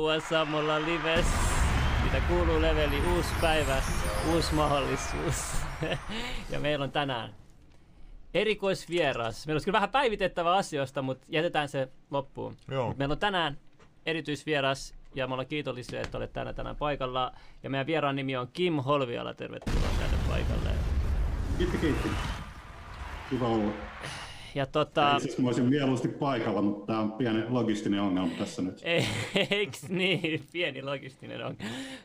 USA, me ollaan lives. Mitä kuuluu leveli, uusi päivä, uusi mahdollisuus. ja meillä on tänään erikoisvieras. Meillä olisi kyllä vähän päivitettävä asioista, mutta jätetään se loppuun. Joo. Meillä on tänään erityisvieras ja me ollaan kiitollisia, että olet tänään tänään paikalla. Ja meidän vieraan nimi on Kim Holviala. Tervetuloa tänne paikalle. Kiitti, kiitti. Kiva olla. Ja tota... Asiassa mä olisin mieluusti paikalla, mutta tämä on pieni logistinen ongelma tässä nyt. Eiks niin? Pieni logistinen on.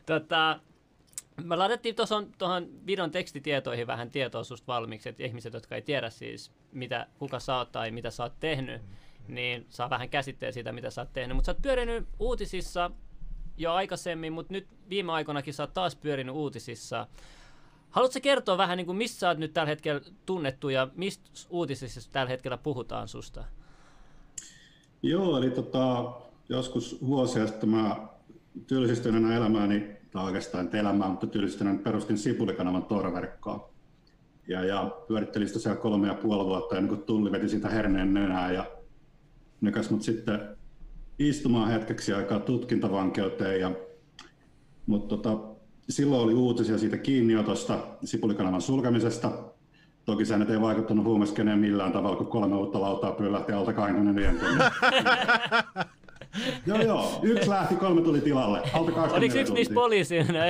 Tota, me laitettiin tuohon videon tekstitietoihin vähän tietoa susta valmiiksi, että ihmiset, jotka ei tiedä siis, mitä, kuka sä oot tai mitä sä oot tehnyt, niin saa vähän käsitteen siitä, mitä sä oot tehnyt. Mutta sä oot pyörinyt uutisissa jo aikaisemmin, mutta nyt viime aikoinakin sä oot taas pyörinyt uutisissa. Haluatko kertoa vähän, niin kuin missä sä oot nyt tällä hetkellä tunnettu ja mistä uutisissa tällä hetkellä puhutaan susta? Joo, eli tota, joskus vuosia sitten mä tylsistyneenä elämääni, tai oikeastaan elämää, mutta tylsistyneen perustin Sipulikanavan torverkkoa. Ja, ja pyörittelin sitä siellä kolme ja puoli vuotta ennen kuin tulli veti siitä herneen nenää ja nykäs mut sitten istumaan hetkeksi aikaa tutkintavankeuteen. Ja, mutta tota, silloin oli uutisia siitä kiinniotosta, Sipulikanavan sulkemisesta. Toki se ei vaikuttanut huumeskeneen millään tavalla, kun kolme uutta lautaa lähti alta 24 tunnin. joo, joo. Yksi lähti, kolme tuli tilalle. Alta 24 Oliko yksi niistä poliisina?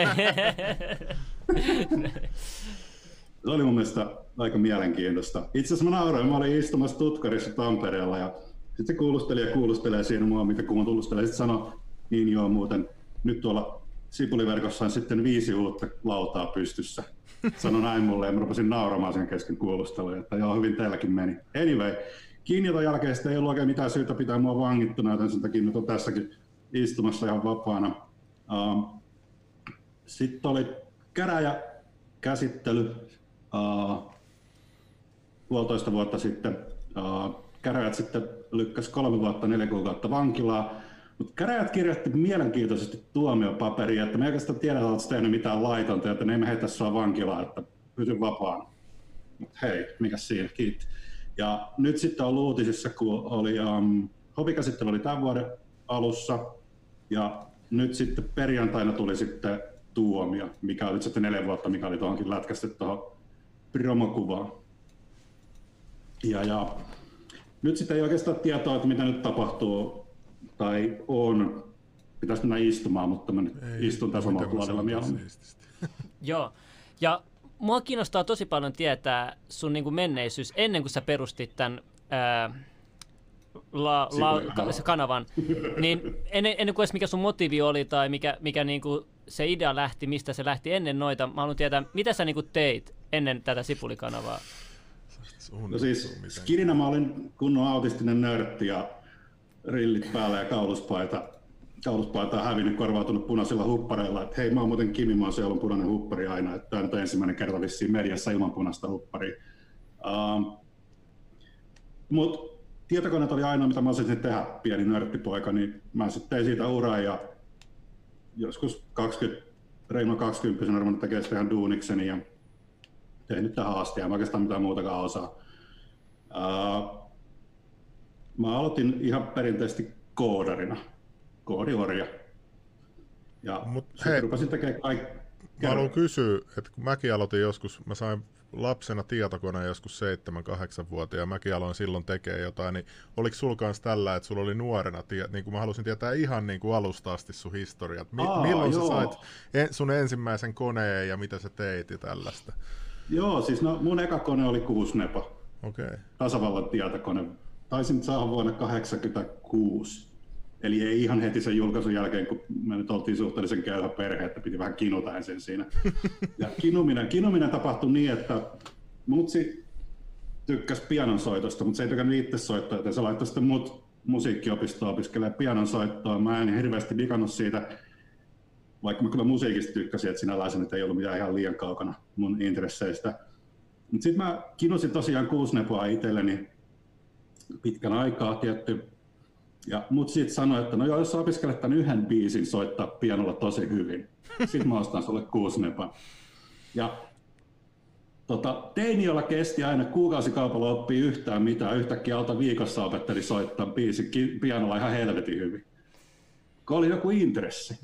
se oli mun mielestä aika mielenkiintoista. Itse asiassa mä nauroin, mä olin istumassa Tutkarissa Tampereella ja sitten se kuulusteli ja kuulustelee siinä mua, mitä kun kuulustelee. Sitten sanoi, niin joo muuten, nyt tuolla Sipuliverkossa on sitten viisi uutta lautaa pystyssä. Sano näin mulle ja mä rupesin nauramaan sen kesken kuulustelua, että joo, hyvin teilläkin meni. Anyway, kiinnioton jälkeen ei ollut oikein mitään syytä pitää mua vangittuna, joten sen takia nyt on tässäkin istumassa ihan vapaana. Uh, sitten oli käräjä käsittely uh, puolitoista vuotta sitten. Uh, käräjät sitten lykkäs kolme vuotta, neljä kuukautta vankilaa. Mutta käräjät kirjoitti mielenkiintoisesti tuomiopaperia, että me ei oikeastaan tiedä, että tehnyt mitään laitonta, että ne emme heitä sua vankilaan, että pysy vapaana. Mutta hei, mikä siinä, kiitti. Ja nyt sitten on uutisissa, kun oli, um, hopikäsittely oli tämän vuoden alussa, ja nyt sitten perjantaina tuli sitten tuomio, mikä oli sitten neljä vuotta, mikä oli tuohonkin lätkästy tuohon promokuvaan. Ja, ja nyt sitten ei oikeastaan tietoa, että mitä nyt tapahtuu tai on. Pitäisi mennä istumaan, mutta mä nyt ei, istun tässä omalla tuolilla mieluummin. Joo, ja mua kiinnostaa tosi paljon tietää sun niin kuin menneisyys ennen kuin sä perustit tämän ää, la, la, ka, se kanavan, niin ennen, ennen kuin edes mikä sun motiivi oli tai mikä, mikä niin kuin se idea lähti, mistä se lähti ennen noita, mä haluan tietää, mitä sä niin kuin teit ennen tätä Sipulikanavaa? No siis skirinä mä olin kunnon autistinen nörtti ja rillit päällä ja kauluspaita. Kauluspaita on hävinnyt korvautunut punaisilla huppareilla. Että hei, mä oon muuten Kimi, mä oon on punainen huppari aina. Että tämä on ensimmäinen kerta vissiin mediassa ilman punaista hupparia. Uh, Mutta tietokoneet oli ainoa, mitä mä osasin tehdä, pieni nörttipoika, niin mä sitten tein siitä uraa ja joskus 20, reilun 20 ruvennut tekemään sitä ihan duunikseni ja tein nyt tähän asti mä oikeastaan mitään muutakaan osaa. Uh, Mä aloitin ihan perinteisesti koodarina, koodiorja. Ja Mut hei, rupesin tekemään kaikki. Mä haluan kysyä, että kun mäkin aloitin joskus, mä sain lapsena tietokoneen joskus 7-8-vuotiaan, mäkin aloin silloin tekemään jotain, niin oliko sulla kanssa tällä, että sulla oli nuorena, niin kuin mä halusin tietää ihan niin kuin alusta asti sun historiat. Mi- Aa, milloin joo. sä sait sun ensimmäisen koneen ja mitä sä teit ja tällaista? Joo, siis no, mun eka kone oli kuusnepa. Okei. Okay. Tasavallan tietokone taisin saada vuonna 1986. Eli ei ihan heti sen julkaisun jälkeen, kun me nyt oltiin suhteellisen köyhä perhe, että piti vähän kinuta ensin siinä. Ja kinuminen, kinuminen tapahtui niin, että mutsi tykkäsi pianonsoitosta, mutta se ei tykännyt itse soittaa, joten se laittoi sitten mut musiikkiopistoon opiskelemaan pianonsoittoa. Mä en hirveästi digannut siitä, vaikka mä kyllä musiikista tykkäsin, että sinällään että ei ollut mitään ihan liian kaukana mun intresseistä. Mutta sitten mä kinusin tosiaan kuusnepoa itselleni pitkän aikaa tietty. Ja mut sitten sanoi, että no joo, jos sä opiskelet tämän yhden biisin soittaa pianolla tosi hyvin, sitten mä ostan sulle kuusnepa. Ja tota, teiniöllä kesti aina kuukausikaupalla oppii yhtään mitään. Yhtäkkiä alta viikossa opetteli soittaa biisi pianolla ihan helvetin hyvin. kun oli joku intressi.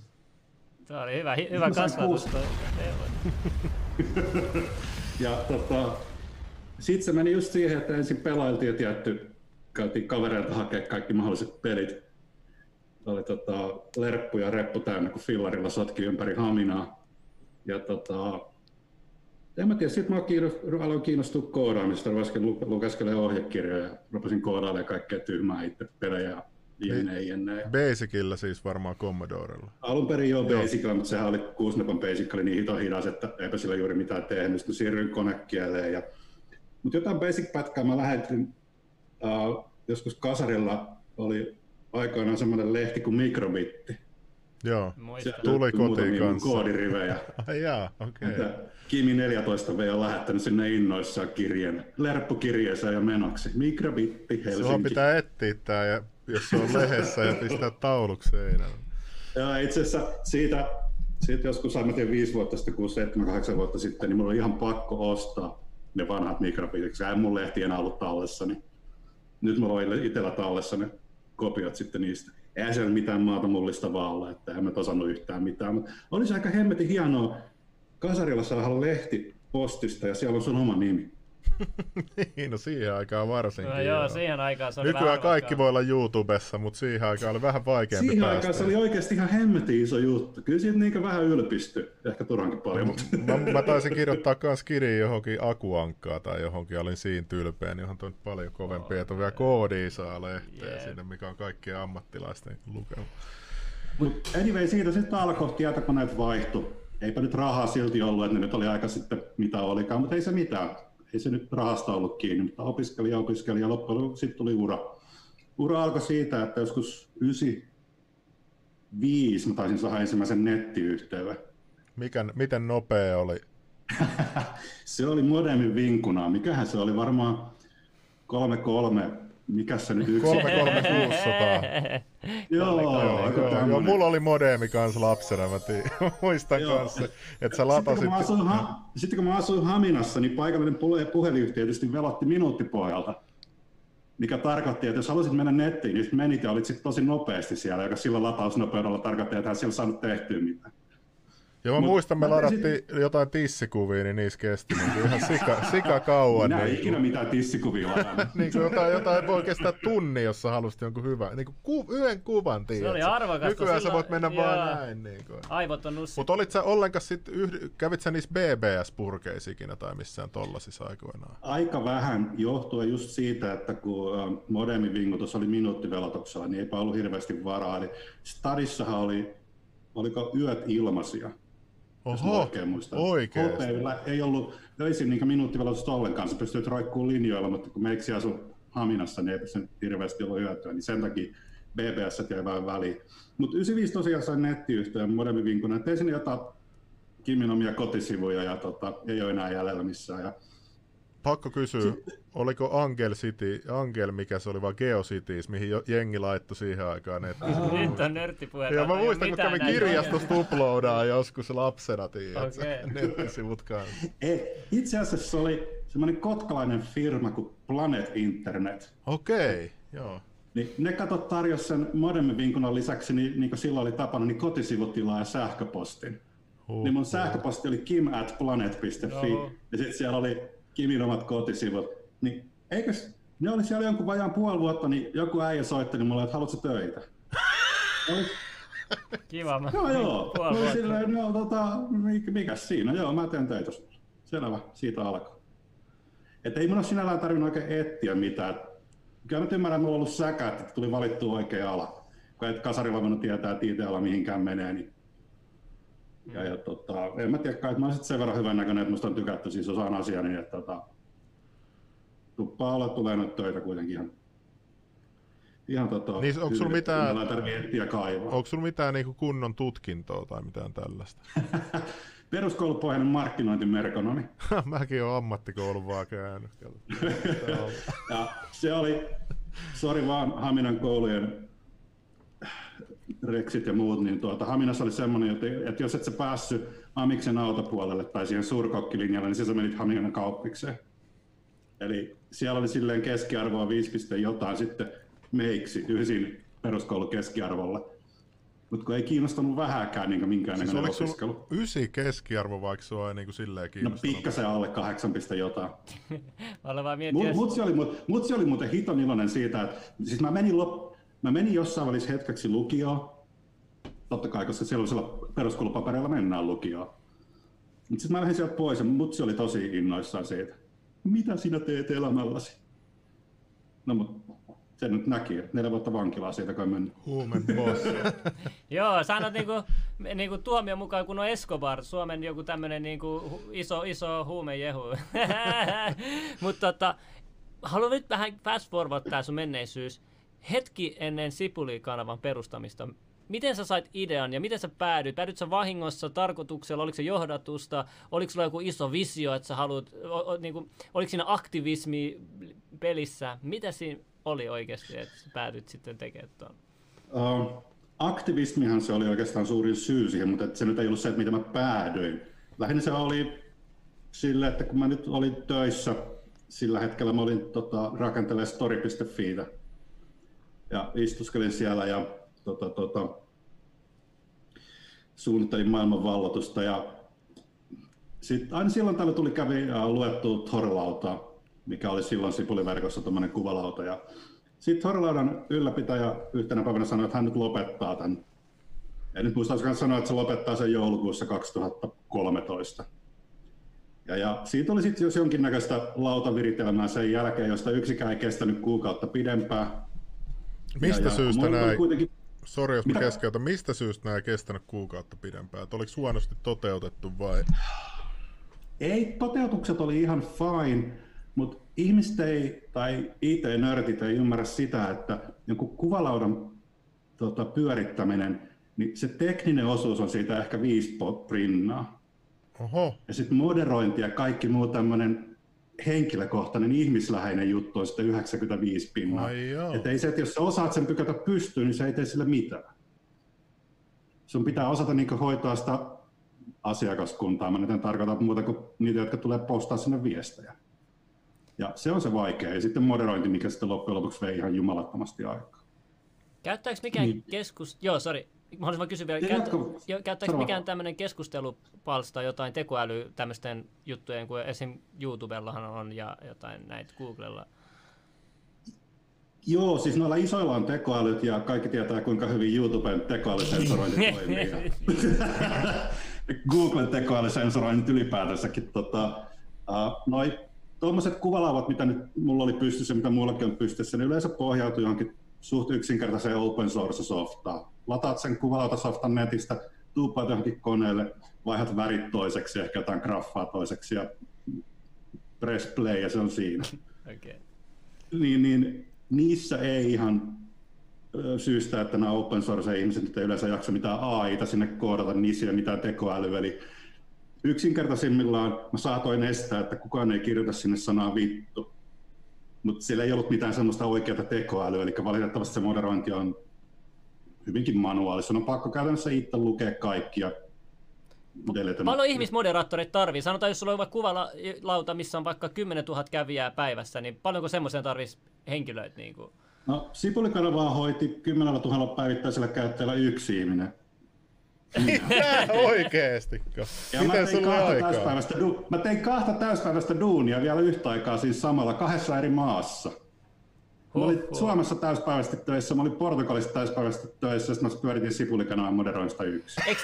Tämä oli hyvä, hyvä kasvatus. ja tota, sitten se meni just siihen, että ensin pelailtiin tietty, käytiin kavereilta hakea kaikki mahdolliset pelit. Oli tota, lerppu ja reppu täynnä, kun fillarilla sotki ympäri haminaa. Ja tota, en mä tiedä, sitten mä kiinnostua, aloin kiinnostua koodaamista, rupesin lukeskelemaan ohjekirjoja ja rupesin koodailemaan kaikkea tyhmää itse pelejä jne, jne. Basicilla siis varmaan Commodorella. Alun perin joo Basicilla, mutta sehän oli kuusnapan Basic oli niin hito hidas, että eipä sillä juuri mitään tehnyt. Sitten siirryin konekieleen. Ja... Mutta jotain Basic-pätkää mä lähetin uh, joskus kasarilla oli aikoinaan semmoinen lehti kuin Mikrobitti. Joo, se tuli kotiin kanssa. Koodirivejä. Ai jaa, okei. Okay. Kimi 14V on lähettänyt sinne innoissaan kirjeen, lerppukirjeeseen ja menoksi. Mikrobitti Helsinki. Sulla pitää etsiä tää, ja, jos se on lehdessä ja pistää tauluksi seinälle. Joo, itse asiassa siitä, siitä joskus, mä tiedän, viisi vuotta sitten, kun 7 vuotta sitten, niin mulla oli ihan pakko ostaa ne vanhat mikrobitit, ei mun lehti enää ollut tallessa, niin nyt mulla on itsellä tallessa ne kopiot sitten niistä. Eihän siellä mitään maata mullistavaa olla, että en mä osannut yhtään mitään. Mutta olisi aika hemmetin hienoa kasarilla saada lehti postista ja siellä on sun oma nimi. niin, no siihen aikaan varsinkin. No joo, joo. siihen aikaan se oli Nykyään kaikki aikaa. voi olla YouTubessa, mutta siihen aikaan oli vähän vaikeampi Siihen päästä. aikaan se oli oikeasti ihan hemmetin iso juttu. Kyllä siitä niinkä vähän ylpistyi, ehkä turhankin paljon. Mutta... mä, mä, taisin kirjoittaa myös kirjaa johonkin Akuankkaa tai johonkin, olin siinä tylpeä, niin on paljon kovempia, että vielä koodia saa lehteä yeah. sinne, mikä on kaikkien ammattilaisten lukema. Mut anyway, siitä sitten alkoi tietokoneet vaihtu. Eipä nyt rahaa silti ollut, että ne nyt oli aika sitten mitä olikaan, mutta ei se mitään ei se nyt rahasta ollut kiinni, mutta opiskeli ja opiskeli ja loppujen sitten tuli ura. Ura alkoi siitä, että joskus 95 mä taisin saada ensimmäisen nettiyhteyden. Mikä, miten nopea oli? se oli modemin vinkuna. Mikähän se oli varmaan 33 mikä se nyt yksi? 33600. joo, joo, joo, joo, mulla oli modeemi kanssa lapsena, mä tii, muistan joo. kanssa, että sä latasit. Sitten kun, mä asuin, ha- sitten kun mä asuin Haminassa, niin paikallinen puhelinyhtiö tietysti velotti minuuttipohjalta. Mikä tarkoitti, että jos halusit mennä nettiin, niin menit ja olit sitten tosi nopeasti siellä, joka sillä latausnopeudella tarkoitti, että hän siellä saanut tehtyä mitään. Joo, mä muistan, me ladattiin sit... jotain tissikuvia, niin niissä kesti niin ihan sika, sika kauan. Minä niin ikinä mitään tissikuvia niin kuin jotain, jotain voi kestää tunni, jos sä halusit jonkun hyvän, niin kuin ku, yhden kuvan, tiedät. Se oli arvokasta. Nykyään sillä... sä voit mennä Jaa. vaan näin. Niin kuin. Aivot on nussi. Mutta olit sä ollenkaan sit, yhd... kävit sä niissä BBS-purkeissa ikinä tai missään tollasissa aikoinaan? Aika vähän, johtuen just siitä, että kun modemi vingutus oli minuuttivelotuksella, niin eipä ollut hirveästi varaa. Eli Stadissahan oli, oliko yöt ilmaisia Oho, oikein muistan. Oikeesti. ei ollut öisin niin minuuttivelotusta ollenkaan, se pystyy roikkuun linjoilla, mutta kun meiksi asu Haminassa, niin ei pysty hirveästi ollut hyötyä, niin sen takia BBS jäi vähän väliin. Mutta 95 tosiaan sain nettiyhtiön moderni vinkuna, tein sinne jotain Kimin omia kotisivuja ja tota, ei ole enää jäljellä missään. Ja Pakko kysyä, oliko Angel City, Angel mikä se oli, vai Geocities, mihin jengi laittoi siihen aikaan nettiin? Oh. Nyt on nörttipuhetta. Ja mä muistan, kun kävin kirjastosta uploadaa joskus lapsena, tiedät, okay. nettisivut kanssa. Itse asiassa se oli semmoinen kotkalainen firma kuin Planet Internet. Okei, okay, joo. Niin ne katsot tarjosi sen modemin vinkunan lisäksi, niin, niin kuin silloin oli tapana, niin kotisivutila ja sähköpostin. Huh, niin mun sähköposti oli kim at planet.fi, no. ja sitten siellä oli Kimin omat kotisivut, niin eikös ne oli siellä jonkun vajaan puoli vuotta, niin joku äijä soitteli mulle, että haluatko töitä? Kiva. Mä joo, joo. Puoli silleen, no, tota, mikä siinä? Joo, mä teen töitä. Selvä, siitä alkoi. Että ei mun ole sinällään tarvinnut oikein etsiä mitään. Kyllä mä ymmärrän, että mulla on ollut säkä, että tuli valittu oikea ala. Kun et kasarilla voinut tietää, että IT-ala mihinkään menee, niin ja, ja tota, en mä tiedä, että mä olen sen verran hyvän näköinen, että musta on tykätty siis osaan asiaa, niin että tota, tuppaa olla tulee noita töitä kuitenkin ihan ihan tota, niin, onko sulla mitään, onko sulla mitään niinku kunnon tutkintoa tai mitään tällaista? Peruskoulupohjainen markkinointimerkonomi. Mäkin olen ammattikoulun vaan käynyt. ja se oli, sori vaan Haminan koulujen reksit ja muut, niin tuota, Haminassa oli semmoinen, että, että jos et sä päässyt Amiksen autopuolelle tai siihen suurkokkilinjalle, niin sä menit Haminan kauppikseen. Eli siellä oli silleen keskiarvoa 5, jotain sitten meiksi ysin peruskoulun keskiarvolla. Mutta kun ei kiinnostanut vähäkään niin minkään Siis opiskelu. ysi keskiarvo, vaikka sua ei niin kuin silleen No kiinnostanut? pikkasen alle kahdeksan piste jotain. Olen vaan Mut, miettinyt, mutsi, oli, mut, mutsi oli muuten hiton iloinen siitä, että siis mä menin, lop, mä menin jossain välissä hetkeksi lukioon, totta kai, koska sellaisella peruskoulupaperilla mennään lukioon. Mutta sitten mä lähdin sieltä pois ja mutsi oli tosi innoissaan siitä. Mitä sinä teet elämälläsi? No mut se nyt näki, että neljä vuotta vankilaa siitä kai mennyt. Huumen boss. Joo, sä annat niinku, niinku tuomion mukaan, kun on Escobar, Suomen joku tämmönen niinku iso, iso huumejehu. Mutta tota, haluan nyt vähän fast forward tää sun menneisyys. Hetki ennen Sipuli-kanavan perustamista, miten sä sait idean ja miten sä päädyit? Päädyit sä vahingossa, tarkoituksella, oliko se johdatusta, oliko sulla joku iso visio, että sä haluat, o, o, niinku, oliko siinä aktivismi pelissä? Mitä siinä oli oikeasti, että sä päädyit sitten tekemään tuon? Uh, aktivismihan se oli oikeastaan suurin syy siihen, mutta se nyt ei ollut se, että mitä mä päädyin. Lähinnä se oli sille, että kun mä nyt olin töissä, sillä hetkellä mä olin tota, rakentelemaan story.fiitä ja istuskelin siellä ja tota, tota, suunnittelin maailman vallotusta ja sitten aina silloin täällä tuli kävi uh, luettu Torlauta, mikä oli silloin Sipuliverkossa tuommoinen kuvalauta ja sitten Torlaudan ylläpitäjä yhtenä päivänä sanoi, että hän nyt lopettaa tämän. En nyt muista, olisiko hän sanoa, että se lopettaa sen joulukuussa 2013. Ja, ja siitä oli sitten jos jonkinnäköistä lautaviritelmää sen jälkeen, josta yksikään ei kestänyt kuukautta pidempään. Mistä ja, syystä oli näin, Kuitenkin, sori jos mä keskeytän, mistä syystä nämä ei kestänyt kuukautta pidempään? Et oliko huonosti toteutettu vai? ei, toteutukset oli ihan fine, mutta ihmiset ei, tai IT-nörtit ei ymmärrä sitä, että jonkun kuvalaudan tota, pyörittäminen, niin se tekninen osuus on siitä ehkä viisi prinnaa. Oho, Ja sitten moderointi ja kaikki muu tämmöinen henkilökohtainen ihmisläheinen juttu on sitten 95 pinnaa. Että ei se, että jos sä osaat sen pykätä pystyyn, niin se ei tee sille mitään. Sun pitää osata niin hoitaa sitä asiakaskuntaa. Mä nyt en tarkoita muuta kuin niitä, jotka tulee postaa sinne viestejä. Ja se on se vaikea. Ja sitten moderointi, mikä sitten loppujen lopuksi vei ihan jumalattomasti aikaa. Käyttääkö mikään Niin. keskus... Joo, sori. Mä haluaisin vaan kysyä vielä, käyttä... käyttääkö Sano mikään tämmöinen keskustelupalsta jotain tekoäly tämmöisten juttujen, kuin esim. YouTubellahan on ja jotain näitä Googlella. Joo, siis noilla isoilla on tekoälyt ja kaikki tietää, kuinka hyvin YouTuben tekoälysensorointi toimii. Googlen tekoälysensoroinnit ylipäätänsäkin. Tota, uh, noi tuommoiset kuvalauvat, mitä nyt mulla oli pystyssä, mitä mullakin on pystyssä, niin yleensä pohjautuu johonkin suht yksinkertaiseen open source softaan. Lataat sen kuvalautasoftan netistä, tuuppaat johonkin koneelle, vaihdat värit toiseksi, ehkä jotain graffaa toiseksi ja press play ja se on siinä Okay. niin, niin niissä ei ihan syystä, että nämä open source ihmiset nyt ei yleensä jaksa mitään AIta sinne koodata, niissä ei ole mitään tekoälyä. Eli yksinkertaisimmillaan mä saatoin estää, että kukaan ei kirjoita sinne sanaa vittu. Mutta siellä ei ollut mitään semmoista oikeaa tekoälyä, eli valitettavasti se moderointi on hyvinkin manuaalista. On pakko käytännössä itse lukea kaikki ja delete. Paljon ihmismoderaattoreita tarvii? Sanotaan, jos sulla on vaikka kuvalauta, missä on vaikka 10 000 kävijää päivässä, niin paljonko semmoiseen tarvitsisi henkilöitä? Niin kuin? No, Sipulikanavaa hoiti 10 000 päivittäisellä käyttäjällä yksi ihminen. Tää oikeestikö? Ja mä Miten tein, sulla on kahta täyspäiväistä du- mä tein kahta täyspäiväistä duunia vielä yhtä aikaa siis samalla kahdessa eri maassa. Mä olin. Suomessa täyspäiväisesti töissä, mä olin Portugalissa täyspäiväisesti töissä, ja sitten mä pyöritin Sipulikanavan moderoinnista yksi. Eikö,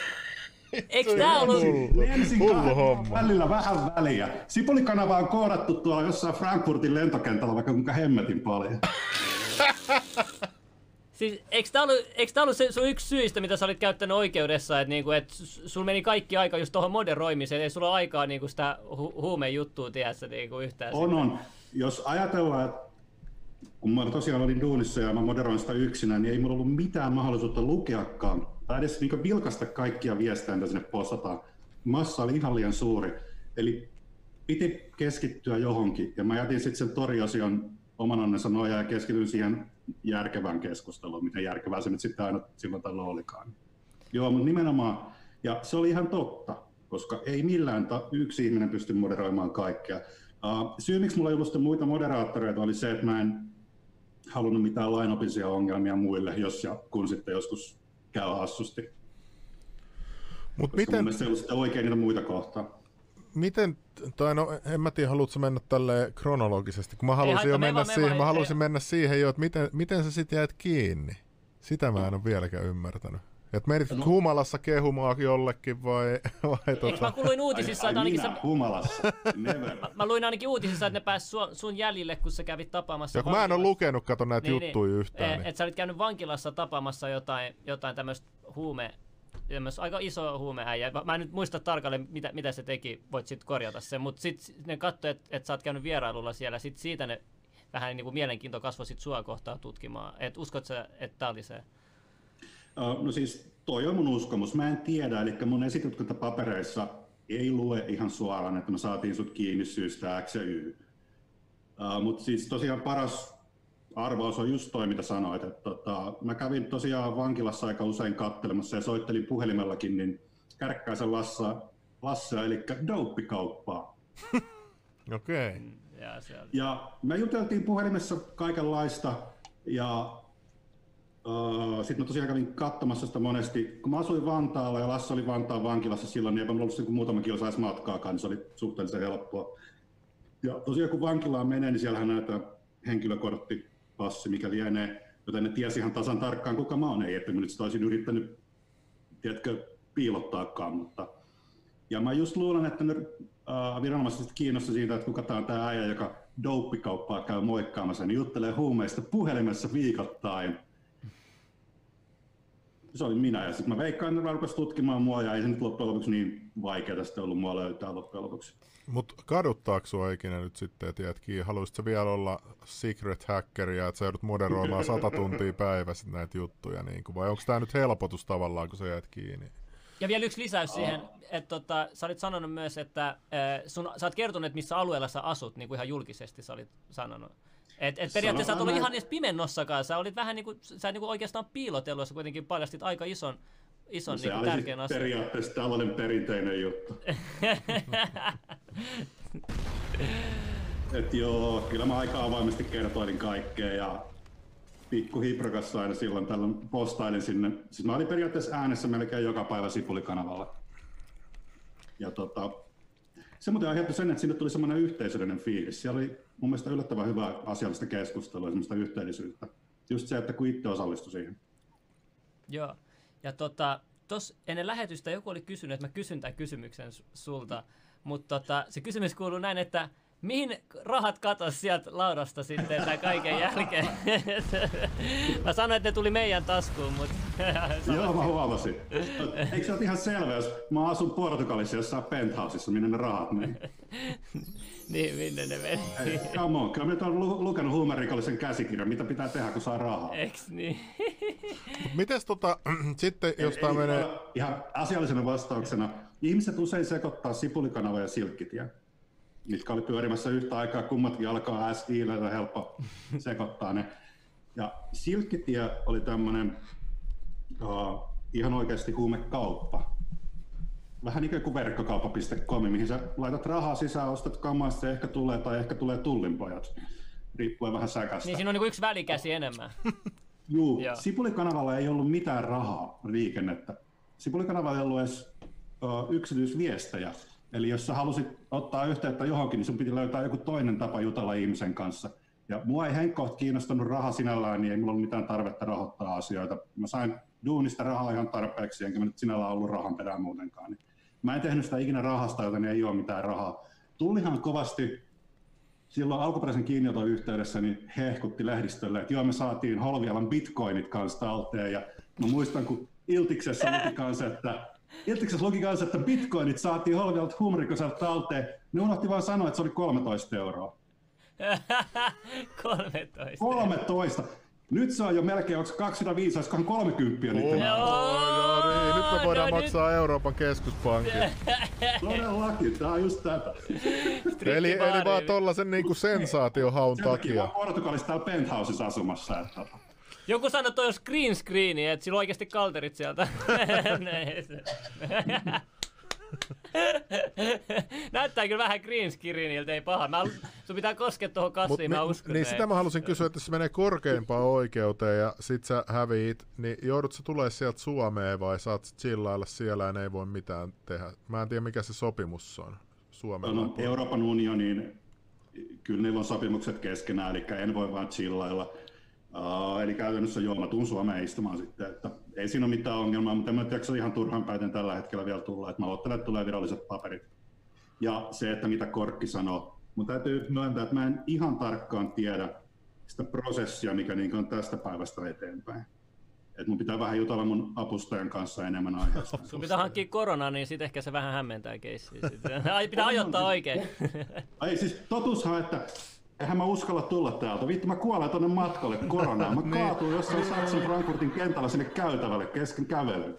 eikö tää ollut... Hullu, Ensin hullu kahden homma. välillä vähän väliä. Sipulikanava on koodattu tuolla jossain Frankfurtin lentokentällä vaikka kuinka hemmetin paljon. Siis, eikö tää ollut, eikö tää ollut se sun yksi syistä, mitä sä olit käyttänyt oikeudessa, että niinku, et sulla meni kaikki aika just tuohon moderoimiseen, ei sulla ole aikaa niinku sitä hu- huumejuttua tiedässä niinku yhtään. On, on. Jos ajatellaan, että kun mä tosiaan olin duunissa ja mä moderoin sitä yksinään, niin ei mulla ollut mitään mahdollisuutta lukeakaan tai edes niin vilkasta kaikkia viestejä, mitä sinne postataan. Massa oli ihan liian suuri. Eli piti keskittyä johonkin ja mä jätin sitten sen toriosion oman onnensa nojaa ja keskityin siihen järkevään keskusteluun, miten järkevää se nyt sitten aina silloin tällä olikaan. Joo, mutta nimenomaan, ja se oli ihan totta, koska ei millään ta- yksi ihminen pysty moderoimaan kaikkea. Uh, syy, miksi mulla ei ollut muita moderaattoreita, oli se, että mä en halunnut mitään lainopisia ongelmia muille, jos ja kun sitten joskus käy hassusti. Mut Koska miten, mun ei ollut sitten oikein niitä muita kohtaa. Miten, tai no en mä tiedä, haluatko mennä tälle kronologisesti, kun mä halusin jo me mennä siihen, mä halusin mennä siihen jo, että miten, miten sä sit jäit kiinni. Sitä mä en ole vieläkään ymmärtänyt. Et menitkö no. humalassa kehumaan jollekin vai, vai Eikö tota... mä kuuluin uutisissa, ai, että ai ainakin minä, sä, humalassa. Never. mä luin ainakin uutisissa, että ne pääs sun, sun jäljille, kun sä kävit tapaamassa Ja kun mä en ole lukenut, kato näitä niin, juttuja yhtään. Eh, Niin. Että sä olit käynyt vankilassa tapaamassa jotain, jotain tämmöistä huume, tämmöistä aika iso huumeäijä. Mä- en nyt muista tarkalleen, mitä, mitä se teki, voit sitten korjata sen, mutta sitten ne katsoi, että et sä oot käynyt vierailulla siellä, sit siitä ne vähän niin kuin mielenkiinto kasvoi sit sua kohtaa tutkimaan. Et uskot sä, että tää oli se? No siis toi on mun uskomus. Mä en tiedä, eli mun esitutkintapapereissa ei lue ihan suoraan, että me saatiin sut kiinni syystä X ja Y. Uh, Mutta siis tosiaan paras arvaus on just toi, mitä sanoit. Että tota, mä kävin tosiaan vankilassa aika usein kattelemassa ja soittelin puhelimellakin, niin Kärkkäisen Lassa, Lassea, eli douppikauppaa. Okei. Okay. Ja se oli. Ja me juteltiin puhelimessa kaikenlaista ja uh, sitten mä tosiaan kävin katsomassa sitä monesti. Kun mä asuin Vantaalla ja Lasse oli Vantaan vankilassa silloin, niin eipä mulla ollut niin muutama kilsa edes matkaakaan, niin se oli suhteellisen helppoa. Ja tosiaan kun vankilaan menee, niin siellähän näytetään henkilökortti, passi, mikä lienee, joten ne tiesi ihan tasan tarkkaan, kuka mä oon. Ei, että mä nyt sitä olisin yrittänyt, tiedätkö, piilottaakaan, mutta ja mä just luulen, että ne äh, viranomaiset kiinnostaa siitä, että kuka tää on tää äijä, joka douppikauppaa käy moikkaamassa, niin juttelee huumeista puhelimessa viikoittain. Se oli minä, ja sitten mä veikkaan, että ne rupesi tutkimaan mua, ja ei se nyt loppujen lopuksi niin vaikeaa sitten ollut mua löytää loppujen lopuksi. Mut kaduttaako sua ikinä nyt sitten, että jäät kiinni? Haluaisitko vielä olla secret hackeri ja että sä joudut moderoimaan sata tuntia päivässä näitä juttuja? Niin kuin, vai onko tämä nyt helpotus tavallaan, kun sä jäät kiinni? Ja vielä yksi lisäys siihen, että tota, sä olit sanonut myös, että äh, sun, sä oot kertonut, että missä alueella sä asut, niin kuin ihan julkisesti sä olit sanonut. Et, et periaatteessa sä et ollut ihan edes pimennossakaan, sä olit vähän niin kuin, sä niin kuin oikeastaan piilotellut, sä kuitenkin paljastit aika ison, ison Se niin kuin oli tärkeän siis asian. periaatteessa tällainen perinteinen juttu. Et joo, kyllä mä aika avoimesti kertoilin kaikkea ja pikku hiprokassa aina silloin tällöin postailin sinne. Siis mä olin periaatteessa äänessä melkein joka päivä Sipulikanavalla. Ja tota, se muuten aiheutti sen, että sinne tuli semmoinen yhteisöllinen fiilis. Siellä oli mun mielestä yllättävän hyvää asiallista keskustelua ja semmoista yhteellisyyttä. Just se, että kun itse osallistui siihen. Joo. Ja tota, tos ennen lähetystä joku oli kysynyt, että mä kysyn tämän kysymyksen su- sulta, mutta tota, se kysymys kuuluu näin, että mihin rahat katos sieltä laudasta sitten tämän kaiken jälkeen? mä sanoin, että ne tuli meidän taskuun, mutta... Joo, mä huomasin. Eikö se ole ihan selvä, jos mä asun Portugalissa jossain penthouseissa, minne ne rahat meni? niin, minne ne meni? Come on, kyllä mä nyt olen lu- lukenut huumerikollisen käsikirjan, mitä pitää tehdä, kun saa rahaa. Eiks niin? Mites tota, sitten, jos tää Ei, menee... Ihan asiallisena vastauksena. Ihmiset usein sekoittaa Sipulikanava ja Silkkitie, mitkä oli pyörimässä yhtä aikaa, kummatkin alkaa s ja helppo sekoittaa ne. Ja Silkkitie oli tämmöinen uh, ihan oikeasti huumekauppa. Vähän ikään kuin verkkokauppa.com, mihin sä laitat rahaa sisään, ostat kamaa, se ehkä tulee tai ehkä tulee tullinpojat. Riippuen vähän säkästä. niin siinä on niinku yksi välikäsi enemmän. Juu, Joo. Sipulikanavalla ei ollut mitään rahaa liikennettä. Sipulikanavalla ei ollut edes ö, yksityisviestejä. Eli jos sä halusit ottaa yhteyttä johonkin, niin sun piti löytää joku toinen tapa jutella ihmisen kanssa. Ja mua ei henkkoht kiinnostanut raha sinällään, niin ei mulla ollut mitään tarvetta rahoittaa asioita. Mä sain duunista rahaa ihan tarpeeksi, enkä mä nyt sinällään ollut rahan perään muutenkaan. Niin mä en tehnyt sitä ikinä rahasta, joten ei ole mitään rahaa. Tullihan kovasti silloin alkuperäisen kiinnioton yhteydessä niin hehkutti lehdistölle, että joo me saatiin Holvialan bitcoinit kanssa talteen ja mä muistan kun Iltiksessä luki kanssa, että Iltiksessä luki kanssa, että bitcoinit saatiin Holvialalta huumorikoselta talteen. Ne unohti vaan sanoa, että se oli 13 euroa. 13. 13! Nyt se on jo melkein, onko 205, olisikohan 30 niiden Oh, joo, niin. Nyt me voidaan no maksaa Euroopan keskuspankin. Todellakin, tää on just tätä. eli, eli vaan tollasen niinku sensaatiohaun Sen takia mä takia. oon Portugalissa täällä penthouseissa asumassa. Että... Joku sanoi, että toi on green screeni, että sillä on oikeasti kalterit sieltä. Näyttää kyllä vähän green screeniltä, ei paha. Mä, sun pitää koskea tuohon kassiin, Mut mä uskon. niin sitä mä halusin kysyä, että jos se menee korkeimpaan oikeuteen ja sit sä häviit, niin joudut sä tulee sieltä Suomeen vai saat sä chillailla siellä ja ne ei voi mitään tehdä? Mä en tiedä mikä se sopimus on Suomella. No, Euroopan unionin, kyllä ne on sopimukset keskenään, eli en voi vaan chillailla. Uh, eli käytännössä joo, mä tuun Suomeen istumaan sitten, että ei siinä ole mitään ongelmaa, mutta en mä tiedä, ihan turhan päiten tällä hetkellä vielä tulla, että mä odottelen, että tulee viralliset paperit. Ja se, että mitä Korkki sanoo, mutta täytyy myöntää, että mä en ihan tarkkaan tiedä sitä prosessia, mikä niin on tästä päivästä eteenpäin. Et mun pitää vähän jutella mun apustajan kanssa enemmän aiheesta. Sun pitää hankkia korona, niin sit ehkä se vähän hämmentää keissiä. Ai, pitää ajoittaa oikein. Ei siis totuushan, että eihän mä uskalla tulla täältä. Vittu mä kuolen tonne matkalle koronaan. Mä kaatuin jossain Saksan Frankfurtin kentällä sinne käytävälle kesken kävelyyn.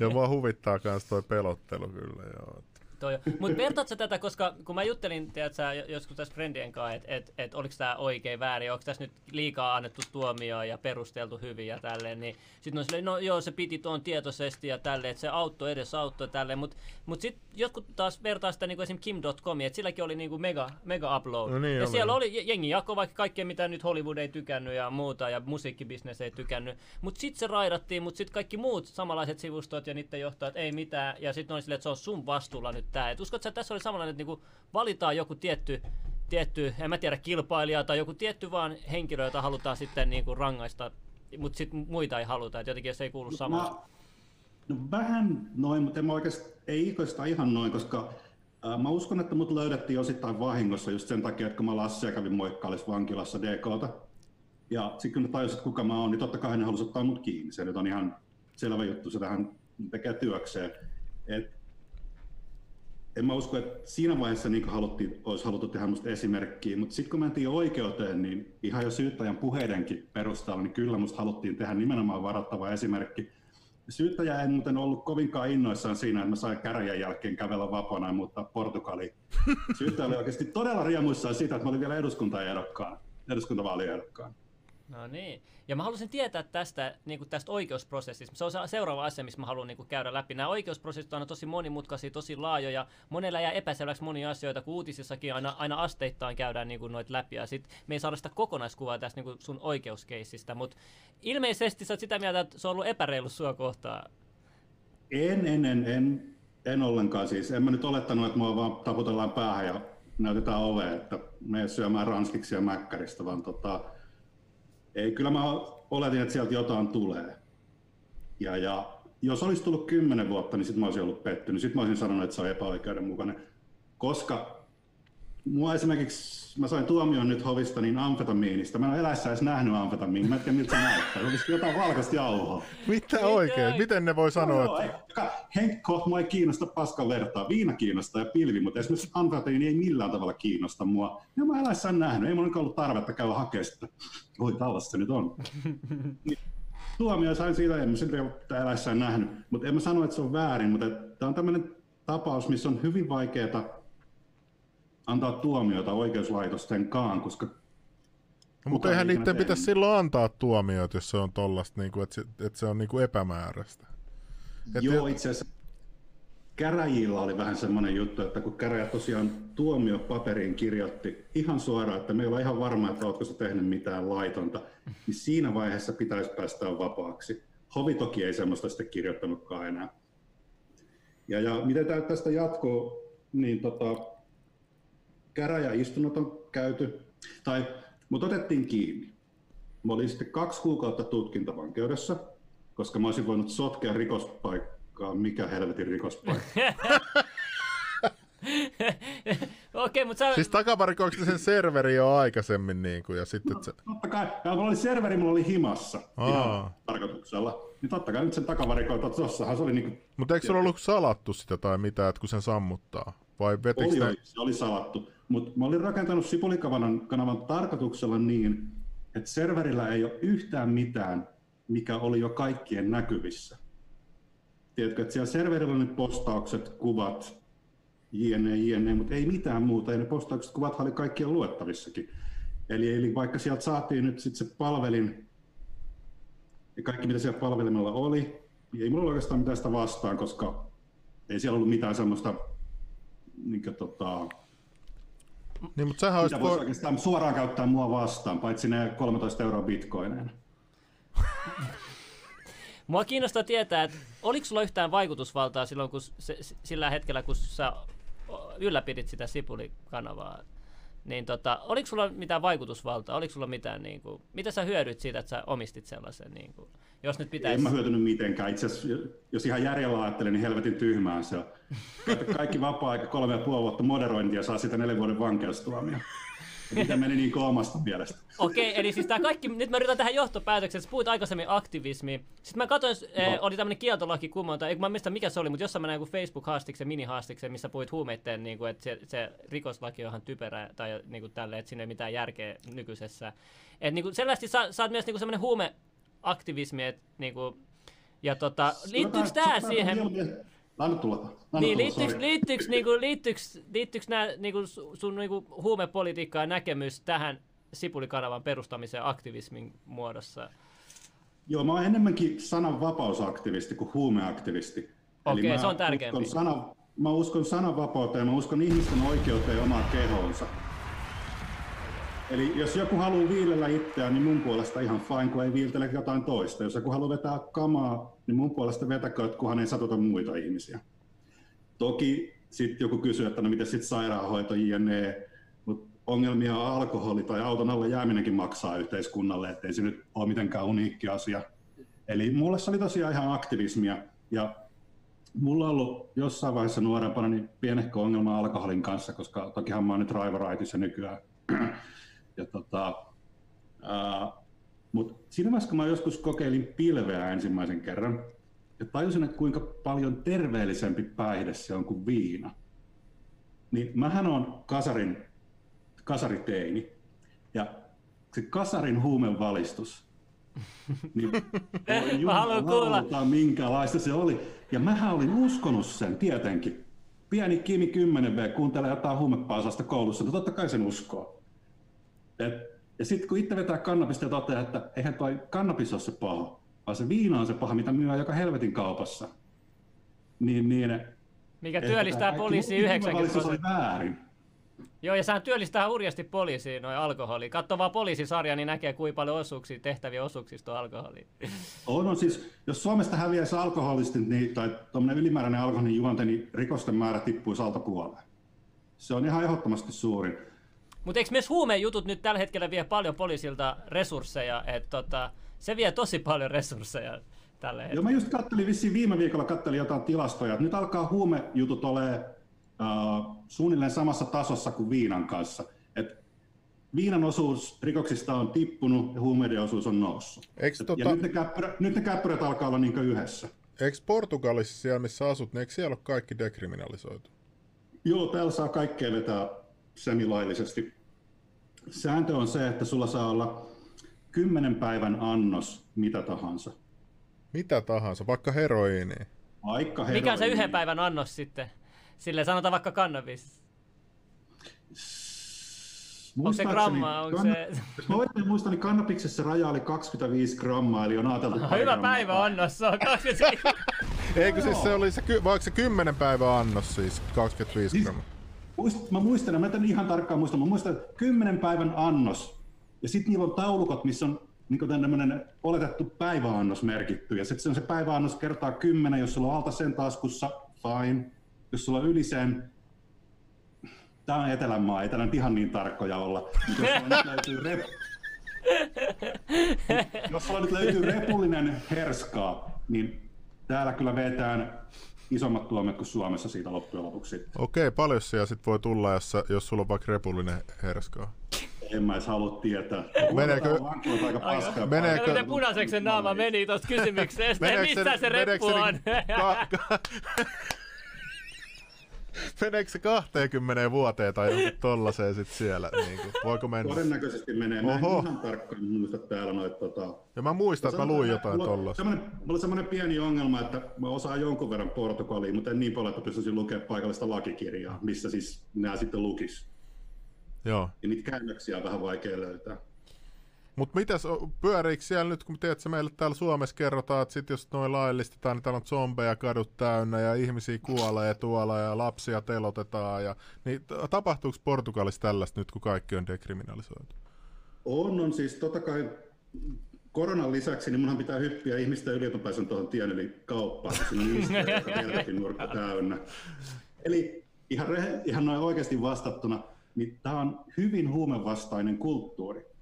Ja mua huvittaa kans toi pelottelu kyllä, joo. Toi. Mut vertaat sä tätä, koska kun mä juttelin tiedät sä, joskus tässä friendien kanssa, että et, et, oliko tämä oikein väärin, onko tässä nyt liikaa annettu tuomioa ja perusteltu hyvin ja tälleen, niin sitten on silleen, no joo, se piti tuon tietoisesti ja tälleen, että se auttoi edes auttoi tälleen, mutta mut sitten jotkut taas vertaa sitä niin esimerkiksi Kim.com, että silläkin oli niin kuin mega, mega upload. No niin ja oli. siellä oli jengi jako vaikka kaikkea, mitä nyt Hollywood ei tykännyt ja muuta, ja musiikkibisnes ei tykännyt. Mutta sitten se raidattiin, mutta sitten kaikki muut samanlaiset sivustot ja niiden johtajat ei mitään. Ja sitten oli silleen, että se on sun vastuulla nyt tämä. Et uskot sä, että tässä oli samanlainen, että niinku valitaan joku tietty, tietty, en mä tiedä, kilpailija tai joku tietty vaan henkilö, jota halutaan sitten niinku rangaista, mutta sitten muita ei haluta, että jotenkin se ei kuulu samaan. Mä, no vähän noin, mutta en mä oikeasti, ei oikeastaan ihan noin, koska ää, mä uskon, että mut löydettiin osittain vahingossa just sen takia, että kun mä Lassia kävin moikkaalis vankilassa DKta. Ja sitten kun ne tajusivat, kuka mä oon, niin totta kai ne halusi ottaa mut kiinni. Se nyt on ihan selvä juttu, se tähän tekee työkseen. Et en mä usko, että siinä vaiheessa niin haluttiin, olisi haluttu tehdä musta esimerkkiä, mutta sitten kun mentiin oikeuteen, niin ihan jo syyttäjän puheidenkin perusteella, niin kyllä musta haluttiin tehdä nimenomaan varoittava esimerkki. Syyttäjä ei muuten ollut kovinkaan innoissaan siinä, että mä sain käräjän jälkeen kävellä vapaana ja muuttaa Portugaliin. Syyttäjä oli oikeasti todella riemuissaan siitä, että mä olin vielä eduskuntaehdokkaan, eduskuntavaaliehdokkaan. No niin. Ja mä haluaisin tietää tästä, niin kuin tästä oikeusprosessista. Se on se seuraava asia, missä mä haluan niin kuin käydä läpi. Nämä oikeusprosessit on aina tosi monimutkaisia, tosi laajoja. Monella jää epäselväksi monia asioita, kun uutisissakin aina, aina asteittain käydään niin kuin noita läpi. Ja sit me ei saada sitä kokonaiskuvaa tästä niin kuin sun oikeuskeissistä. Mutta ilmeisesti sä oot sitä mieltä, että se on ollut epäreilu sua kohtaan. En, en, en, en, en ollenkaan siis. En mä nyt olettanut, että mua vaan taputellaan päähän ja näytetään oveen, että me syömään ranskiksi ja mäkkäristä, vaan tota, ei, kyllä mä oletin, että sieltä jotain tulee. Ja, ja jos olisi tullut kymmenen vuotta, niin sitten mä olisin ollut pettynyt. Sitten mä olisin sanonut, että se on epäoikeudenmukainen. Koska mua esimerkiksi, mä sain tuomion nyt hovista niin amfetamiinista. Mä en ole eläessä edes nähnyt amfetamiinia. Mä en tiedä, miltä se näyttää. Se olisi jotain valkoista jauhoa. Mitä oikein? Miten ne voi sanoa, Joo, että... ei, Henkko, mua ei kiinnosta paskan vertaa. Viina kiinnostaa ja pilvi, mutta esimerkiksi amfetamiini ei millään tavalla kiinnosta mua. Ja mä eläessä en nähnyt. Ei mulla ollut tarvetta käydä hakemaan sitä. Oi, tällaista se nyt on. Niin, Tuomio sain siitä, en mä sitä eläessä en nähnyt. Mutta en mä sano, että se on väärin, mutta tämä on tämmöinen tapaus, missä on hyvin vaikeaa antaa tuomioita oikeuslaitostenkaan, koska No, mutta eihän ei niiden ikinä pitäisi tehnyt. silloin antaa tuomioita, jos se on tollasta, niin kuin, että, se, että se on niin kuin epämääräistä. Et Joo, ja- itse asiassa käräjillä oli vähän semmoinen juttu, että kun käräjä tosiaan tuomiopaperiin kirjoitti ihan suoraan, että me ei olla ihan varma, että oletko sä tehnyt mitään laitonta, niin siinä vaiheessa pitäisi päästä vapaaksi. Hovi toki ei semmoista sitten kirjoittanutkaan enää. Ja, ja miten tää tästä jatkuu, niin tota, käräjäistunnot on käyty, tai mut otettiin kiinni. Mä olin sitten kaksi kuukautta tutkintavankeudessa, koska mä olisin voinut sotkea rikospaikkaa, mikä helvetin rikospaikka. Okei, mutta sä... Siis takavarikoiko sen serveri jo aikaisemmin, niin kuin, ja sitten että se... Totta kai, ja mulla oli serveri, mulla oli himassa Aa. ihan tarkoituksella. Niin totta kai nyt sen takavarikoita, tossahan se oli niinku, Mutta eikö sulla ollut salattu sitä tai mitä, että kun sen sammuttaa? Vai vetikö oli, ne... oli, se oli salattu. Mutta mä olin rakentanut Sipulikanavan kanavan tarkoituksella niin, että serverillä ei ole yhtään mitään, mikä oli jo kaikkien näkyvissä. Tiedätkö, että siellä serverillä on ne postaukset, kuvat, jne, jne, mutta ei mitään muuta. Ja ne postaukset, kuvat oli kaikkien luettavissakin. Eli, eli vaikka sieltä saatiin nyt sitten se palvelin ja kaikki mitä siellä palvelimella oli, niin ei mulla oikeastaan mitään sitä vastaan, koska ei siellä ollut mitään semmoista, niin tota, niin, mutta sähän mitä voisi oikeastaan suoraan käyttää mua vastaan, paitsi ne 13 euroa bitcoineina. Mua kiinnostaa tietää, että oliko sulla yhtään vaikutusvaltaa silloin, kun se, sillä hetkellä, kun sä ylläpidit sitä Sipuli-kanavaa? Niin tota, oliko sulla mitään vaikutusvaltaa? Oliko sulla mitään, niin kuin, mitä sä hyödyt siitä, että sä omistit sellaisen? Niin kuin, jos nyt pitäisi... En mä hyötynyt mitenkään. Itse asiassa, jos ihan järjellä ajattelen, niin helvetin tyhmää se on. Kaikki vapaa-aika kolme ja puoli vuotta moderointia saa sitä neljän vuoden vankeustuomia. Mitä meni niin omasta mielestä? Okei, okay, eli siis tämä kaikki, nyt mä yritän tähän johtopäätökseen, että puhuit aikaisemmin aktivismi. Sitten mä katsoin, no. eh, oli tämmöinen kieltolaki kumonta, mä muista mikä se oli, mutta jossain mä näin Facebook-haastiksen, mini-haastiksen, missä puhuit huumeiden, niin kuin, että se, se, rikoslaki on ihan typerä tai niin kuin tälle, että siinä ei mitään järkeä nykyisessä. Että niin kuin selvästi sä, sä oot myös niin kuin semmoinen huumeaktivismi, että niin kuin, ja tota, liittyykö tämä siihen... Anna tulla. Anna niin, liittyykö, liittyykö, niinku, liittyykö, liittyykö nämä niinku, sun niinku, huumepolitiikka ja näkemys tähän Sipulikanavan perustamiseen aktivismin muodossa? Joo, mä oon enemmänkin sananvapausaktivisti kuin huumeaktivisti. Okei, okay, se on tärkeämpi. Sana, mä uskon sananvapauteen, mä uskon ihmisten oikeuteen omaan kehoonsa. Eli jos joku haluaa viilellä itseään, niin mun puolesta ihan fine, kun ei viiltele jotain toista. Jos joku haluaa vetää kamaa, niin mun puolesta vetäkö, kunhan ei satuta muita ihmisiä. Toki sitten joku kysyy, että no miten sitten sairaanhoito, jne. Mutta ongelmia on alkoholi tai auton alle jääminenkin maksaa yhteiskunnalle, ettei se nyt ole mitenkään uniikki asia. Eli mulle se oli tosiaan ihan aktivismia. Ja mulla on ollut jossain vaiheessa nuorempana niin pienehkö ongelma alkoholin kanssa, koska tokihan mä oon nyt raivoraitissa nykyään ja tota, mutta siinä vaiheessa, kun mä joskus kokeilin pilveä ensimmäisen kerran, ja tajusin, että kuinka paljon terveellisempi päihde se on kuin viina, niin mähän on kasarin, kasariteini, ja se kasarin huumevalistus, niin haluan kuulla. minkälaista se oli. Ja mähän olin uskonut sen tietenkin. Pieni Kimi 10V kuuntelee jotain huumepaasasta koulussa, no totta kai sen uskoo. Et, ja sitten kun itse vetää kannabista ja toteaa, että eihän toi kannabis ole se paha, vaan se viina on se paha, mitä myy joka helvetin kaupassa. Niin, niin, Mikä työllistää poliisia 90 prosenttia. väärin. Joo, ja sehän työllistää hurjasti poliisiin noin alkoholi. Katso vaan poliisisarja, niin näkee kuinka paljon osuuksia, tehtäviä osuuksista on alkoholi. On, on siis, jos Suomesta häviäisi alkoholistit niin, tai tuommoinen ylimääräinen alkoholin juonte, niin rikosten määrä tippuisi alta puoleen. Se on ihan ehdottomasti suurin. Mutta eikö myös huumejutut nyt tällä hetkellä vie paljon poliisilta resursseja, että tota, se vie tosi paljon resursseja tällä hetkellä. Joo, mä just kattelin vissiin viime viikolla kattelin jotain tilastoja, nyt alkaa huumejutut ole uh, suunnilleen samassa tasossa kuin viinan kanssa. Et viinan osuus rikoksista on tippunut ja huumeiden osuus on noussut. Eikö tota... Ja nyt ne, käppyrä, nyt ne käppyrät alkaa olla niin yhdessä. Eikö Portugalissa siellä, missä asut, niin eikö siellä ole kaikki dekriminalisoitu? Joo, täällä saa kaikkea vetää semilaillisesti sääntö on se, että sulla saa olla kymmenen päivän annos mitä tahansa. Mitä tahansa, vaikka heroiini. Vaikka heroiini. Mikä on se yhden päivän annos sitten? Sille sanotaan vaikka kannabis. Onko se grammaa? Onko se... Jos mä oikein muistan, niin kannabiksessa raja oli 25 grammaa, eli on ajateltu Hyvä grammaa. päivä annos, se on 25 Eikö siis se oli se, vaikka se 10 päivän annos siis, 25 siis, grammaa? Muist, mä muistan, mä en ihan tarkkaan muista, mä muistan, että kymmenen päivän annos, ja sitten niillä on taulukot, missä on niin tämmöinen oletettu päiväannos merkitty, ja sitten se on se päiväannos kertaa kymmenen, jos sulla on alta sen taskussa, fine. Jos sulla on yli sen, tämä on Etelänmaa, ei nyt ihan niin tarkkoja olla, mutta jos sulla nyt löytyy rep... jos sulla nyt löytyy repullinen herskaa, niin täällä kyllä vetään isommat tuomiot kuin Suomessa siitä loppujen lopuksi. Okei, paljon siellä sitten voi tulla, jos, jos sulla on vaikka repullinen herskaa? En mä edes halua tietää. Meneekö... Aika paskaa. Meneekö... Miten punaiseksi se naama meni tuosta kysymyksestä? Missä se, se reppu on? Ka- ka- Meneekö se 20 vuoteen tai joku tollaiseen sit siellä? Niin kuin, voiko mennä? Todennäköisesti menee. Mä en Oho. ihan tarkkaan muista täällä noita. Tota... Ja mä muistan, että mä luin jotain tollasta. Mulla on semmoinen pieni ongelma, että mä osaan jonkun verran portugalia, mutta en niin paljon, että pystyisin lukemaan paikallista lakikirjaa, missä siis nämä sitten lukis. Joo. Ja niitä käännöksiä on vähän vaikea löytää. Mutta mitäs, pyöriikö siellä nyt, kun tiedät, meille täällä Suomessa kerrotaan, että sit jos noin laillistetaan, niin täällä on zombeja kadut täynnä ja ihmisiä kuolee tuolla ja lapsia telotetaan. Ja, niin tapahtuuko Portugalissa tällaista nyt, kun kaikki on dekriminalisoitu? On, on siis totta kai koronan lisäksi, niin munhan pitää hyppiä ihmisten yli, että pääsen tuohon tien eli kauppaan, siinä on nurkka täynnä. Eli ihan, ihan noin oikeasti vastattuna, niin tämä on hyvin huumevastainen kulttuuri.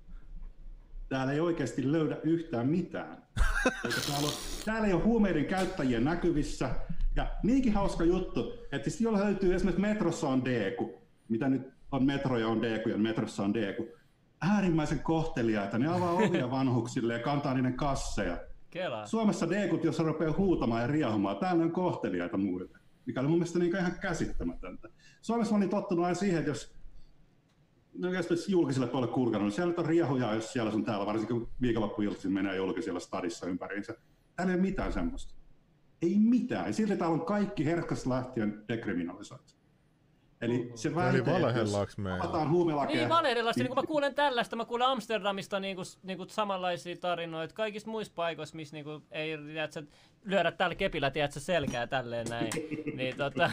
Täällä ei oikeasti löydä yhtään mitään. Eikä täällä, ole, täällä ei ole huumeiden käyttäjiä näkyvissä. Ja niinkin hauska juttu, että siis jolla löytyy esimerkiksi metrossa on Deku, mitä nyt on metroja on Deku ja metrossa on Deku. Äärimmäisen kohteliaita, ne avaa ovia vanhuksille ja kantaa niiden kasseja. Kela. Suomessa Dekut, jos rupeaa huutamaan ja riehumaan, täällä on kohteliaita muille mikä oli mun mielestä niin ihan käsittämätöntä. Suomessa mä olin tottunut aina siihen, että jos no jos julkiselle puolelle kurkannut, niin siellä on riehuja, jos siellä on täällä, varsinkin kun viikonloppuiltaisin menee julkisella stadissa ympäriinsä. Täällä ei ole mitään semmoista. Ei mitään. Ja silti täällä on kaikki herkästä lähtien dekriminalisoitu. Eli se väite, Eli valehellaanko me? Avataan huumelakeja. Niin valehdellasti, niin kun mä kuulen tällaista, mä kuulen Amsterdamista niinku, niinku samanlaisia tarinoita, kaikista muissa paikoissa, missä niinku, ei tiedätkö, lyödä tällä kepillä tiedätkö, selkää tälleen näin. niin, tota...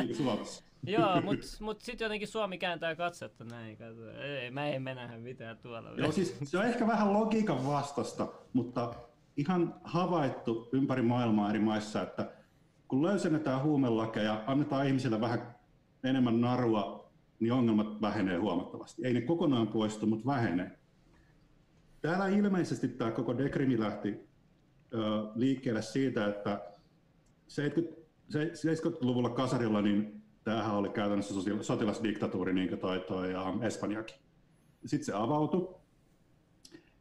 niin Suomessa. Joo, mut, mut sitten jotenkin Suomi kääntää katsetta näin. Kato. Ei, mä en mennä mitään tuolla. Joo, siis se on ehkä vähän logiikan vastasta, mutta ihan havaittu ympäri maailmaa eri maissa, että kun löysennetään huumelakeja, annetaan ihmisille vähän enemmän narua, niin ongelmat vähenee huomattavasti. Ei ne kokonaan poistu, mutta vähenee. Täällä ilmeisesti tämä koko dekrimi lähti ö, liikkeelle siitä, että 70-luvulla kasarilla niin tämähän oli käytännössä sotilasdiktatuuri, niin kuin toi, toi ja Espanjakin. Sitten se avautui.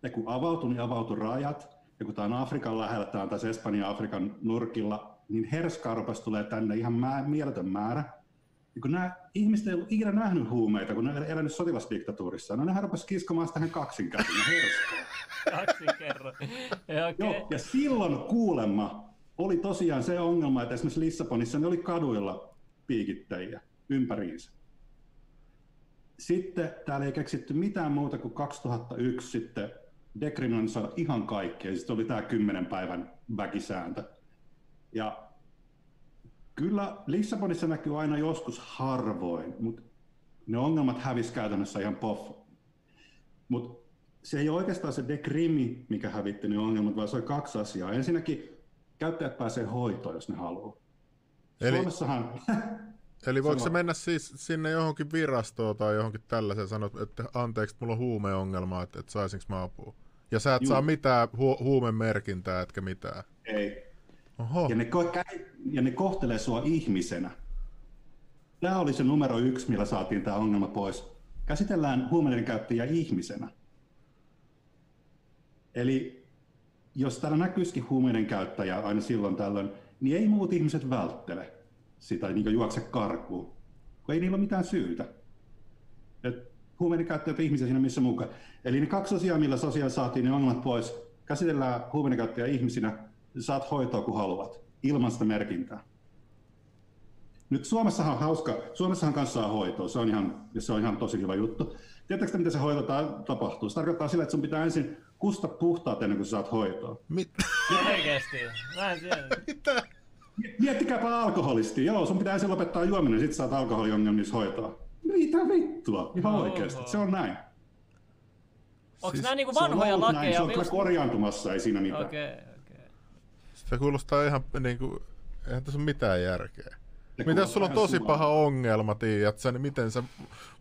Ja kun avautui, niin avautui rajat. Ja kun tämä on Afrikan lähellä, tämä on tässä Espanjan Afrikan nurkilla, niin herskaa tulee tänne ihan mieletön määrä niin kun nämä ihmiset ei ollut ikinä nähnyt huumeita, kun ne on elänyt sotilasdiktatuurissa. No nehän rupesivat kiskomaan sitä kaksin käsin kaksin kerran. okay. Joo, ja silloin kuulemma oli tosiaan se ongelma, että esimerkiksi Lissabonissa ne oli kaduilla piikittäjiä ympäriinsä. Sitten täällä ei keksitty mitään muuta kuin 2001 sitten dekriminalisoida ihan kaikkea. Sitten oli tämä kymmenen päivän väkisääntö. Ja Kyllä Lissabonissa näkyy aina joskus harvoin, mutta ne ongelmat hävisi käytännössä ihan poff. Mutta se ei ole oikeastaan se dekrimi, mikä hävitti ne ongelmat, vaan se on kaksi asiaa. Ensinnäkin käyttäjät pääsee hoitoon, jos ne haluaa. Eli, Suomessahan... Eli voiko se mennä siis sinne johonkin virastoon tai johonkin tällaiseen sanot, että anteeksi, mulla on huumeongelma, että, että saisinko mä apua? Ja sä et Juu. saa mitään hu- huumemerkintää, etkä mitään. Ei. Oho. Ja, ne ko- ja ne kohtelee sua ihmisenä. Tämä oli se numero yksi, millä saatiin tämä ongelma pois. Käsitellään huumeiden käyttäjiä ihmisenä. Eli jos täällä näkyisikin huumeiden käyttäjä aina silloin tällöin, niin ei muut ihmiset välttele sitä, niin juokse karkuun, kun ei niillä ole mitään syytä. Et huumeiden käyttäjät ihmisiä siinä missä mukaan. Eli ne kaksi asiaa, millä sosiaali saatiin ne ongelmat pois, käsitellään huumeiden käyttäjiä ihmisinä saat hoitoa kun haluat, ilman sitä merkintää. Nyt Suomessahan on hauska, Suomessahan kanssa saa hoitoa, se on ihan, se on ihan tosi hyvä juttu. Tiedättekö miten se hoito tapahtuu? Se tarkoittaa sillä, että sun pitää ensin kusta puhtaat ennen kuin sä saat hoitoa. Mit? Oikeesti? Mä en tiedä. Mitä? Miettikääpä alkoholisti. Joo, sun pitää ensin lopettaa juominen, sit saat alkoholiongelmissa hoitoa. Mitä vittua? Ihan Oho. oikeesti. Se on näin. Onko siis, nämä niinku vanhoja lakeja? Näin. Se on kyllä korjaantumassa, ei siinä mitään. Okay. Se kuulostaa ihan niin kuin, eihän tässä ole mitään järkeä. Mitä jos sulla on tosi paha ongelma, tiedät sä, niin miten sä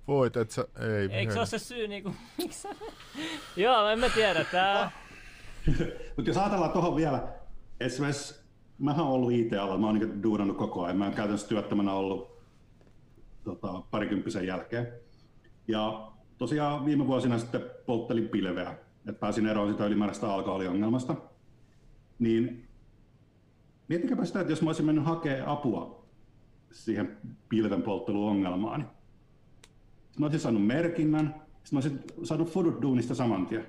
voit, että sä... Ei, Eikö se ole se syy niinku, miksi Joo, en mä tiedä, tää... Mutta jos ajatellaan tuohon vielä, esimerkiksi mähän oon ollut IT-alalla, mä oon niin duunannut koko ajan, mä oon käytännössä työttömänä ollut tota, parikymppisen jälkeen. Ja tosiaan viime vuosina sitten polttelin pilveä, että pääsin eroon sitä ylimääräistä alkoholiongelmasta. Niin Miettikääpä sitä, että jos mä olisin mennyt hakemaan apua siihen pilvenpoltteluongelmaan, niin mä olisin saanut merkinnän, sitten mä olisin saanut fudut duunista saman tien.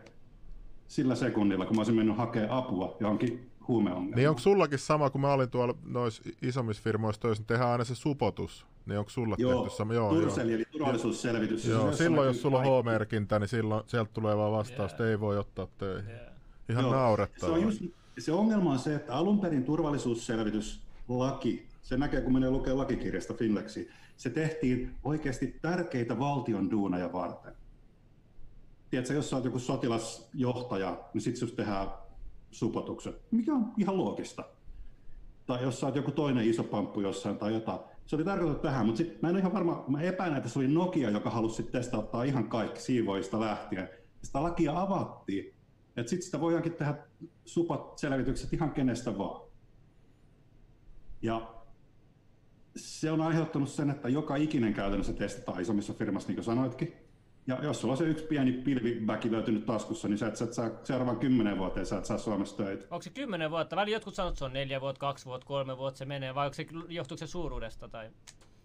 Sillä sekunnilla, kun mä olisin mennyt hakemaan apua johonkin huumeongelmaa. Niin onko sullakin sama, kun mä olin tuolla noissa isommissa firmoissa töissä, niin tehdään aina se supotus. Niin onko sulla Joo, tehty sama? Joo, Tursel, eli turvallisuusselvitys. joo. joo. silloin jos sulla on H-merkintä, niin silloin sieltä tulee vaan vastaus, että Jaa. ei voi ottaa töihin. Yeah. Ihan Joo. naurettavaa. Se, on just, se ongelma on se, että alun perin turvallisuusselvityslaki, se näkee kun menee lukee lakikirjasta Finlexi, se tehtiin oikeasti tärkeitä valtion duunaja varten. Tiedätkö, jos sä oot joku sotilasjohtaja, niin sit sus tehdään supotukset, mikä on ihan loogista. Tai jos sä oot joku toinen iso pamppu jossain tai jotain. Se oli tarkoitettu tähän, mutta sit mä en ole ihan varma, mä epäilen, että se oli Nokia, joka halusi sit testauttaa ihan kaikki siivoista lähtien. Sitä lakia avattiin, että sitten sitä voidaankin tehdä supat selvitykset ihan kenestä vaan. Ja se on aiheuttanut sen, että joka ikinen käytännössä testataan isommissa firmassa, niin kuin sanoitkin. Ja jos sulla on se yksi pieni pilviväki löytynyt taskussa, niin sä et, sä et saa seuraavan kymmenen vuoteen sä et saa Suomessa töitä. Onko se kymmenen vuotta? Väli jotkut sanoo, että se on neljä vuotta, kaksi vuotta, kolme vuotta se menee, vai onko se, johtuuko se suuruudesta? Tai...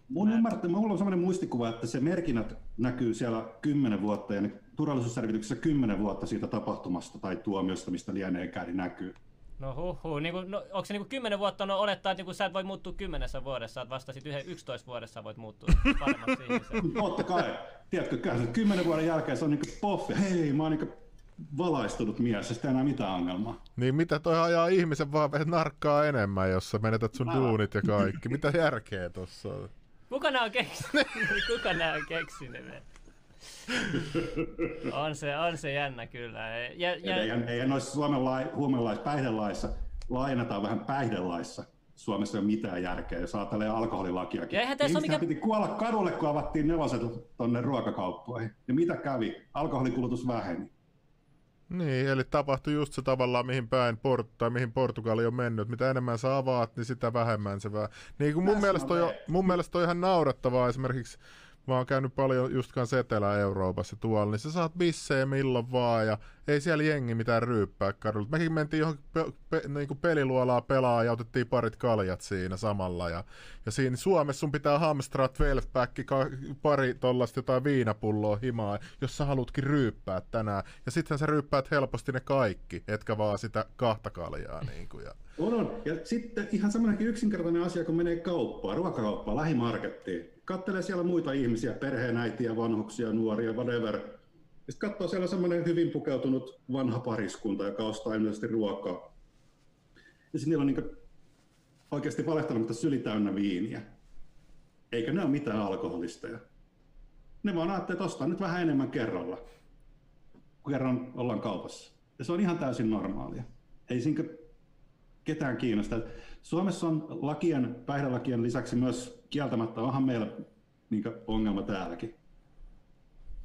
Mun ymmärtää, mulla on sellainen muistikuva, että se merkinnät näkyy siellä kymmenen vuotta ja ne turvallisuusselvityksessä kymmenen vuotta siitä tapahtumasta tai tuomiosta, mistä lieneekään, niin näkyy. No huh huh. Niin kuin, no, onko se niin kuin kymmenen vuotta, no olettaa, että niin kuin sä et voi muuttua kymmenessä vuodessa, että vasta sitten 11 vuodessa voit muuttua paremmaksi ihmiseksi. Totta kai. Tiedätkö, kyllä se kymmenen vuoden jälkeen se on niinku poffi. Hei, mä oon niinku valaistunut mies, sitten ei enää mitään ongelmaa. Niin mitä toi ajaa ihmisen vaan vähän narkkaa enemmän, jos sä menetät sun Älä. duunit ja kaikki. Mitä järkeä tossa on? Kuka nää on keksinyt? Kuka nää on keksinyt? On se, on se jännä kyllä. Ja, Ja... Eihän, eihän noissa Suomen lai, huumelais, päihdelaissa, laajennetaan vähän päihdelaissa. Suomessa ei ole mitään järkeä, jos ajattelee alkoholilakiakin. Ja eihän tässä mikä- piti kuolla kadulle, kun avattiin neloset tonne ruokakauppoihin. Ja mitä kävi? Alkoholikulutus väheni. Niin, eli tapahtui just se tavallaan, mihin päin Port- tai mihin Portugali on mennyt. Mitä enemmän sä avaat, niin sitä vähemmän se vähän. Niin kuin mun, mielestä on, jo- mun mielestä on ihan naurettavaa esimerkiksi, mä oon käynyt paljon just kanssa Etelä-Euroopassa tuolla, niin sä saat bissejä milloin vaan ja ei siellä jengi mitään ryyppää kadulla. Mekin mentiin johonkin pe- pe- niin kuin peliluolaa pelaa ja otettiin parit kaljat siinä samalla. Ja, ja siinä Suomessa sun pitää hamstraa 12 ka- pari tollasta jotain viinapulloa himaa, jos sä halutkin ryyppää tänään. Ja sittenhän sä ryyppäät helposti ne kaikki, etkä vaan sitä kahta kaljaa. Niin kuin, ja... On, on. Ja sitten ihan semmoinenkin yksinkertainen asia, kun menee kauppaan, ruokakauppaan, lähimarkettiin. Kattelee siellä muita ihmisiä, perheenäitiä, vanhuksia, nuoria, whatever. Sitten katsoo siellä semmoinen hyvin pukeutunut vanha pariskunta, joka ostaa ilmeisesti ruokaa. Ja niillä on niin oikeasti valehtelematta syli täynnä viiniä. Eikä ne ole mitään alkoholisteja. Ne vaan ajattelee, että ostaa nyt vähän enemmän kerralla, kun kerran ollaan kaupassa. Ja se on ihan täysin normaalia. Ei siinä ketään kiinnosta. Suomessa on lakien, päihdelakien lisäksi myös kieltämättä, onhan meillä niin ongelma täälläkin.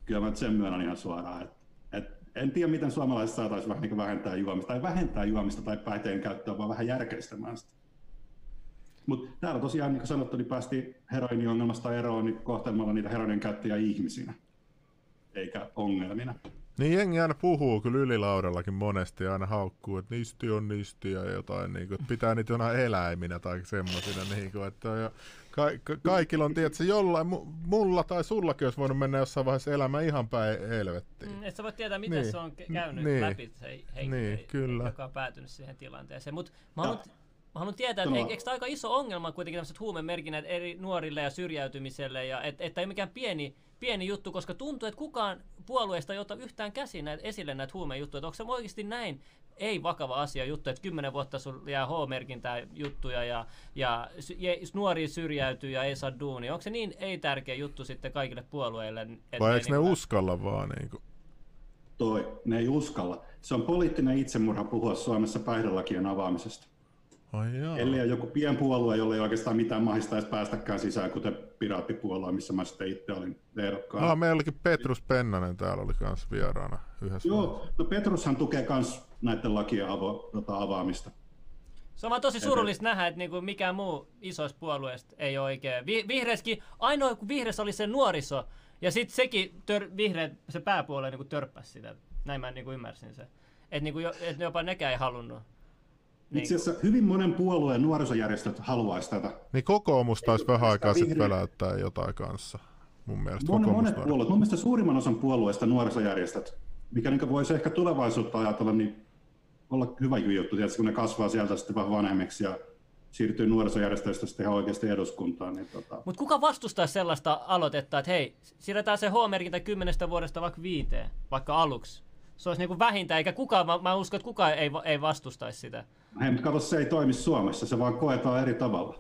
Kyllä mä sen myönnän ihan suoraan. Et, et, en tiedä, miten suomalaiset saataisiin vähän niin vähentää juomista, tai vähentää juomista tai päihteen käyttöä, vaan vähän järkeistämään sitä. Mutta täällä tosiaan, niin kuin sanottu, niin päästiin heroiniongelmasta eroon niin kohtelemalla niitä heroinin käyttäjiä ihmisinä, eikä ongelmina. Niin jengi aina puhuu kyllä ylilaudallakin monesti ja aina haukkuu, että nisti on nisti ja jotain, niin kuin, että pitää niitä jonain eläiminä tai semmoisina. Niin kuin, että ja ka- ka- kaikilla on, tiedätkö, jollain, mu- mulla tai sullakin olisi voinut mennä jossain vaiheessa elämä ihan päin helvettiin. Mm, et sä voit tietää, miten Niin. se on käynyt Niin. läpi se henkilö, Niin, kyllä. joka on päätynyt siihen tilanteeseen. Mutta mä haluan, mä haluan tietää, että eikö, tämä aika iso ongelma kuitenkin tämmöiset huumemerkinnät eri nuorille ja syrjäytymiselle, ja et, että ei mikään pieni, pieni juttu, koska tuntuu, että kukaan puolueesta ei ota yhtään käsin näitä, esille näitä huumejuttuja. Että onko se oikeasti näin ei vakava asia juttu, että kymmenen vuotta sulla jää H-merkintää juttuja ja, ja nuori syrjäytyy ja ei saa duunia. Onko se niin ei tärkeä juttu sitten kaikille puolueille? että Vai ei eikö ne niinku- uskalla vaan? Niin kuin? Toi, ne ei uskalla. Se on poliittinen itsemurha puhua Suomessa päihdelakien avaamisesta. Ai jaa. Ellei ole joku pienpuolue, jolla ei oikeastaan mitään mahista edes päästäkään sisään, kuten piraattipuolue, missä mä sitten itse olin ehdokkaan. Ah, meillä olikin Petrus Pennanen täällä oli kanssa vieraana yhdessä. Joo, no Petrushan tukee myös näiden lakien avo, tota, avaamista. Se on vaan tosi surullista nähdä, että niinku mikään muu isoista puolueista ei ole oikein. Vi- vihreäskin, ainoa kun vihreässä oli se nuoriso, ja sitten sekin tör, vihreät, se pääpuolue niinku törppäsi sitä. Näin mä niinku ymmärsin se. Että niinku, jo, et jopa nekään ei halunnut. Niin. Itse asiassa hyvin monen puolueen nuorisojärjestöt haluaisi tätä. Niin kokoomus taisi vähän aikaa sitten väläyttää jotain kanssa. Mun mielestä Monet, kokoomus monet puolueet, mun mielestä suurimman osan puolueista nuorisojärjestöt, mikä niin voisi ehkä tulevaisuutta ajatella, niin olla hyvä juttu, tietysti, kun ne kasvaa sieltä sitten vähän vanhemmiksi ja siirtyy nuorisojärjestöistä sitten ihan oikeasti eduskuntaan. Niin tota... Mutta kuka vastustaa sellaista aloitetta, että hei, siirretään se H-merkintä kymmenestä vuodesta vaikka viiteen, vaikka aluksi? Se olisi niin vähintään, eikä kukaan, mä, mä uskon, että kukaan ei, ei vastustaisi sitä. Hei, mutta kato, se ei toimi Suomessa, se vaan koetaan eri tavalla.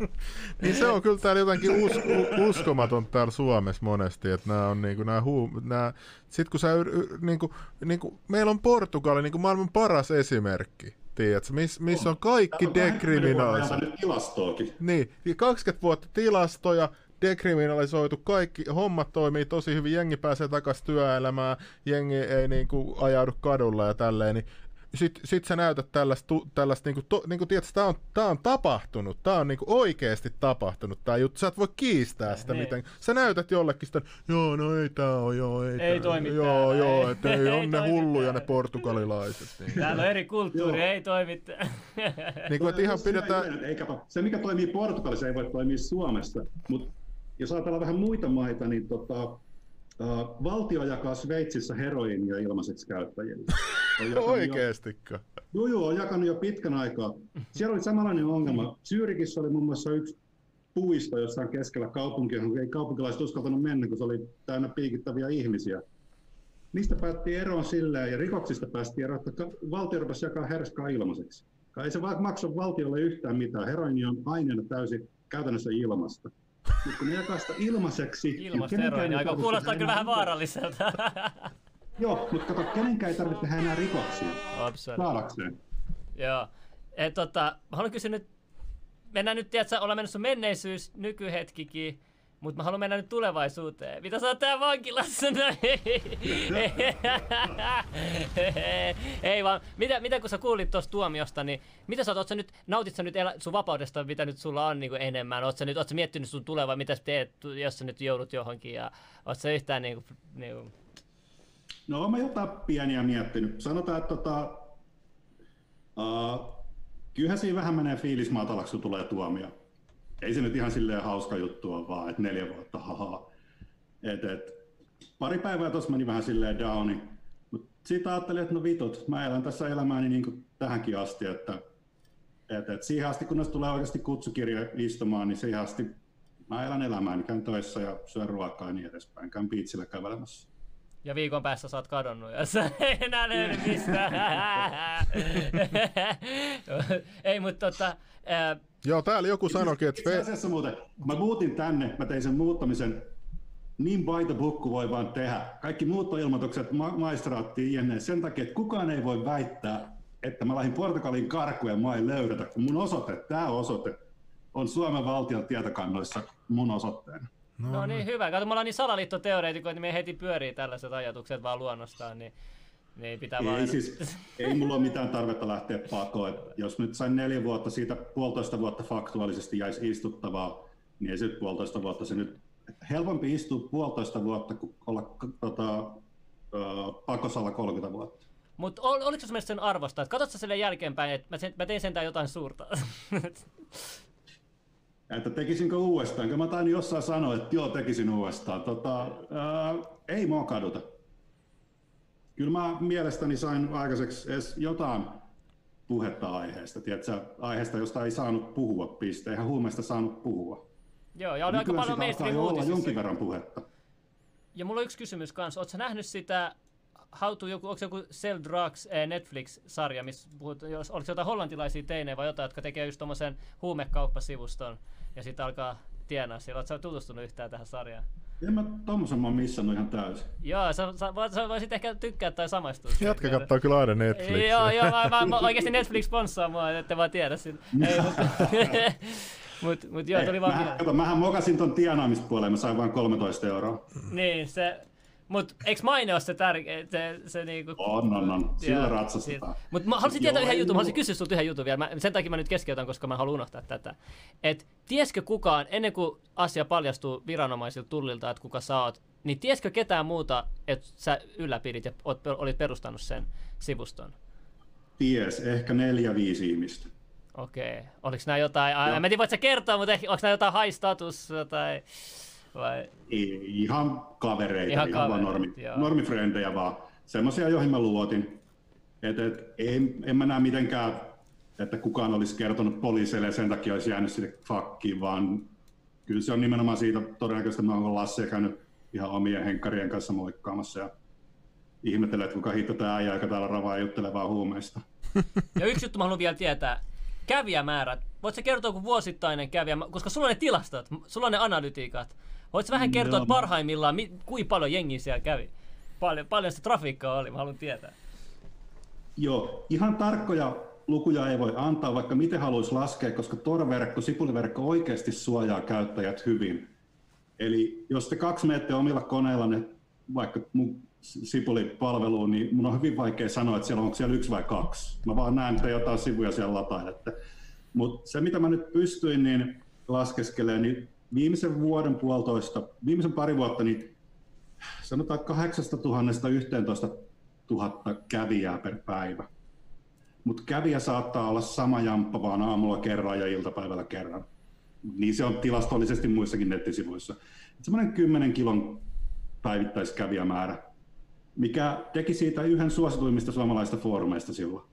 niin se on kyllä täällä jotenkin us, uskomaton täällä Suomessa monesti, että nämä on niinku nämä huu, nämä, sit kun sä niinku, niinku, meillä on Portugali niinku maailman paras esimerkki tiedätkö, missä miss on kaikki dekriminalisoitu. Niin, 20 vuotta tilastoja, dekriminalisoitu, kaikki hommat toimii tosi hyvin, jengi pääsee takaisin työelämään, jengi ei niinku ajaudu kadulla ja tälleen, niin sit, sit sä näytät tällaista, tällaista niinku, to, niinku tiedätkö, tää on, tää on tapahtunut, tää on niinku oikeesti tapahtunut tää juttu, sä et voi kiistää sitä niin. miten, sä näytät jollekin sitä, joo no ei tää on, joo ei, ei toimi joo, täällä, joo, ei, et ei, ei on ne hulluja täällä. ne portugalilaiset. Niin. Täällä on eri kulttuuri, ei toimi niin kuin, että ihan pidetään... Ei, kato, se mikä toimii Portugalissa ei voi toimia Suomessa, mutta jos ajatellaan vähän muita maita, niin tota, valtio jakaa Sveitsissä heroinia ilmaiseksi käyttäjille. Oikeestikö? Joo, joo, on jakanut jo pitkän aikaa. Siellä oli samanlainen ongelma. Syyrikissä oli muun muassa yksi puisto jossain keskellä kaupunkia, johon ei kaupunkilaiset uskaltanut mennä, kun se oli täynnä piikittäviä ihmisiä. Mistä päätti eroon silleen, ja rikoksista päästiin eroon, että valtio rupesi jakaa herskaa ilmaiseksi. Ei se maksa valtiolle yhtään mitään. Heroini on aineena täysin käytännössä ilmasta. Mutta kun ne jakaa sitä ilmaiseksi... Ilmasteroini, niin aika kuulostaa kyllä vähän vaaralliselta. Joo, mutta kato, kenenkään ei tarvitse tehdä enää rikoksia. Saadakseen. Joo. Et, tota, mä haluan kysyä nyt, mennään nyt, tiedätkö, ollaan menossa menneisyys, nykyhetkikin, mutta mä haluan mennä nyt tulevaisuuteen. Mitä sä oot tää vankilassa? Ei vaan, mitä, mitä kun sä kuulit tuosta tuomiosta, niin mitä sä oot, oot sä nyt, nautit sä nyt elä, sun vapaudesta, mitä nyt sulla on niin enemmän? Oot sä nyt, oot sä miettinyt sun tulevaa, mitä sä teet, jos sä nyt joudut johonkin ja oot sä yhtään niin kuin, niin kuin... No mä jotain pieniä miettinyt. Sanotaan, että tota, uh, kyllähän siinä vähän menee fiilis matalaksi, kun tulee tuomio ei se nyt ihan silleen hauska juttu ole vaan, että neljä vuotta, haha. Et, et, pari päivää tuossa meni vähän silleen downi, mutta siitä ajattelin, että no vitut, mä elän tässä elämääni niin kuin tähänkin asti, että et, et siihen asti, kunnes tulee oikeasti kutsukirja istumaan, niin siihen asti mä elän elämääni, käyn töissä ja syön ruokaa ja niin edespäin, käyn piitsillä kävelemässä. Ja viikon päässä sä oot kadonnut ja sä ei enää löydy mistään. ei, mutta tota, ää, Joo, täällä joku sanoikin, että... Itse asiassa muuten, kun mä muutin tänne, mä tein sen muuttamisen niin by the book kuin voi vaan tehdä. Kaikki muuttoilmoitukset ma- maistraattiin jne. sen takia, että kukaan ei voi väittää, että mä lähdin Portugalin karkuun ja mä en löydetä, kun mun osoite, tämä osoite, on Suomen valtion tietokannoissa mun osoitteena. No, no niin, hyvä. Kato, me ollaan niin salaliittoteoreetikoita, niin me heti pyörii tällaiset ajatukset vaan luonnostaan, niin niin pitää ei, vaan... siis, ei mulla ole mitään tarvetta lähteä pakoon. Jos nyt sain neljä vuotta siitä puolitoista vuotta faktuaalisesti jäisi istuttavaa, niin ei se puolitoista vuotta se nyt... Helpompi istua puolitoista vuotta kuin olla tota, pakosalla 30 vuotta. Mutta ol, oliko se sen arvosta, että katsotko sille jälkeenpäin, että mä, sen, mä tein sentään jotain suurta? että tekisinkö uudestaan? Kyllä mä tain jossain sanoa, että joo, tekisin uudestaan. Tota, uh, ei mua kaduta kyllä mä mielestäni sain aikaiseksi edes jotain puhetta aiheesta. Tiedätkö, aiheesta, josta ei saanut puhua, piste. Eihän huumeesta saanut puhua. Joo, ja on aika paljon mainstream olla jonkin verran puhetta. Ja mulla on yksi kysymys kanssa. Oletko nähnyt sitä How to, joku, onko se joku Sell Drugs eh, Netflix-sarja, missä puhut, jos, oliko se jotain hollantilaisia teinejä vai jotain, jotka tekee just tuommoisen huumekauppasivuston ja sitten alkaa tienaa siellä. Oletko tutustunut yhtään tähän sarjaan? En mä tommosen mä oon missannut ihan täysin. Joo, sä, sä, sä voisit ehkä tykkää tai samaistua. Jatka kattoo kyllä aina Netflix. joo, joo, mä, mä, mä, oikeasti Netflix sponssaa mua, ette vaan tiedä sitä. Mut, mut joo, tuli vaan... Mähän, kato, mähän mokasin ton tienaamispuoleen, mä sain vain 13 euroa. Niin, se, mutta eikö maine ole se tärkeä? Se, se niinku... On, on, on. Sillä ratsastetaan. Mutta mä haluaisin tietää yhden jutun, mä haluaisin kysyä sulta yhden jutun vielä. Mä, sen takia mä nyt keskeytän, koska mä haluan unohtaa tätä. Et tieskö kukaan, ennen kuin asia paljastuu viranomaisilta tullilta, että kuka sä oot, niin tieskö ketään muuta, että sä ylläpidit ja olit perustanut sen sivuston? Ties, ehkä neljä, viisi ihmistä. Okei. Okay. Oliko nämä jotain, mä en tiedä voit sä kertoa, mutta onko nämä jotain high status tai... Vai? Ei, ihan kavereita, ihan, ihan vaan normi, normifrendejä vaan. Semmoisia, joihin mä luotin. Et, et, en, en mä näe mitenkään, että kukaan olisi kertonut poliisille ja sen takia olisi jäänyt sinne fakkiin, vaan kyllä se on nimenomaan siitä todennäköisesti, että mä oon Lasse käynyt ihan omien henkkarien kanssa moikkaamassa ja ihmettelee, että kuka hitto tämä äijä, joka täällä ravaa juttelevaa huumeista. Ja yksi juttu mä haluan vielä tietää. Kävijämäärät. Voitko kertoa, kun vuosittainen kävijä, koska sulla on ne tilastot, sulla on ne analytiikat. Voitko vähän kertoa, Joo. että parhaimmillaan, mi, kuinka paljon jengiä siellä kävi? Paljon, paljon sitä trafiikkaa oli, mä haluan tietää. Joo, ihan tarkkoja lukuja ei voi antaa, vaikka miten haluaisi laskea, koska torverkko, sipuliverkko oikeasti suojaa käyttäjät hyvin. Eli jos te kaksi menette omilla koneillanne vaikka mun sipulipalveluun, niin mun on hyvin vaikea sanoa, että siellä onko siellä yksi vai kaksi. Mä vaan näen, että jotain sivuja siellä latailette. Mutta se, mitä mä nyt pystyin niin laskeskelemaan, niin viimeisen vuoden puolitoista, viimeisen pari vuotta, niin sanotaan 8000 11 000 kävijää per päivä. Mutta kävijä saattaa olla sama jamppa vaan aamulla kerran ja iltapäivällä kerran. Niin se on tilastollisesti muissakin nettisivuissa. Semmoinen 10 kilon päivittäiskävijämäärä, mikä teki siitä yhden suosituimmista suomalaista foorumeista silloin.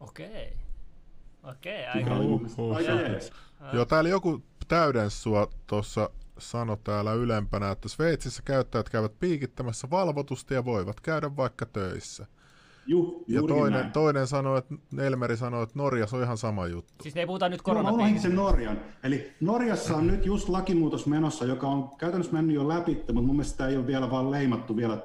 Okei. Okei, aika. Joo, täällä joku täydens sua tuossa sano täällä ylempänä, että Sveitsissä käyttäjät käyvät piikittämässä valvotusti ja voivat käydä vaikka töissä. Juh, Ja toinen, näin. toinen sanoi, että Elmeri sanoi, että Norjassa on ihan sama juttu. Siis ne ei puhuta nyt koronapiikistä. sen Norjan. Eli Norjassa on nyt just lakimuutos menossa, joka on käytännössä mennyt jo läpi, mutta mun mielestä sitä ei ole vielä vaan leimattu vielä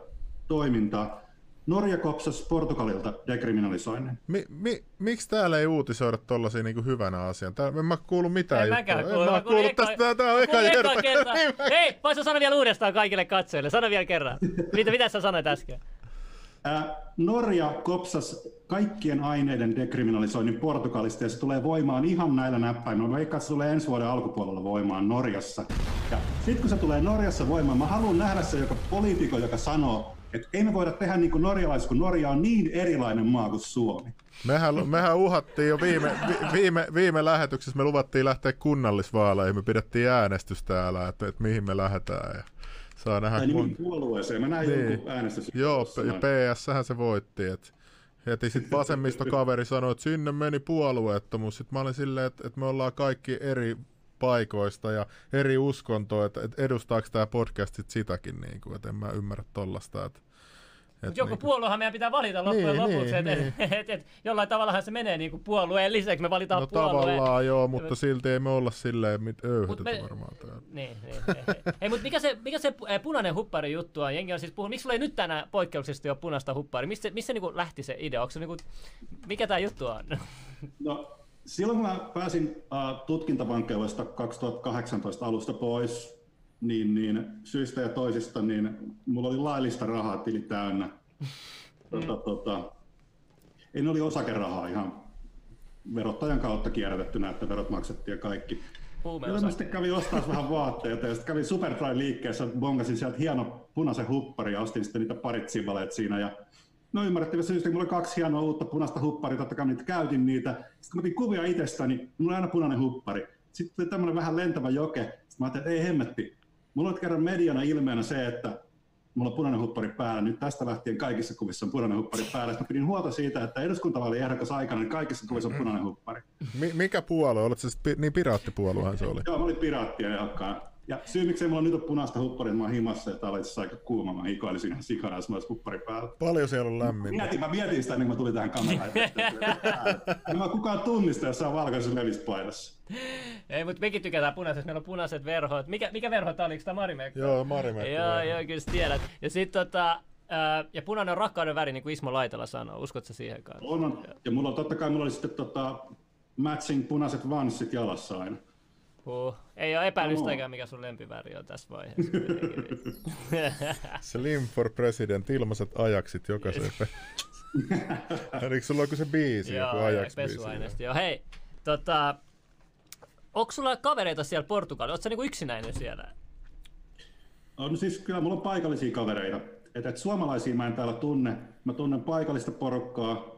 toimintaa. Norja kopsasi Portugalilta dekriminalisoinnin. Mi, mi, miksi täällä ei uutisoida tollasia niinku hyvänä asian? Täällä, en mä kuulu mitään En mäkään juttua. kuulu. En mä kuullut tästä, tää, tää on eka kerta. kerta. Niin mä- Hei, voisi sanoa vielä uudestaan kaikille katsojille. Sano vielä kerran. Mitä, mitä sä sanoit äsken? Ää, Norja kopsas kaikkien aineiden dekriminalisoinnin Portugalista ja se tulee voimaan ihan näillä näppäimillä. Mä veikkaan, se tulee ensi vuoden alkupuolella voimaan Norjassa. Ja sitten kun se tulee Norjassa voimaan, mä haluan nähdä se joka poliitikko, joka sanoo, että ei me voida tehdä niin kuin norjalaiset, kun Norja on niin erilainen maa kuin Suomi. Mehän, mehän uhattiin jo viime, vi, viime, viime lähetyksessä, me luvattiin lähteä kunnallisvaaleihin, me pidettiin äänestys täällä, että, että mihin me lähdetään. Ja saa nähdä, Tai kun... nimi puolueeseen. Mä näin Niin. jonkun äänestys. Joo, ja PS-sähän se voitti. Et heti sitten vasemmistokaveri sanoi, että sinne meni puolueettomuus. Sitten mä olin silleen, että, että me ollaan kaikki eri paikoista ja eri uskontoa, että, että edustaako tämä podcast sit sitäkin, niin kuin, että en mä ymmärrä tollasta. Että, Mutta joku puoluehan meidän pitää valita loppujen Niin, lopuksi. niin, et, niin. et, et, et, jollain tavallahan se menee niin kuin puolueen lisäksi. Me valitaan No puolueen. tavallaan joo, mutta silti ei me olla silleen mit öyhötetä me- varmaan täällä. Niin, niin. Ei, ei mutta mikä se, mikä se eh, punainen huppari juttu on? Jengi on siis puhunut, miksi sulla ei nyt tänään poikkeuksellisesti ole punaista huppari? Missä, missä niinku lähti se idea? Onko se niinku, mikä tämä juttu on? No, silloin kun mä pääsin tutkintavankeudesta 2018 alusta pois, niin, niin syistä ja toisista, niin mulla oli laillista rahaa tili täynnä. Tota, tota, en oli osakerahaa ihan verottajan kautta kierrätettynä, että verot maksettiin ja kaikki. Kyllä mä sitten kävin ostaa vähän vaatteita ja sitten kävin Superdry liikkeessä, bongasin sieltä hieno punaisen huppari ja ostin sitten niitä parit siinä ja No ymmärrettävästi syystä, kun mulla oli kaksi hienoa uutta punaista hupparia, totta kai niitä käytin niitä. Sitten kun mä otin kuvia itsestäni, niin mulla oli aina punainen huppari. Sitten tuli tämmöinen vähän lentävä joke. Sitten mä ajattelin, että ei hemmetti. Mulla on kerran mediana ilmeenä se, että mulla on punainen huppari päällä. Nyt tästä lähtien kaikissa kuvissa on punainen huppari päällä. Sitten mä pidin huolta siitä, että eduskuntavaali ehdokas aikana, niin kaikissa kuvissa on punainen huppari. Mi- mikä puolue? Olet se pi- niin piraattipuoluehan se oli. Joo, mä olin piraattia ehokkaan. Ja syy, miksei mulla nyt ole punaista hupparia, että mä oon himassa ja tää oli itse aika kuuma. Mä hikoilisin ihan sikana, jos mulla olisi huppari päällä. Paljon siellä on lämmintä. Mietin, mä mietin sitä ennen kuin mä tulin tähän kameraan. en mä kukaan tunnista, jos on valkoisessa levispaidassa. Ei, mutta mekin tykätään punaisesta. Meillä on punaiset verhot. Mikä, mikä verho tää oli? Eikö tää Marimekko? Joo, Marimäki. Joo, joo, kyllä sä tiedät. Ja sit tota, ää, ja punainen on rakkauden väri, niin kuin Ismo Laitala sanoo. Uskotko sä siihen kanssa? On, on. Ja mulla on totta kai mulla oli sitten tota, matching punaiset vanssit jalassa aina. Huh. Ei ole epäilystäkään, mikä sun lempiväri on tässä vaiheessa. Slim for President, ilmaiset ajaksit jokaiseen. Eikö sulla joku se biisi, joku Joo, ajax biisi? Joo, hei. Tota, onko sulla kavereita siellä Portugalissa? Oletko sä niinku yksinäinen siellä? On siis kyllä mulla on paikallisia kavereita. Et, et suomalaisia mä en täällä tunne. Mä tunnen paikallista porukkaa.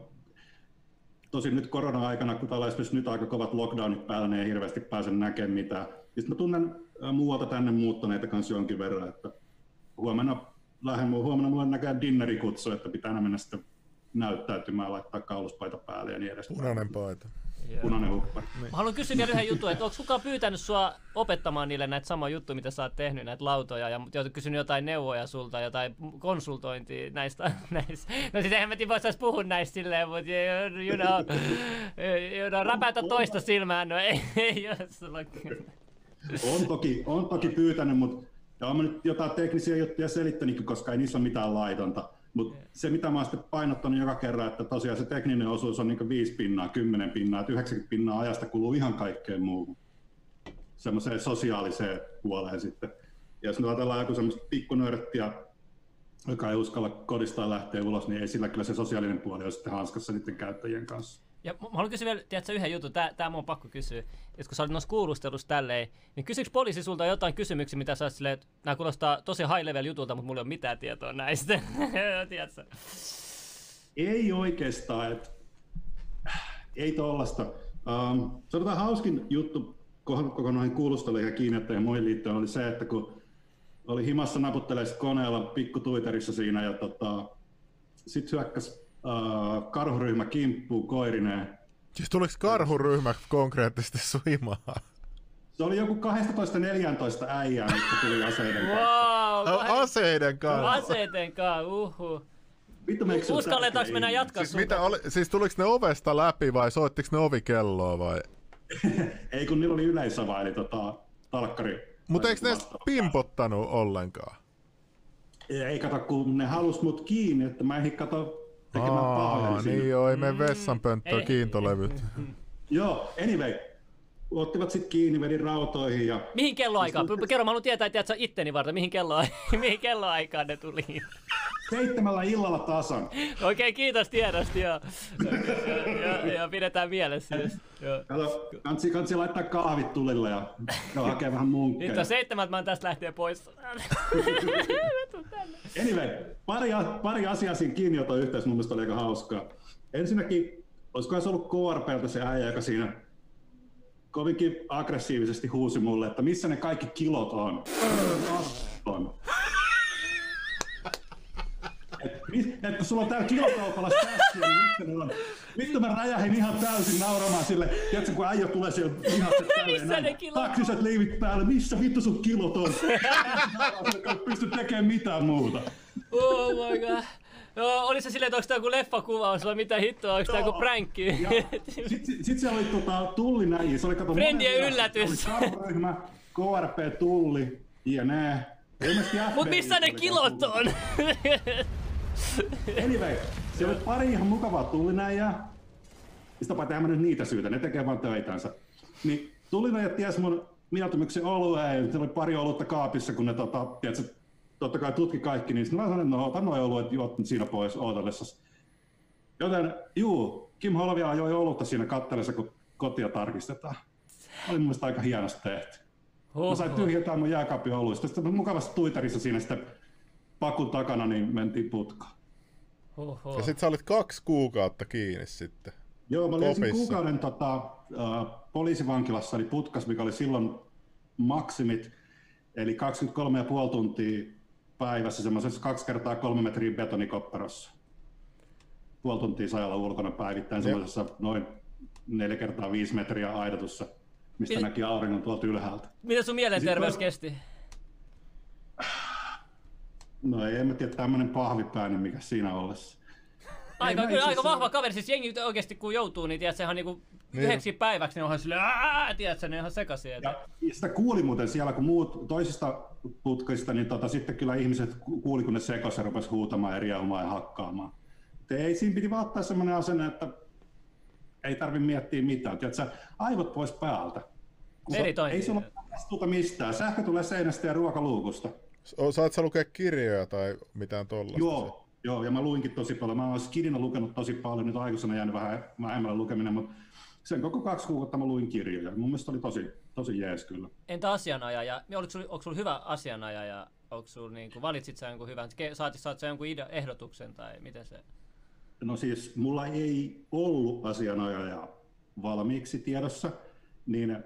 Tosin nyt korona-aikana, kun täällä esimerkiksi nyt aika kovat lockdownit päällä, niin ei hirveästi pääse näkemään mitään. Sitten mä tunnen ä, muualta tänne muuttaneita kanssa jonkin verran. Että huomenna, lähden, huomenna mulla näkään dinnerikutsu, että pitää mennä sitten näyttäytymään, laittaa kauluspaita päälle ja niin edespäin. Punainen paita. Punainen huppari. Mä haluan kysyä vielä yhden jutun, että onko kukaan pyytänyt sua opettamaan niille näitä samoja juttuja, mitä sä oot tehnyt, näitä lautoja, ja oot kysynyt jotain neuvoja sulta, jotain konsultointia näistä. näistä. No siis eihän mä tiedä, vois puhua näistä silleen, mutta you, you know, you know, räpäytä toista silmään, no ei, ei jos sulla on... On toki, on toki pyytänyt, mutta ja olen nyt jotain teknisiä juttuja selittänytkin, koska ei niissä ole mitään laitonta. Mutta se, mitä mä oon sitten painottanut joka kerran, että tosiaan se tekninen osuus on niin 5 pinnaa, 10 pinnaa, että 90 pinnaa ajasta kuluu ihan kaikkeen muuhun. Semmoiseen sosiaaliseen puoleen sitten. Ja jos nyt ajatellaan joku semmoista pikkunörttiä, joka ei uskalla kodistaan lähteä ulos, niin ei sillä kyllä se sosiaalinen puoli ole sitten hanskassa niiden käyttäjien kanssa. Ja mä haluan kysyä vielä, tiedätkö, yhden jutun, tää, tää mun on pakko kysyä. Et kun sä olit noissa kuulustelussa tälleen, niin kysyykö poliisi sulta jotain kysymyksiä, mitä sä oot silleen, että nämä kuulostaa tosi high level jutulta, mutta mulla ei ole mitään tietoa näistä. tiedätkö? Ei oikeastaan, että ei tollasta. Um, sanotaan hauskin juttu koko noihin kuulusteluihin ja kiinnittäjiin muihin liittyen oli se, että kun oli himassa naputtelee koneella pikku Twitterissä siinä ja tota, sitten hyökkäsi uh, karhuryhmä kimppuu koirineen. Siis tuliko karhuryhmä konkreettisesti suimaan? Se oli joku 12-14 äijää, mitkä tuli aseiden kanssa. Wow! Aseiden kanssa. Aseiden kanssa, uhu. Vittu, Uskalletaanko mennä jatkaa Siis, mitä oli, siis tuliko ne ovesta läpi vai soittiko ne ovikelloa vai? Ei kun niillä oli yleisava, eli tota, talkkari. Mutta eikö ne pimpottanut ollenkaan? Ei kato, kun ne halus mut kiinni, että mä ehdin kato tekemään pahoja. Aa, niin joo, ei mene vessanpönttöön kiintolevyt. Joo, anyway. Ottivat sit kiinni, vedin rautoihin ja Mihin kelloaikaan? P- Kerro, mä haluan tietää, että sä itteni varten, mihin, kello, mihin kelloaikaan ne tuli. seitsemällä illalla tasan. Okei, kiitos tiedosta, joo. Okei, joo, joo, pidetään mielessä. Joo. Kato, kansi, kansi laittaa kahvit tulille ja ja hakee vähän munkkeja. Nyt on seitsemät, mä oon tästä lähtee pois. Anyway, pari, pari asiaa siinä kiinnioton yhteydessä mun mielestä oli aika hauskaa. Ensinnäkin, olisikohan se ollut KRPltä se äijä, joka siinä kovinkin aggressiivisesti huusi mulle, että missä ne kaikki kilot on. on. Et, mi- et sulla on täällä kilokaupalla stässiä, niin missä ne on? Vittu mä räjähin ihan täysin nauramaan sille, tiedätkö kun äijä tulee siellä pihasta tälleen Missä näin, ne kilot on? taksiset liivit päälle, missä vittu sun kilot on? Ei pysty tekemään mitään muuta. Oh my god. Joo, oli se silleen, että onko tämä joku leffakuvaus vai mitä hittoa, onko tämä joku pränkki? Sitten sit siellä oli tota, tulli näin, se oli kato Friendien monen yllätys. Oli KRP, tulli, jne. Mut missä ne kilot on? Anyway, siellä oli pari ihan mukavaa tullinäijää. Sitä paitsi eihän mä nyt niitä syytä, ne tekee vaan töitänsä. Niin tullinäijät ties mun mieltymyksen olueen, siellä oli pari olutta kaapissa, kun ne tota, tiedätkö, totta kai tutki kaikki, niin sitten mä sanoin, että no ota noi oluet, juot siinä pois ootellessasi. Joten juu, Kim Holvia joi olutta siinä kattelessa, kun kotia tarkistetaan. Oli mun mielestä aika hienosti tehty. Mä sain tyhjentää mun jääkaapin oluista. Sitten mukavasti Twitterissä siinä sitten pakun takana, niin mentiin putkaan. Oho. Ja sit sä olit kaksi kuukautta kiinni sitten. Joo, mä olin kuukauden tota, äh, poliisivankilassa, eli putkas, mikä oli silloin maksimit, eli 23,5 tuntia päivässä semmoisessa kaksi kertaa kolme metriä betonikopperossa. Puoli tuntia sai olla ulkona päivittäin semmoisessa noin neljä kertaa viisi metriä aidatussa, mistä Mil- näki auringon tuolta ylhäältä. Mitä sun mielenterveys Sitten- kesti? No ei, en mä tiedä, tämmönen pahvipäinen, mikä siinä ollessa. Aika, kyllä, aika vahva kaveri, siis jengi oikeasti kun joutuu, niin tiedät, sehän niinku Niin. yhdeksi päiväksi, niin onhan silleen, aah, tiedät, ne on ihan sekaisin. että- Ja sitä kuuli muuten siellä, kun muut toisista putkista, niin tota, sitten kyllä ihmiset ku- kuuli, kun ne sekosi ja rupesi huutamaan ja riehumaan ja hakkaamaan. Te ei siinä piti vaan ottaa sellainen asenne, että ei tarvi miettiä mitään. Tiedätkö, aivot pois päältä. Kun sä-. Ei sulla ole vastuuta mistään. Sähkö tulee seinästä ja ruokaluukusta. O- Saat sä lukea kirjoja tai mitään tollasta? Joo, joo, ja mä luinkin tosi paljon. Mä oon skidina lukenut tosi paljon, nyt aikuisena jäänyt vähän vähemmällä lukeminen, mutta sen koko kaksi kuukautta mä luin kirjoja. Mun mielestä oli tosi, tosi jees kyllä. Entä asianajaja? Oliko sulla, onko sulla hyvä asianajaja? Onko sulla, niin kuin, valitsit sä jonkun hyvän, saat, saat sä jonkun ide- ehdotuksen tai miten se? No siis mulla ei ollut asianajaja valmiiksi tiedossa, niin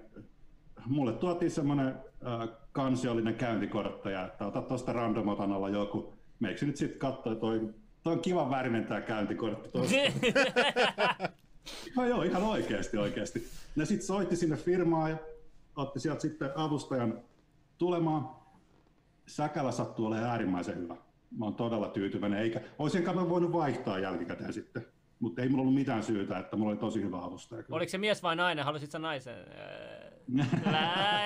mulle tuotiin semmoinen äh, kansiollinen käyntikorttaja, että ota tuosta random otan Meiksi nyt sitten katsoi toi Tuo on kiva värinen tää käyntikortti tuossa. no joo, ihan oikeasti oikeasti. Ne sitten soitti sinne firmaan ja otti sieltä sitten avustajan tulemaan. Säkälä sattuu olemaan äärimmäisen hyvä. Mä oon todella tyytyväinen, eikä olisinkaan voinut vaihtaa jälkikäteen sitten mutta ei mulla ollut mitään syytä, että mulla oli tosi hyvä avustaja. Kyllä. Oliko se mies vai nainen? Halusit sä naisen?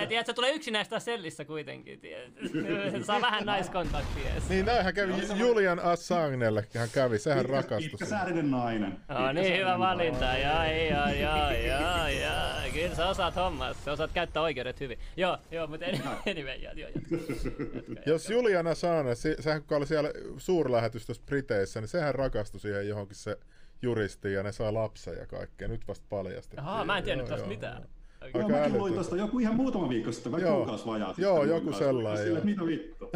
Tiedätkö, tulee yksinäistä sellissä kuitenkin. Saa vähän naiskontaktia. Niin näinhän kävi Julian Assangelle, hän kävi, sehän pitkä, rakastui. Pitkäsäärinen nainen. Oh, niin hyvä valinta, joo, joo, joo, joo, joo. Kyllä sä osaat hommas, sä osaat käyttää oikeudet hyvin. Joo, joo, mutta anyway, joo, joo. Jos Julian Assange, sehän kun oli siellä suurlähetystössä Briteissä, niin sehän rakastui siihen johonkin se juristi ja ne saa lapsia ja kaikkea. Nyt vasta paljastettiin. Ahaa, mä en tiennyt tosta mitään. Okay. Joo, mäkin luin tosta joku ihan muutama viikko sitten, vai kuukausi vajaa. Joo, joku sellainen. Sille, mitä vittu.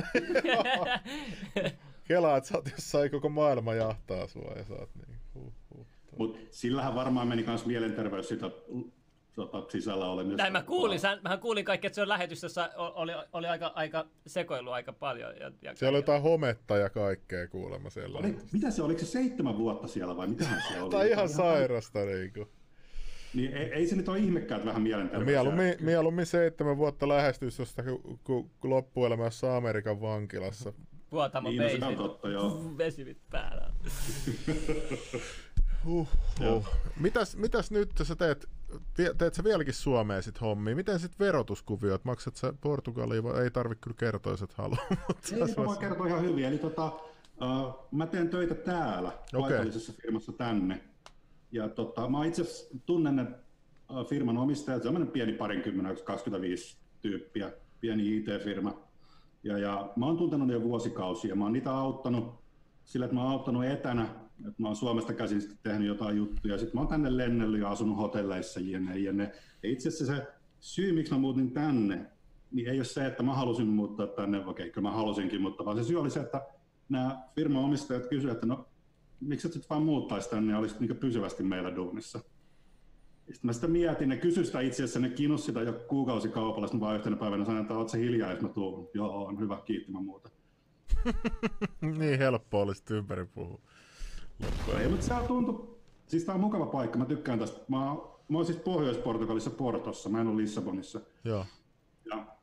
Kelaa, että sä oot jossain koko maailma jahtaa sua ja sä oot niin. Huh, huh, Mut sillähän varmaan meni kans mielenterveys sitä tota, sisällä olemista. Näin mä kuulin, sä, mähän kuulin kaikki, että se on lähetystössä oli, oli aika, aika sekoilu aika paljon. Ja, ja siellä oli jotain hometta ja kaikkea kuulemma siellä. Oli, mitä se, oliko se seitsemän vuotta siellä vai mitä se oli? tai ihan, ihan sairasta niin kuin. Niin ei, ei se nyt ole ihmekään, että vähän mielenterveysiä. Mieluummin, mieluummin seitsemän vuotta lähestyisi jostakin kun, kun loppuelämässä Amerikan vankilassa. Vuotamo niin, no, se on totta, joo. Vesivit päällä. Huh, huh. Mitäs, mitäs nyt sä teet, teet sä vieläkin Suomeen sit hommia? Miten sit verotuskuviot? Maksat sä Portugaliin vai ei tarvi kyllä kertoa, jos et halua? ei, mä voin kertoa ihan hyvin. Eli tota, uh, mä teen töitä täällä, okay. paikallisessa firmassa tänne. Ja tota, mä itse tunnen ne firman omistajat, semmoinen pieni parinkymmenen, 25 tyyppiä, pieni IT-firma. Ja, ja mä oon tuntenut ne jo vuosikausia. Mä oon niitä auttanut sillä, että mä oon auttanut etänä et mä oon Suomesta käsin tehnyt jotain juttuja, sitten mä oon tänne lennellyt ja asunut hotelleissa jne, jne. Ja itse asiassa se syy, miksi mä muutin tänne, niin ei ole se, että mä halusin muuttaa tänne, okei, kyllä mä halusinkin, mutta vaan se syy oli se, että nämä firman omistajat kysyivät, että no, miksi et sitten vaan muuttaisi tänne ja olisit niin pysyvästi meillä duunissa. Sitten mä sitä mietin, ne kysyi sitä itse asiassa, ne kiinnosti sitä jo kuukausikaupalla, sitten mä vaan yhtenä päivänä sanoin, että oot se hiljaa, jos mä tuun. Joo, on hyvä, kiitti, mä muuta. niin helppo olisi ympäri puhua. Ei, mutta se tuntuu, siis tää on mukava paikka, mä tykkään tästä. Mä, mä oon siis Pohjois-Portugalissa Portossa, mä en ole Lissabonissa. Joo. Ja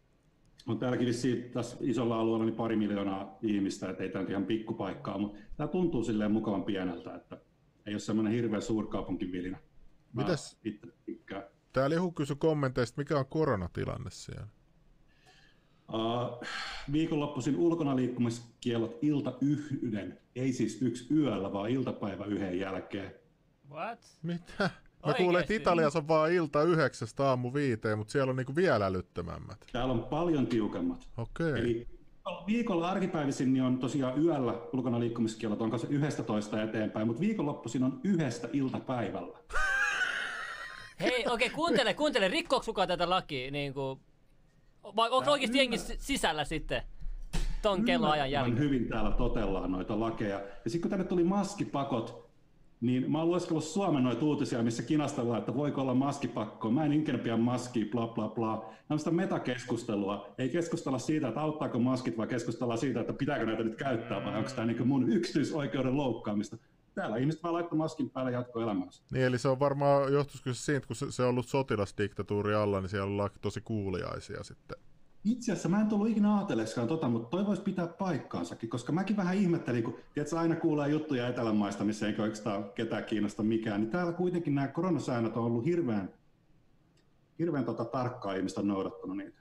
on täälläkin vissiin tässä isolla alueella niin pari miljoonaa ihmistä, että ei tämä ihan pikkupaikkaa, mutta tämä tuntuu silleen mukavan pieneltä, että ei ole semmoinen hirveä suurkaupunkivilinä. Mitäs? Täällä joku kysyi kommenteista, mikä on koronatilanne siellä? Uh, viikonloppuisin ulkona liikkumiskielot ilta yhden, ei siis yksi yöllä, vaan iltapäivä yhden jälkeen. What? Mitä? Mä Oikeasti? kuulen, että Italiassa on vaan ilta yhdeksästä aamu viiteen, mutta siellä on niinku vielä älyttömämmät. Täällä on paljon tiukemmat. Okei. Okay. Eli viikolla arkipäivisin niin on tosiaan yöllä ulkona liikkumiskielot, onko se yhdestä toista eteenpäin, mutta viikonloppuisin on yhdestä iltapäivällä. Hei, okei, okay, kuuntele, kuuntele, rikkoako kukaan tätä lakia? Niin kuin vai onko oikeasti jengi sisällä sitten ton kelloajan jälkeen? hyvin täällä totellaan noita lakeja. Ja sitten kun tänne tuli maskipakot, niin mä oon lueskellut Suomen noita uutisia, missä kinastellaan, että voiko olla maskipakko. Mä en ikinä pidä maskia, bla bla bla. Nämä sitä metakeskustelua. Ei keskustella siitä, että auttaako maskit, vaan keskustella siitä, että pitääkö näitä nyt käyttää, vai onko tämä niin mun yksityisoikeuden loukkaamista täällä ihmiset vaan laittoi maskin päälle jatko elämänsä. Niin, eli se on varmaan johtuisiko se siitä, kun se, se on ollut sotilasdiktatuuri alla, niin siellä ollaan tosi kuuliaisia sitten. Itse asiassa mä en tullut ikinä ajatelleskaan tota, mutta toi voisi pitää paikkaansakin, koska mäkin vähän ihmettelin, kun tiedätkö, aina kuulee juttuja Etelän maista, missä ei oikeastaan ketään kiinnosta mikään, niin täällä kuitenkin nämä koronasäännöt on ollut hirveän, hirveän tota, tarkkaa ihmistä noudattanut niitä.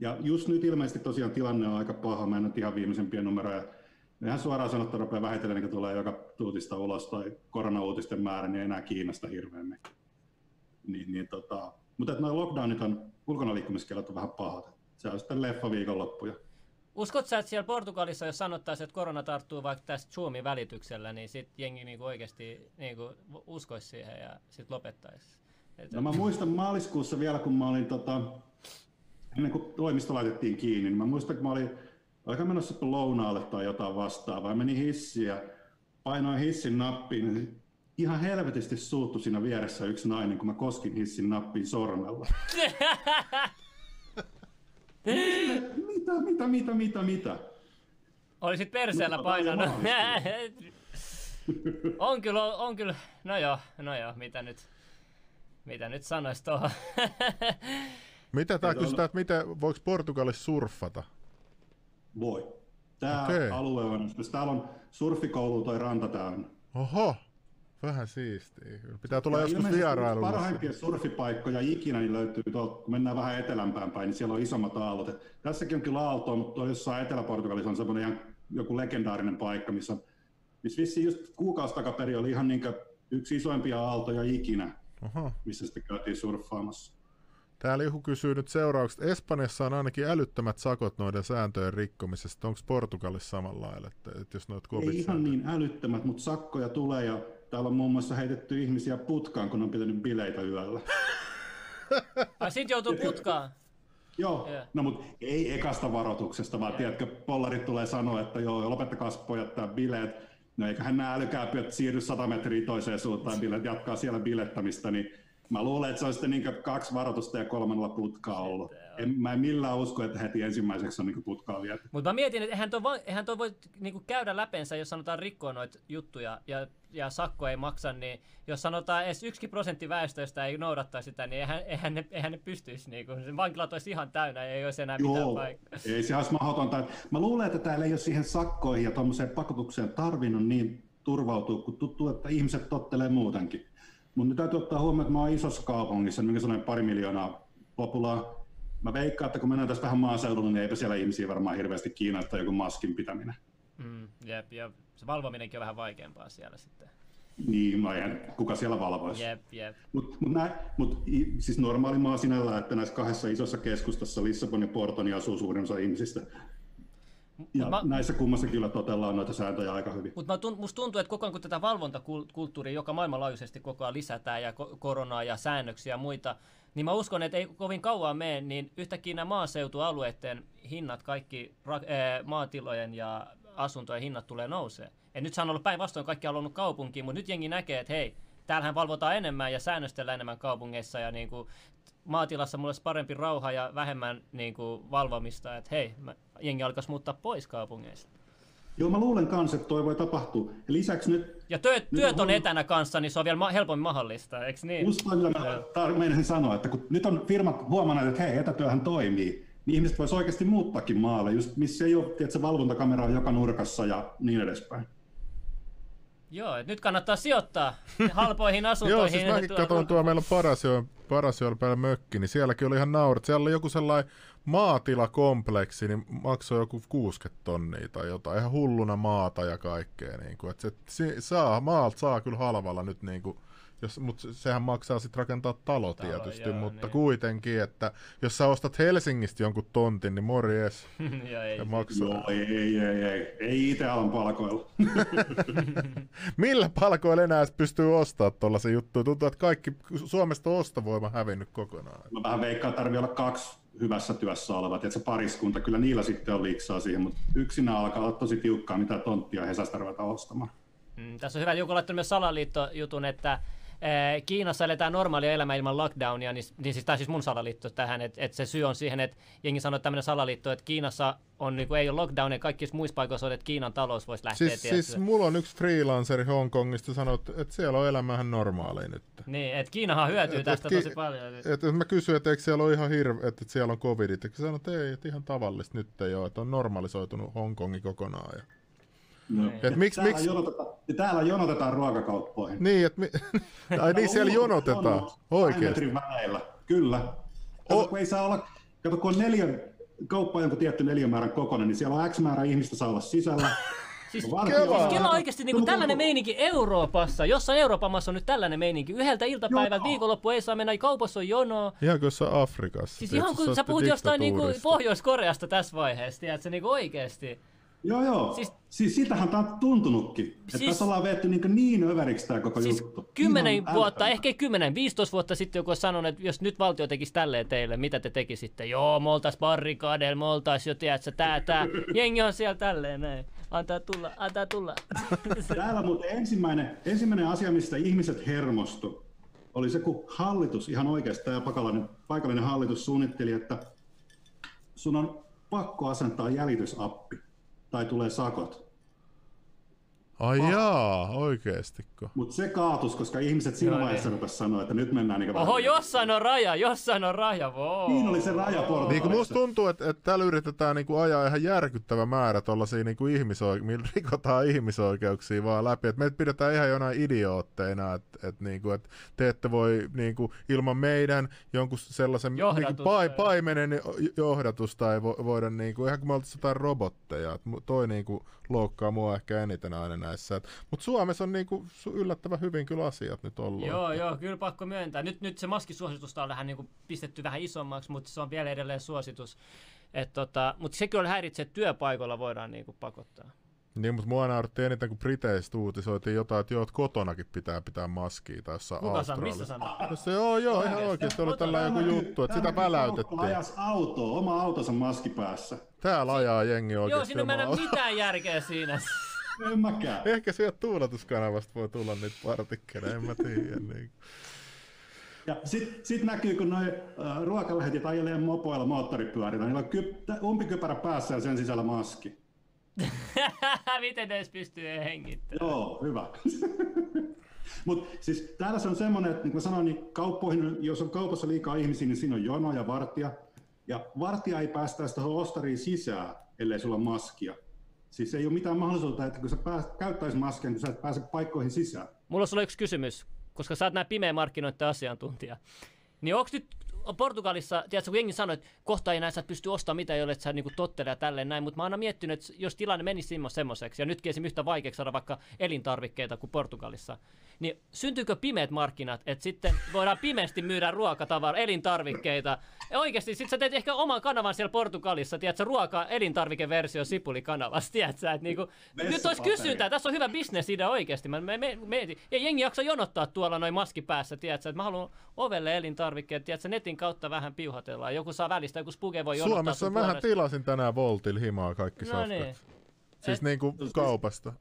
Ja just nyt ilmeisesti tosiaan tilanne on aika paha, mä en nyt ihan viimeisempiä numeroja ihan suoraan sanottuna rupeaa vähitellen, niin tulee joka tuutista ulos tai koronauutisten määrä, niin ei enää kiinnosta hirveämmin. Niin, niin tota, mutta että noin lockdownit on, ulkona liikkumiskellot on vähän pahat. Se on sitten leffa viikonloppuja. Uskot sä, että siellä Portugalissa, jos sanottaisiin, että korona tarttuu vaikka tästä Zoomin välityksellä, niin sitten jengi niinku oikeasti niinku uskoisi siihen ja sitten lopettaisi? No mä muistan maaliskuussa vielä, kun mä olin tota, ennen kuin toimisto laitettiin kiinni, niin mä muistan, kun mä olin aika menossa lounaalle tai jotain vastaavaa. Meni hissiä, painoin hissin nappiin, niin ihan helvetisti suuttu siinä vieressä yksi nainen, kun mä koskin hissin nappiin sormella. mitä, mitä, mitä, mitä, mitä? Olisit perseellä painanut. on kyllä, on kyllä. No joo, no joo, mitä nyt, mitä nyt sanois tuohon. Mitä tää kysytään, että miten, voiko Portugalissa surffata? Voi. Tämä Okei. alue on, jos täällä on surfikoulu toi ranta täynnä. Oho, vähän siistiä. Pitää tulla Ja joskus vierailulle. Parhaimpia surfipaikkoja ikinä niin löytyy tuolta, kun mennään vähän etelämpään päin, niin siellä on isommat aallot. Et Tässäkin on kyllä aaltoa, mutta tuolla jossain Etelä-Portugalissa on semmoinen ihan joku legendaarinen paikka, missä, missä vissiin just kuukausi takaperin oli ihan niin yksi isoimpia aaltoja ikinä, Oho. missä sitten käytiin surffaamassa. Täällä joku kysyy nyt seuraukset. Espanjassa on ainakin älyttömät sakot noiden sääntöjen rikkomisesta. Onko Portugalissa samalla lailla, että, että jos noita Ei ihan niin älyttömät, mutta sakkoja tulee ja täällä on muun muassa heitetty ihmisiä putkaan, kun on pitänyt bileitä yöllä. Ai sit joutuu putkaan. Joo, Joo. no mutta ei ekasta varoituksesta, vaan tiedätkö, pollarit tulee sanoa, että joo, lopettakaa pojat tää bileet. No eiköhän nämä älykääpyöt siirry 100 metriä toiseen suuntaan, bileet jatkaa siellä bilettämistä, niin mä luulen, että se on sitten niin kaksi varoitusta ja kolmannella putkaa ollut. En, mä en millään usko, että heti ensimmäiseksi on niin putkaa viety. Mutta mä mietin, että eihän toi, voi, eihän toi voi niinku käydä läpensä, jos sanotaan rikkoa noita juttuja ja, ja sakko ei maksa, niin jos sanotaan edes yksi prosentti väestöstä ei noudattaa sitä, niin eihän, eihän, ne, eihän ne pystyisi. Niinku. Se vankilat olisi ihan täynnä ja ei olisi enää mitään Joo, paikkaa. ei se olisi mahdotonta. Mä luulen, että täällä ei ole siihen sakkoihin ja tuommoiseen pakotukseen tarvinnut niin turvautua, kun tuttuu, että ihmiset tottelee muutenkin. Mutta nyt täytyy ottaa huomioon, että mä oon isossa kaupungissa, mikä sellainen pari miljoonaa populaa. Mä veikkaan, että kun mennään tässä vähän maaseudulla, niin eipä siellä ihmisiä varmaan hirveästi kiinnosta joku maskin pitäminen. Mm, jep, ja se valvominenkin on vähän vaikeampaa siellä sitten. Niin, no eihän kuka siellä valvoisi. Jep, jep. Mutta mut nää- mut siis normaali maa sinällään, että näissä kahdessa isossa keskustassa, Lissabon ja Porto, niin asuu suurin osa ihmisistä. Ja mä- näissä kummassa kyllä totellaan noita sääntöjä aika hyvin. Mutta musta tuntuu, että koko ajan kun tätä valvontakulttuuria, joka maailmanlaajuisesti koko ajan lisätään ja ko- koronaa ja säännöksiä ja muita, niin mä uskon, että ei kovin kauan mene, niin yhtäkkiä nämä maaseutualueiden hinnat, kaikki ra- ää, maatilojen ja asuntojen hinnat tulee nousee. Et nyt se on ollut päinvastoin, kaikki on halunnut kaupunkiin, mutta nyt jengi näkee, että hei, täällähän valvotaan enemmän ja säännöstellään enemmän kaupungeissa ja niin kuin, maatilassa mulla olisi parempi rauha ja vähemmän niin kuin, valvomista, että hei, mä, jengi alkaisi muuttaa pois kaupungeista. Joo, mä luulen kanssa, että toi voi tapahtua. Ja lisäksi nyt, Ja työt, Nyt työt on on- etänä kanssa, niin se on vielä ma- helpommin mahdollista, eikö niin? just toi, mitä mä tar- sanoa, että kun nyt on firmat huomanneet, että hei, etätyöhän toimii, niin ihmiset vois oikeasti muuttaakin maalle, just missä ei ole, tiedätkö, valvontakamera on joka nurkassa ja niin edespäin. Joo, et nyt kannattaa sijoittaa halpoihin Joo, asuntoihin. siis mäkin katsoin tuo meillä on Parasjoen, Parasjoen päällä mökki, niin sielläkin oli ihan naurat. Siellä oli joku sellainen maatilakompleksi, niin maksoi joku 60 tonnia tai jotain. Ihan hulluna maata ja kaikkea. Niin kuin, että se, se, saa, maalta saa kyllä halvalla nyt niin kuin, jos, mutta sehän maksaa sitten rakentaa talo tietysti, joo, mutta niin. kuitenkin, että jos sä ostat Helsingistä jonkun tontin, niin morjes, Joo, ei. ja maksaa. Joo, ei, ei, ei, ei, ei IT-alan palkoilla. Millä palkoilla enää pystyy ostamaan tuollaisen juttu? Tuntuu, että kaikki Suomesta on ostovoima hävinnyt kokonaan. Mä vähän veikkaan, että tarvii olla kaksi hyvässä työssä olevat, että se pariskunta, kyllä niillä sitten on liiksaa siihen, mutta yksinä alkaa olla tosi tiukkaa, mitä tonttia Hesasta ruvetaan ostamaan. Mm, tässä on hyvä, joku laittanut myös salaliittojutun, että eh, Kiinassa eletään normaalia elämää ilman lockdownia, niin, niin siis, tämä siis mun salaliitto tähän, että, että se syy on siihen, että jengi sanoo, että tämmöinen salaliitto, että Kiinassa on, niin kuin, ei ole lockdown, ja kaikissa muissa paikoissa on, että Kiinan talous voisi lähteä. Siis, tiedätkö? siis mulla on yksi freelanceri Hongkongista sanoi, että, että siellä on elämä ihan normaalia nyt. Niin, että Kiinahan hyötyy Et- tästä et ki- tosi paljon. Et, et mä kysyin, että eikö siellä ole ihan hirveä, että siellä on covidit. Ja sanoi, että ei, että ihan tavallista nyt ei ole, että on normalisoitunut Hongkongi kokonaan. Ja... No. Et miksi, Täällä, miksi, jonotetaan, ja täällä jonotetaan ruokakauppoihin. niin, että mi... Ai niin, siellä jonotetaan. Oikeesti. metrin väleillä. Kyllä. Kato, O- kun ei saa olla, kato, kun on neljä, kauppa on jonkun tietty neliömäärän kokoinen, niin siellä on X määrä ihmistä saa olla sisällä. Siis, siis Kela- Kela oikeasti niin kuin tällainen meininki Euroopassa, jossain Euroopan maassa on nyt tällainen meininki. Yhdeltä iltapäivältä Joo. viikonloppu ei saa mennä, kaupassa on jono. Ihan kuin jossain Afrikassa. Siis ihan kun sä puhut jostain niin kuin. Pohjois-Koreasta tässä vaiheessa, tiedätkö, niin kuin oikeasti. Joo, joo. Siis- Siis, siis sitähän tämä on tuntunutkin. Siis, että Siis- tässä ollaan vetty niin, niin överiksi tämä koko Siis juttu. kymmenen vuotta, ehkä kymmenen, 15 vuotta sitten joku olisi sanonut, että jos nyt valtio tekisi tälleen teille, mitä te tekisitte? Joo, me oltais barrikadeilla, me oltais jo, tiedätkö, tää, tää. Jengi on siellä tälleen näin. Antaa tulla, antaa tulla. Täällä muuten ensimmäinen, ensimmäinen asia, mistä ihmiset hermostu, oli se, kun hallitus, ihan oikeasti tämä paikallinen, paikallinen hallitus suunnitteli, että sun on pakko asentaa jäljitysappi. Tai tulee sakot. Ai jaa, oikeestiko? Mutta se kaatus, koska ihmiset siinä Joo, vaiheessa niin. rupes sanoa, että nyt mennään niin Oho, jossain on raja, jossain on raja, wow. Niin oli se raja Portugalissa. Niin kuin musta tuntuu, että, että täällä yritetään niin kuin ajaa ihan järkyttävä määrä tuollaisia niin kuin ihmisoike- millä rikotaan ihmisoikeuksia vaan läpi. Että meitä pidetään ihan jonain idiootteina, että, että, niin kuin, että te ette voi niin kuin, ilman meidän jonkun sellaisen niin kuin Johdatusta, pai, paimenen johdatusta ei vo, voida, niin kuin, ihan kuin me oltaisiin jotain robotteja. Että mu- toi niin kuin, loukkaa mua ehkä eniten aina näissä. Mutta Suomessa on niin kuin, su- yllättävän hyvin kyllä asiat nyt ollut. Joo, joo, kyllä pakko myöntää. Nyt, nyt se maskisuositusta on vähän niin kuin pistetty vähän isommaksi, mutta se on vielä edelleen suositus. Et tota, mutta se kyllä häiritsee, että työpaikoilla voidaan niin kuin pakottaa. Niin, mutta mua nauratti eniten, kun Briteistä uutisoitiin jotain, että joo, että kotonakin pitää pitää maskia tai jossain Kuka sanoo, Australiassa. missä sanoo? Se, joo, joo, ihan oikeasti oli tällä joku juttu, että sitä väläytettiin. Ajas autoa, oma autonsa maski päässä. Täällä ajaa jengi Joo, oikeasti. siinä ei mitään järkeä siinä. En mäkään. Ehkä sieltä tuuletuskanavasta voi tulla niitä partikkeleja, en mä tiedä. Niin. Ja sit, sit näkyy, kun noi äh, ruokalähetit ajelee mopoilla moottoripyörillä, niillä on ky- umpikypärä päässä ja sen sisällä maski. Miten edes pystyy hengittämään? Joo, hyvä. Mutta siis täällä se on semmoinen, että niin kuin sanoin, niin kauppoihin, jos on kaupassa liikaa ihmisiä, niin siinä on jono ja vartija. Ja vartija ei päästä sitä ostariin sisään, ellei sulla ole maskia. Siis ei ole mitään mahdollisuutta, että kun sä pääs, käyttäisit maskia, niin sä et pääse paikkoihin sisään. Mulla on yksi kysymys, koska sä oot näin pimeä markkinoiden asiantuntija. Niin onko nyt Portugalissa, tiedätkö, kun jengi sanoi, että kohta ei näin sä et pysty ostamaan mitä, jolle sä niinku tottele ja tälleen näin, mutta mä oon aina miettinyt, että jos tilanne menisi semmo- semmoiseksi, ja nytkin esimerkiksi yhtä vaikeaksi saada vaikka elintarvikkeita kuin Portugalissa, niin syntyykö pimeät markkinat, että sitten voidaan pimeästi myydä ruokatavaraa, elintarvikkeita, ja oikeasti sit sä teet ehkä oman kanavan siellä Portugalissa, tiedätkö, ruoka, elintarvikeversio sipulikanavasta, tiedätkö, että niinku, nyt olisi kysyntää, tässä on hyvä bisnesidea oikeasti. Mä, me, me, me, ja jengi jaksaa jonottaa tuolla noin maski päässä, tiedätkö, että mä haluan ovelle elintarvikkeet, tiedätkö, netin kautta vähän piuhatellaan. Joku saa välistä, joku spuge voi jonottaa Suomessa mähän puolesta. tilasin tänään Voltil himaa kaikki No safkat. niin. Siis Et- niin kuin kaupasta.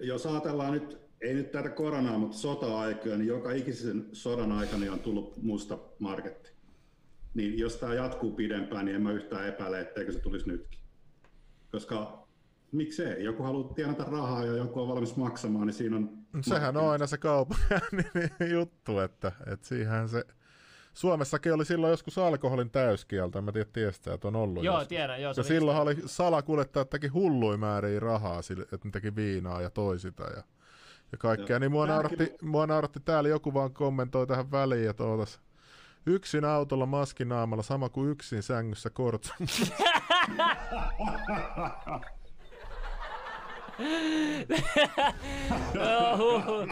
Jos ajatellaan nyt, ei nyt tätä koronaa, mutta sota-aikoja, niin joka ikisen sodan aikana on tullut musta marketti. Niin jos tämä jatkuu pidempään, niin en mä yhtään epäile, etteikö se tulisi nytkin. Koska miksei, joku haluaa tienata rahaa ja joku on valmis maksamaan, niin siinä on... Sehän on aina se kaupan juttu, että, että siihen se... Suomessakin oli silloin joskus alkoholin täyskielto, en mä tiedä, tiestä, että on ollut Joo, joskus. tiedän, joo. se Ja oli silloin oli salakuljettajat teki hulluja määriä rahaa, sille, että ne teki viinaa ja toi sitä ja, ja kaikkea. Joo. Niin mua nauratti, kyllä- mua nauratti, täällä joku vaan kommentoi tähän väliin, että ootas, yksin autolla maskinaamalla sama kuin yksin sängyssä huhu.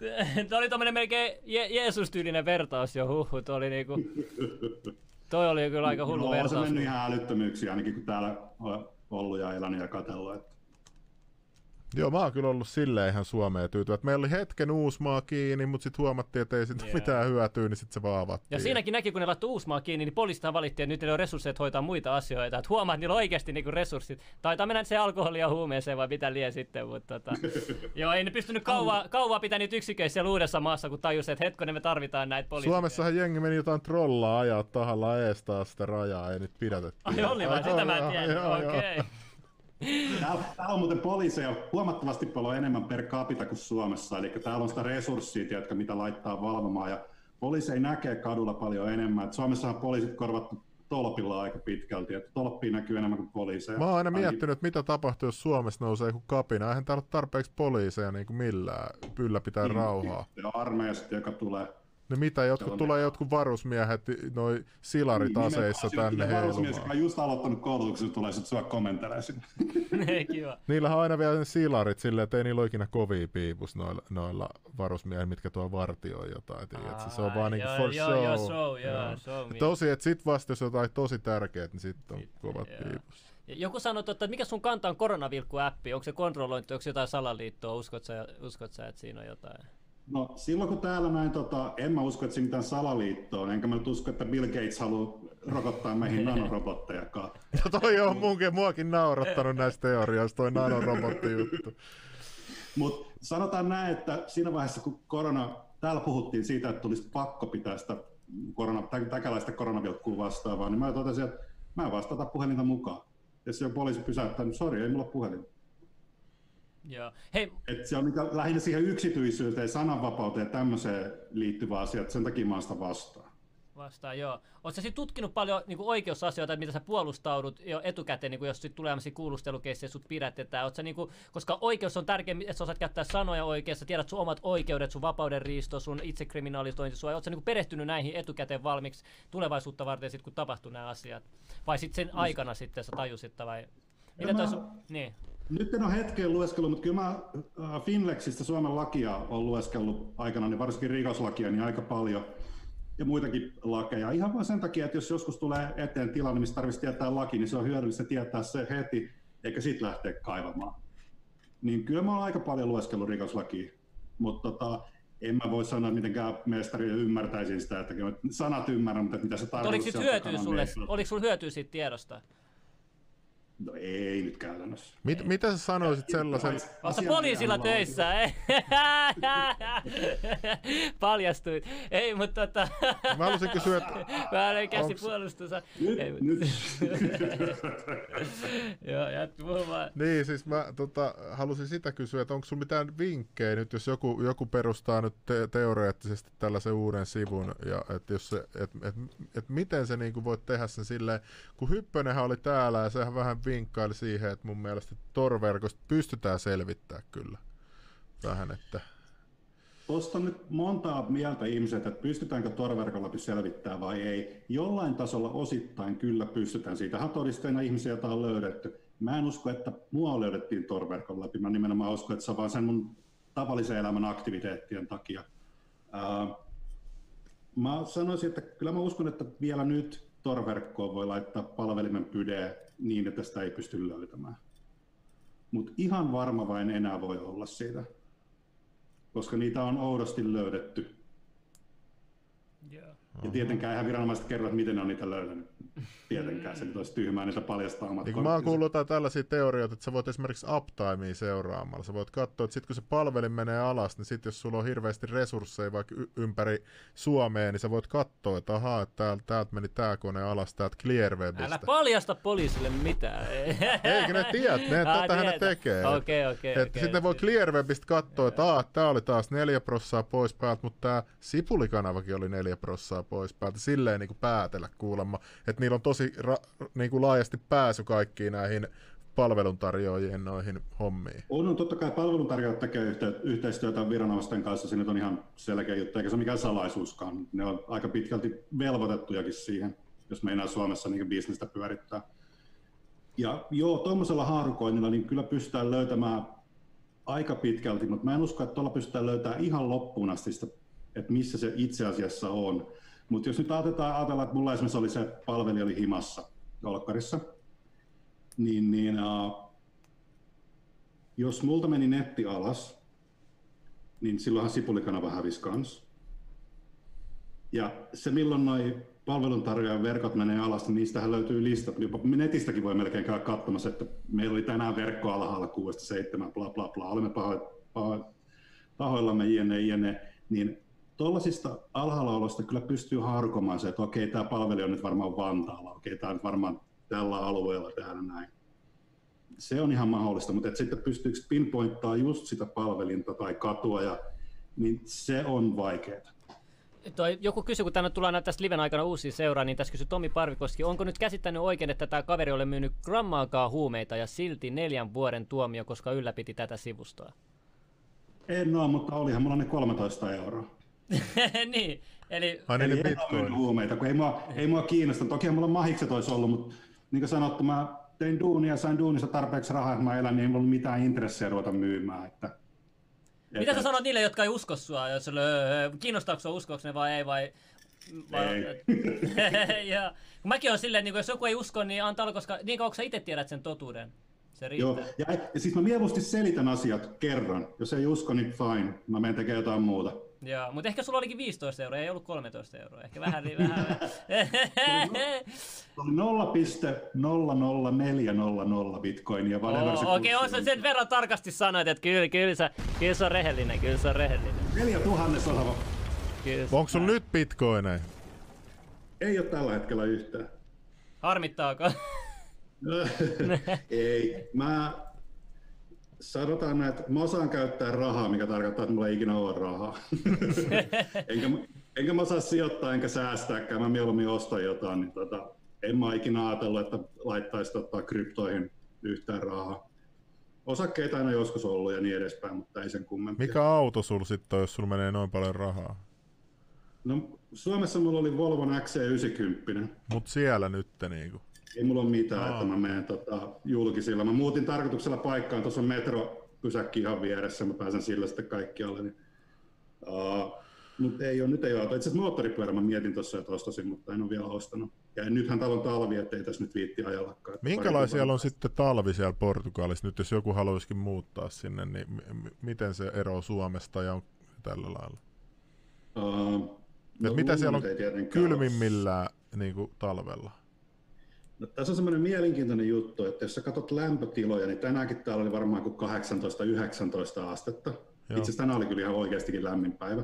Tuo oli tommonen melkein Je- Jeesus-tyylinen vertaus jo, huhu. Tuo oli niinku... Toi oli kyllä aika hullu Joo, on se vertaus. mennyt ihan älyttömyyksiä, ainakin kun täällä on ollut ja elänyt ja katsellut. Joo, mä oon kyllä ollut silleen ihan Suomeen että Meillä oli hetken Uusmaa kiinni, mutta sitten huomattiin, että ei siitä yeah. mitään hyötyä, niin sitten se vaan avattiin. Ja siinäkin näki, kun ne laittoi Uusmaa kiinni, niin poliisihan valittiin, että nyt niillä on resursseja hoitaa muita asioita. Että huomaa, että niillä on oikeasti niinku resurssit. Taitaa mennä se alkoholia ja huumeeseen vai mitä lie sitten, mutta tota, joo, ei ne pystynyt kauaa, kauaa pitää niitä yksiköissä siellä uudessa maassa, kun tajus, että hetkonen me tarvitaan näitä poliiseja. Suomessahan jengi meni jotain trollaa ajaa tahalla ees taas sitä rajaa ja nyt pidätettiin. Ai oli vai? Sitä mä en tiedä. Joo, joo. Täällä, täällä on muuten poliiseja huomattavasti paljon enemmän per capita kuin Suomessa, eli täällä on sitä resurssia, tiedätkö, mitä laittaa valvomaan, ja poliiseja näkee kadulla paljon enemmän. Et Suomessahan on poliisit korvattu tolpilla aika pitkälti, että tolppia näkyy enemmän kuin poliiseja. Mä oon aina miettinyt, että mitä tapahtuu, jos Suomessa nousee joku kapina. Eihän täällä ole tarpeeksi poliiseja niin kuin millään ylläpitää Niin, rauhaa. Ja armeija sitten, joka tulee. No mitä, jotkut tulee jotkut varusmiehet, noi silarit aseissa Niin, Nimenomaan. tänne Siinä varusmies, joka heilumaan. on just aloittanut koulutuksen, tulee sitten sua kommentelee sinne. Ei, Kiva. Niillä on aina vielä ne silarit silleen, että ei niillä ole ikinä kovia piipus noilla, noilla varusmiehillä, mitkä tuo vartioi jotain. Tiedätkö? Se on vaan niinku for joo, show. joo, show, joo, Joo. show. Tosi, että sit vasta jos jotain tosi tärkeää, niin sitten on kovat joo. piipus. Joku sanoi, että mikä sun kanta on koronavilkku-appi? Onko se kontrollointi, onko se jotain salaliittoa? Uskot sä, uskot sä, että siinä on jotain? No silloin kun täällä näin, tota, en mä usko, että siinä mitään salaliittoa on, enkä mä nyt usko, että Bill Gates haluaa rokottaa meihin nanorobottejakaan. Ja toi on munkin, muakin naurattanut näistä teorioista, toi nanorobotti-juttu. Mutta sanotaan näin, että siinä vaiheessa kun korona, täällä puhuttiin siitä, että tulisi pakko pitää sitä korona, tä- täkäläistä koronavilkkua vastaavaa, niin mä totesin, että mä en vastata puhelinta mukaan. Ja se on poliisi pysäyttänyt, sori, ei mulla ole puhelin. Joo. Hei, Et se on niinku lähinnä siihen yksityisyyteen, sananvapauteen ja tämmöiseen liittyvä asia, että sen takia mä sitä vastaan. vastaan, joo. Oletko sä tutkinut paljon niin oikeusasioita, mitä sä puolustaudut jo etukäteen, niin kuin jos sit tulee tämmöisiä kuulustelukeissejä ja sut pidätetään? Sä, niin kuin, koska oikeus on tärkeä, että sä osaat käyttää sanoja oikein, sä tiedät sun omat oikeudet, sun vapauden riisto, sun itsekriminalisointi, sua. Sä niin perehtynyt näihin etukäteen valmiiksi tulevaisuutta varten, sit, kun tapahtuu nämä asiat? Vai sitten sen aikana sitten sä tajusit, vai... Mitä mä- sun... Niin. Nyt en ole hetkeen lueskellut, mutta kyllä mä äh, Finlexistä Suomen lakia on lueskellut aikana, niin varsinkin rikoslakia, niin aika paljon. Ja muitakin lakeja. Ihan vain sen takia, että jos joskus tulee eteen tilanne, missä tarvitsisi tietää laki, niin se on hyödyllistä tietää se heti, eikä sitten lähteä kaivamaan. Niin kyllä mä oon aika paljon lueskellut rikoslakia, mutta tota, en mä voi sanoa, että mitenkään mestari ymmärtäisin sitä, että sanat ymmärrän, mutta mitä se tarkoittaa. oliko hyötyä sulle, oliko sulla hyötyä siitä tiedosta? No ei nyt käytännössä. Mit, mitä sä sanoisit sellaisen... Oletko Asianajaja poliisilla töissä? Ei. Paljastuit. Ei, mutta tota... Mä haluaisin kysyä, että Mä olen käsi Onks- puolustusa. Nyt, Ei, mut- nyt. Joo, jatku puhumaan. Niin, siis mä tota, halusin sitä kysyä, että onko sulla mitään vinkkejä nyt, jos joku, joku perustaa nyt te- teoreettisesti tällaisen uuden sivun, ja että jos se, et, et, et miten se niinku voit tehdä sen silleen, kun Hyppönenhän oli täällä ja sehän vähän vinkkaili siihen, että mun mielestä torverkosta pystytään selvittämään kyllä vähän, että Tuosta on nyt montaa mieltä ihmiset, että pystytäänkö torverkon läpi selvittää vai ei. Jollain tasolla osittain kyllä pystytään. Siitähän todisteena ihmisiä, joita on löydetty. Mä en usko, että mua löydettiin torverkon läpi. Mä nimenomaan uskon, että se on vaan sen mun tavallisen elämän aktiviteettien takia. Ää, mä sanoisin, että kyllä mä uskon, että vielä nyt torverkkoon voi laittaa palvelimen pydeen niin, että sitä ei pysty löytämään. Mutta ihan varma vain enää voi olla siitä koska niitä on oudosti löydetty. Joo. Ja tietenkään eihän viranomaiset kerro, että miten ne on niitä löytänyt. Tietenkään, se nyt olisi tyhmää niitä paljastaa omat Niin mä oon kuullut jotain tällaisia teorioita, että sä voit esimerkiksi uptimea seuraamalla. Sä voit katsoa, että sit kun se palvelin menee alas, niin sit jos sulla on hirveästi resursseja vaikka y- ympäri Suomea, niin sä voit katsoa, että ahaa, että täältä, täältä meni tää kone alas, täältä Clearwebistä. Älä paljasta poliisille mitään. Eikö ne tiedä? Ne, Ah, tätähän ne tekee. Okei, okei, Että okei. Sitten ne voi Clearwebistä katsoa, että aah, tää oli taas neljä prossaa pois päältä, mutta tää Sipulikanavakin oli neljä prossaa pois päältä. Silleen niin kuin päätellä kuulemma, että niillä on tosi ra- niin kuin laajasti pääsy kaikkiin näihin palveluntarjoajien noihin hommiin. On, on totta kai palveluntarjoajat tekee yhte- yhteistyötä viranomaisten kanssa, se on ihan selkeä juttu, eikä se ole mikään salaisuuskaan. Ne on aika pitkälti velvoitettujakin siihen, jos meinaa Suomessa niin bisnestä pyörittää. Ja joo, tuommoisella haarukoinnilla niin kyllä pystytään löytämään aika pitkälti, mutta mä en usko, että tuolla pystytään löytämään ihan loppuun asti sitä, että missä se itse asiassa on. Mutta jos nyt ajatellaan, ajatellaan, että mulla esimerkiksi oli se palvelija oli himassa Olkkarissa, niin, niin uh, jos multa meni netti alas, niin silloinhan sipulikanava hävisi kans. Ja se milloin noi palveluntarjoajan verkot menee alas, niin niistähän löytyy listat. Jopa netistäkin voi melkein käydä katsomassa, että meillä oli tänään verkko alhaalla 6-7, bla bla bla, olemme paho, paho, pahoillamme jne, jne. Niin tuollaisista alhaalla kyllä pystyy harkomaan se, että okei, tämä palvelija on nyt varmaan Vantaalla, okei, tämä on nyt varmaan tällä alueella tehdä näin se on ihan mahdollista, mutta sitten pystyykö pinpointtaa just sitä palvelinta tai katua, ja, niin se on vaikeaa. Toi, joku kysyi, kun tänne tulee tästä liven aikana uusia seuraa, niin tässä kysyi Tomi Parvikoski, onko nyt käsittänyt oikein, että tämä kaveri ole myynyt grammaakaan huumeita ja silti neljän vuoden tuomio, koska ylläpiti tätä sivustoa? En ole, mutta olihan mulla ne 13 euroa. niin, eli Ai niin, Eli bitcoin. huumeita, kun ei mua, ei mua kiinnosta. Toki mulla mahikset olisi ollut, mutta niin kuin sanottu, mä tein duunia, sain duunista tarpeeksi rahaa, että mä elän, niin ei mulla ollut mitään intressiä ruveta myymään. Että, mitä sä sanot niille, jotka ei usko sua? Jos sulle, öö, kiinnostaako sua, uskoako ne vai ei? Vai, vai Ei. ja, kun mäkin on silleen, niin kun jos joku ei usko, niin antaa olla, koska niin kauan sä itse tiedät sen totuuden. Se Joo, riittää. ja, ja siis mä mieluusti selitän asiat kerran. Jos ei usko, niin fine. Mä menen tekemään jotain muuta. Joo, mutta ehkä sulla olikin 15 euroa, ei ollut 13 euroa. Ehkä vähän, vähän. Se oli 0,00400 bitcoinia, se Okei, okay, sen verran tarkasti sanoit, että kyllä, kyllä, sä, kyllä se on rehellinen, kyllä se on rehellinen. Neljä tuhannesosa. Kyllä se- Onko sulla nyt bitcoineja? Ei ole tällä hetkellä yhtään. Harmittaako? ei, mä sanotaan näin, että mä osaan käyttää rahaa, mikä tarkoittaa, että mulla ei ikinä ole rahaa. enkä, enkä mä osaa sijoittaa enkä säästääkään, mä mieluummin ostan jotain, niin tota, en mä ikinä ajatellut, että laittaisi tota, kryptoihin yhtään rahaa. Osakkeita aina joskus ollut ja niin edespäin, mutta ei sen kummempia. Mikä auto sulla sitten on, jos sulla menee noin paljon rahaa? No, Suomessa mulla oli Volvo XC90. Mut siellä nyt niinku. Ei mulla ole mitään, Aa. että mä menen tota, julkisilla. Mä muutin tarkoituksella paikkaan, tuossa on metropysäkki ihan vieressä, mä pääsen sillä sitten kaikkialle. Niin, uh, mutta ei ole, nyt ei ole. Itse asiassa moottoripyörä mä mietin tuossa, että ostasin, mutta en ole vielä ostanut. Ja nythän täällä on talvi, ettei tässä nyt viitti ajallakaan. Minkälaisia siellä on sitten talvi siellä Portugalissa? Nyt jos joku haluaisikin muuttaa sinne, niin m- miten se ero Suomesta ja on tällä lailla? Uh, no, mitä siellä on kylmimmillä niin kuin talvella? No, tässä on semmoinen mielenkiintoinen juttu, että jos sä katsot lämpötiloja, niin tänäänkin täällä oli varmaan kuin 18-19 astetta. Joo. Itse asiassa tänään oli kyllä ihan oikeastikin lämmin päivä.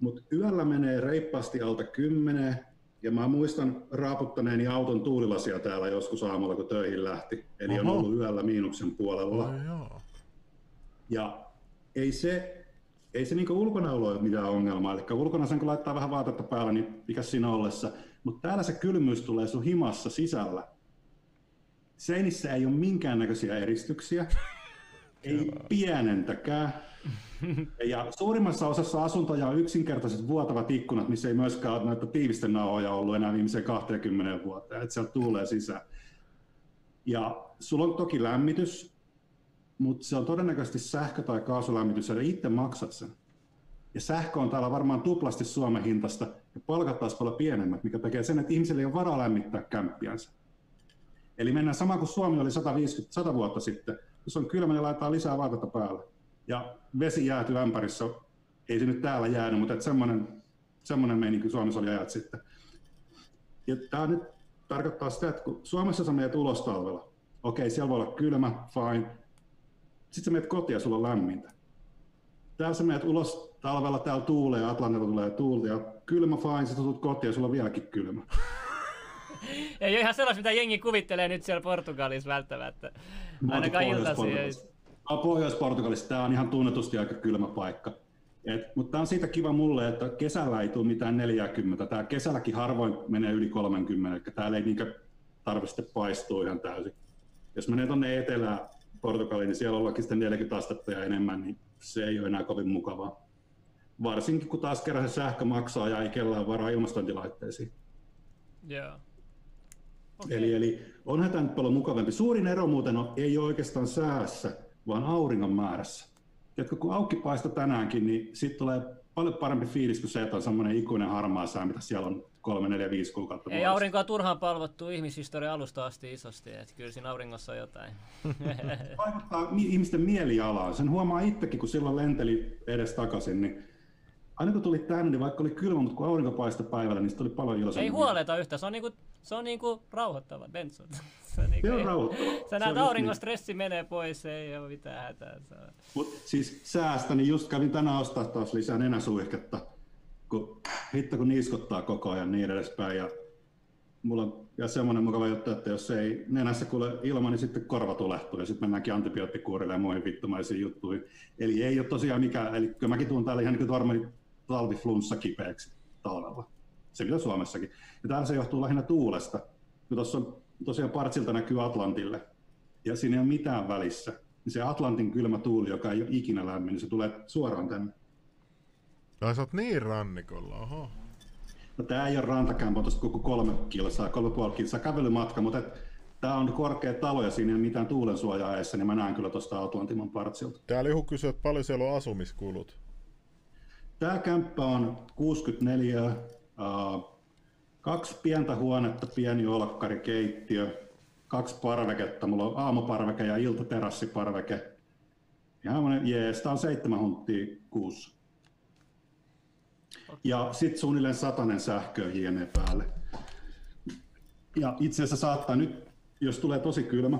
Mutta yöllä menee reippaasti alta 10, ja mä muistan raaputtaneeni auton tuulilasia täällä joskus aamulla, kun töihin lähti. Eli Oho. on ollut yöllä miinuksen puolella. Joo. Ja ei se, ei se niinku ulkona ole mitään ongelmaa. Eli ulkona sen kun laittaa vähän vaatetta päällä, niin mikä siinä ollessa. Mutta täällä se kylmyys tulee sun himassa sisällä. Seinissä ei ole minkäännäköisiä eristyksiä. ei pienentäkään. Ja suurimmassa osassa asuntoja on yksinkertaiset vuotavat ikkunat, missä ei myöskään ole näitä tiivisten nauhoja ollut enää viimeiseen 20 vuotta, että sieltä tuulee sisään. Ja sulla on toki lämmitys, mutta se on todennäköisesti sähkö- tai kaasulämmitys, ja itse maksat sen. Ja sähkö on täällä varmaan tuplasti Suomen hintasta, ja palkat taas paljon pienemmät, mikä tekee sen, että ihmisille ei ole varaa lämmittää kämppiänsä. Eli mennään sama kuin Suomi oli 150, 100 vuotta sitten. Jos on kylmä, niin laitetaan lisää vaatetta päälle ja vesi jääty ämpärissä, ei se nyt täällä jäänyt, mutta semmoinen, semmoinen meininki Suomessa oli ajat sitten. Ja tämä nyt tarkoittaa sitä, että kun Suomessa sä menet ulos talvella, okei, siellä voi olla kylmä, fine, sitten sä menet kotiin ja sulla on lämmintä. Täällä sä menet ulos talvella, täällä tuulee, Atlantilla tulee tuulta ja kylmä, fine, sitten tulet kotiin ja sulla on vieläkin kylmä. ei ole ihan sellaista, mitä jengi kuvittelee nyt siellä Portugalissa välttämättä. Ainakaan iltaisin. Pohjois-Portugalissa tämä on ihan tunnetusti aika kylmä paikka. Et, mutta tämä on siitä kiva mulle, että kesällä ei tule mitään 40. Tämä kesälläkin harvoin menee yli 30, eli täällä ei niinkö tarvitse paistua ihan täysin. Jos menee tuonne etelään Portugaliin, niin siellä ollakin sitten 40 astetta ja enemmän, niin se ei ole enää kovin mukavaa. Varsinkin kun taas kerran se sähkö maksaa ja ei kellään varaa ilmastointilaitteisiin. Yeah. Okay. Eli, eli onhan tämä nyt paljon mukavampi. Suurin ero muuten on, ei ole oikeastaan säässä, vaan auringon määrässä. Tiedätkö, kun aukki paistaa tänäänkin, niin siitä tulee paljon parempi fiilis kuin se, että on semmoinen ikuinen harmaa sää, mitä siellä on kolme, neljä, viisi kuukautta. Ei aurinkoa turhaan palvottu ihmishistoria alusta asti isosti, että kyllä siinä auringossa on jotain. Vaikuttaa ihmisten mielialaan. Sen huomaa itsekin, kun silloin lenteli edes takaisin, niin aina kun tuli tänne, niin vaikka oli kylmä, mutta kun aurinko paistoi päivällä, niin se oli paljon iloisemmin. Ei huoleta yhtä, se on niinku, se on niinku rauhoittava, Benzo. Se on, niinku, se on rauhoittava. Sä näet auringon stressi menee pois, ei ole mitään hätää. Mut siis säästä, niin just kävin tänään ostaa taas lisää nenäsuihketta, kun hitto kun niiskottaa koko ajan niin edespäin. Ja mulla on ja semmoinen mukava juttu, että jos ei nenässä kuule ilma, niin sitten korva tulehtuu ja sitten mennäänkin antibioottikuurille ja muihin vittumaisiin juttuihin. Eli ei ole tosiaan mikään, eli kyllä mäkin tuun täällä ihan niin kuin talviflunssa kipeäksi talvella. Se mitä Suomessakin. Ja täällä se johtuu lähinnä tuulesta. Kun tuossa on tosiaan partsilta näkyy Atlantille, ja siinä ei ole mitään välissä, niin se Atlantin kylmä tuuli, joka ei ole ikinä lämmin, niin se tulee suoraan tänne. Tai sä oot niin rannikolla, oho. No tää ei ole rantakämpä, tuosta koko kolme kilsaa, kolme puoli kilsaa kävelymatka, mutta tämä on korkea talo ja siinä ei ole mitään tuulensuojaa eessä, niin mä näen kyllä tuosta Atlantiman partsilta. Täällä Lihu kysyy, että paljon siellä on asumiskulut. Tämä kämppä on 64, uh, kaksi pientä huonetta, pieni olkkari, keittiö, kaksi parveketta. Mulla on aamuparveke ja iltaterassiparveke. Ja jees, tämä on seitsemän hunttia kuussa. Ja sitten suunnilleen satanen sähköä hienee päälle. Ja itse asiassa saattaa nyt, jos tulee tosi kylmä,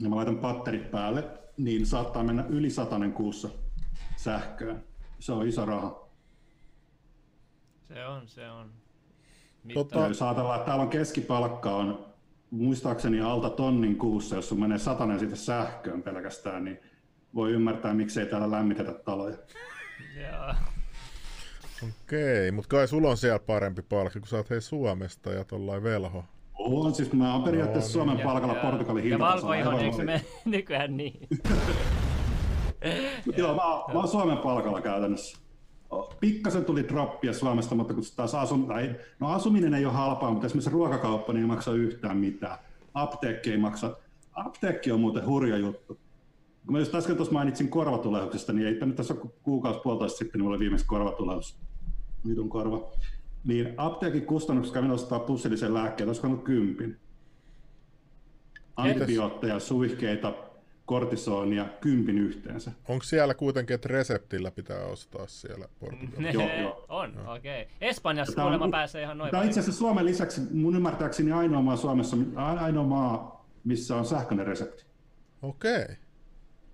ja mä laitan patterit päälle, niin saattaa mennä yli satanen kuussa sähköön se on iso raha. Se on, se on. Totta. Jos ajatellaan, että täällä on keskipalkka on muistaakseni alta tonnin kuussa, jos sun menee satanen siitä sähköön pelkästään, niin voi ymmärtää, miksei täällä lämmitetä taloja. Joo. Okei, mutta kai sulla on siellä parempi palkka, kun sä oot hei Suomesta ja tollain velho. On, siis mä oon periaatteessa Suomen palkalla Portugalin Ja hintatasolla. valkoihon, eikö me nykyään niin? Joo, mä, oon- mä oon Suomen palkalla käytännössä. Pikkasen tuli droppia Suomesta, mutta kun taas asum, tai, no asuminen ei ole halpaa, mutta esimerkiksi ruokakauppa niin ei maksa yhtään mitään. Apteekki ei maksa. Apteekki on muuten hurja juttu. Kun mä just äsken tuossa mainitsin korvatulehduksesta, niin ei nyt tässä kuukausi puolitoista sitten, niin mulla oli viimeksi korvatulehdus. Vitun korva. Niin apteekin kustannuksessa kävin ostaa pussillisen lääkkeen, olisiko ollut kympin. Antibiootteja, suihkeita, kortisonia, kympin yhteensä. Onko siellä kuitenkin, että reseptillä pitää ostaa siellä Portugalissa? Joo, joo. on, okei. Okay. Espanjassa Tämä on- kuulemma pääsee ihan noin Tämä on itse asiassa Suomen lisäksi mun ymmärtääkseni ainoa maa Suomessa, ainoa maa, missä on sähköinen resepti. Okei,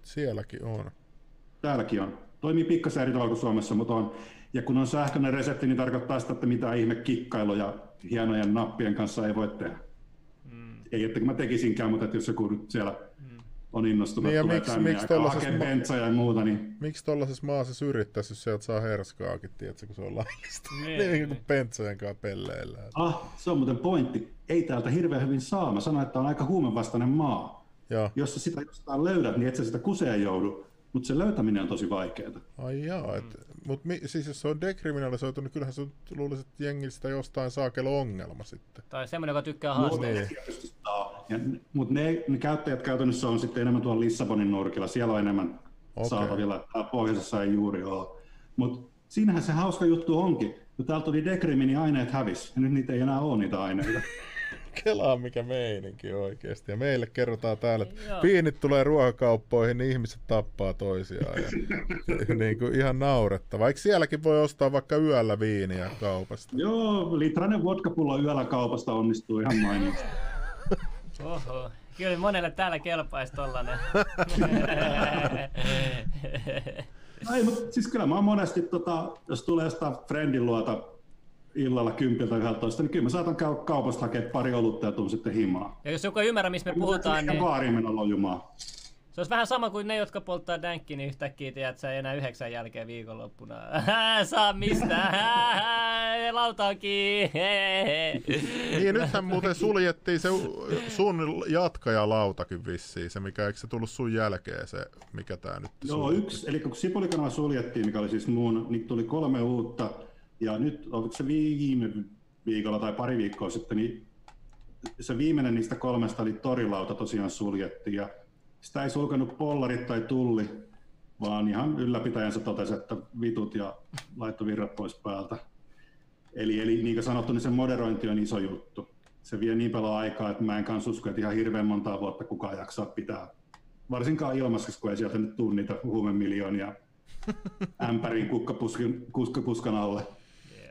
sielläkin on. Täälläkin on. Toimii pikkasen eri tavalla kuin Suomessa, mutta on. Ja kun on sähköinen resepti, niin tarkoittaa sitä, että mitään ihme kikkailuja hienojen nappien kanssa ei voi tehdä. Mm. Ei, että mä tekisinkään, mutta että jos joku nyt siellä on innostunut, Niin ja tulee miksi- tänne miksi ja ma- ja muuta, niin Miksi tollaisessa maassa syrjittäisi, jos sieltä saa herskaakin, tiedätkö, kun se on laillista? Niin, niin, niin. kuin pentsojen kanssa pelleillään. ah, se on muuten pointti. Ei täältä hirveän hyvin saa. Mä sanoin, että on aika huumevastainen maa. Joo. Jos sä sitä jostain löydät, niin et sä sitä kuseen joudu, mutta se löytäminen on tosi vaikeaa. Ai jaa, et, Mm. mut mi, siis jos se on dekriminalisoitu, niin kyllähän se luulisi, että jengi sitä jostain saa kello ongelma sitten. Tai semmoinen, joka tykkää No, haasteista. niin. Mutta ne, ne, käyttäjät käytännössä on sitten enemmän tuolla Lissabonin nurkilla. Siellä on enemmän okay. saatavilla. Täällä pohjoisessa ei juuri ole. Mutta siinähän se hauska juttu onkin. Kun täältä tuli dekrimi, niin aineet hävis. Ja nyt niitä ei enää ole niitä aineita. Kelaa mikä meininki oikeasti. Ja meille kerrotaan täällä, että Joo. viinit tulee ruokakauppoihin, niin ihmiset tappaa toisiaan. Ja, niin kuin ihan naurettava. Eikö sielläkin voi ostaa vaikka yöllä viiniä kaupasta? Joo, litrainen vodkapullo yöllä kaupasta onnistuu ihan mainiosti. Oho. Kyllä monelle täällä kelpaisi tollanen. Ai, mutta siis kyllä mä oon monesti, tota, jos tulee jostain friendin luota illalla kympiltä 11, niin kyllä mä saatan käydä kaupasta hakemaan pari olutta ja tuun sitten himaa. ja jos joku ei ymmärrä, mistä me puhutaan, niin baariin mennä lojumaan. Se olisi vähän sama kuin ne, jotka polttaa dänkkiä, niin yhtäkkiä tiedät, sä ei enää yhdeksän jälkeen viikonloppuna. Saa mistään. Lauta on. Niin, nythän muuten suljettiin se sun jatkajalautakin vissiin, se mikä, eikö se tullut sun jälkeen se, mikä tää nyt Joo, suljettiin? yksi, eli kun Sipulikanava suljettiin, mikä oli siis mun, niin tuli kolme uutta, ja nyt, oliko se viime viikolla tai pari viikkoa sitten, niin se viimeinen niistä kolmesta oli torilauta tosiaan suljettiin, ja sitä ei sulkenut pollarit tai tulli, vaan ihan ylläpitäjänsä totesi, että vitut ja laittoi virrat pois päältä. Eli, eli niin kuin sanottu, niin se moderointi on iso juttu. Se vie niin paljon aikaa, että mä en kanssa usko, että ihan hirveän montaa vuotta kukaan jaksaa pitää varsinkaan ilmassa, kun ei sieltä nyt tuu niitä huumemiljoonia ämpäriin kukkapuskan, kuskapuskan alle.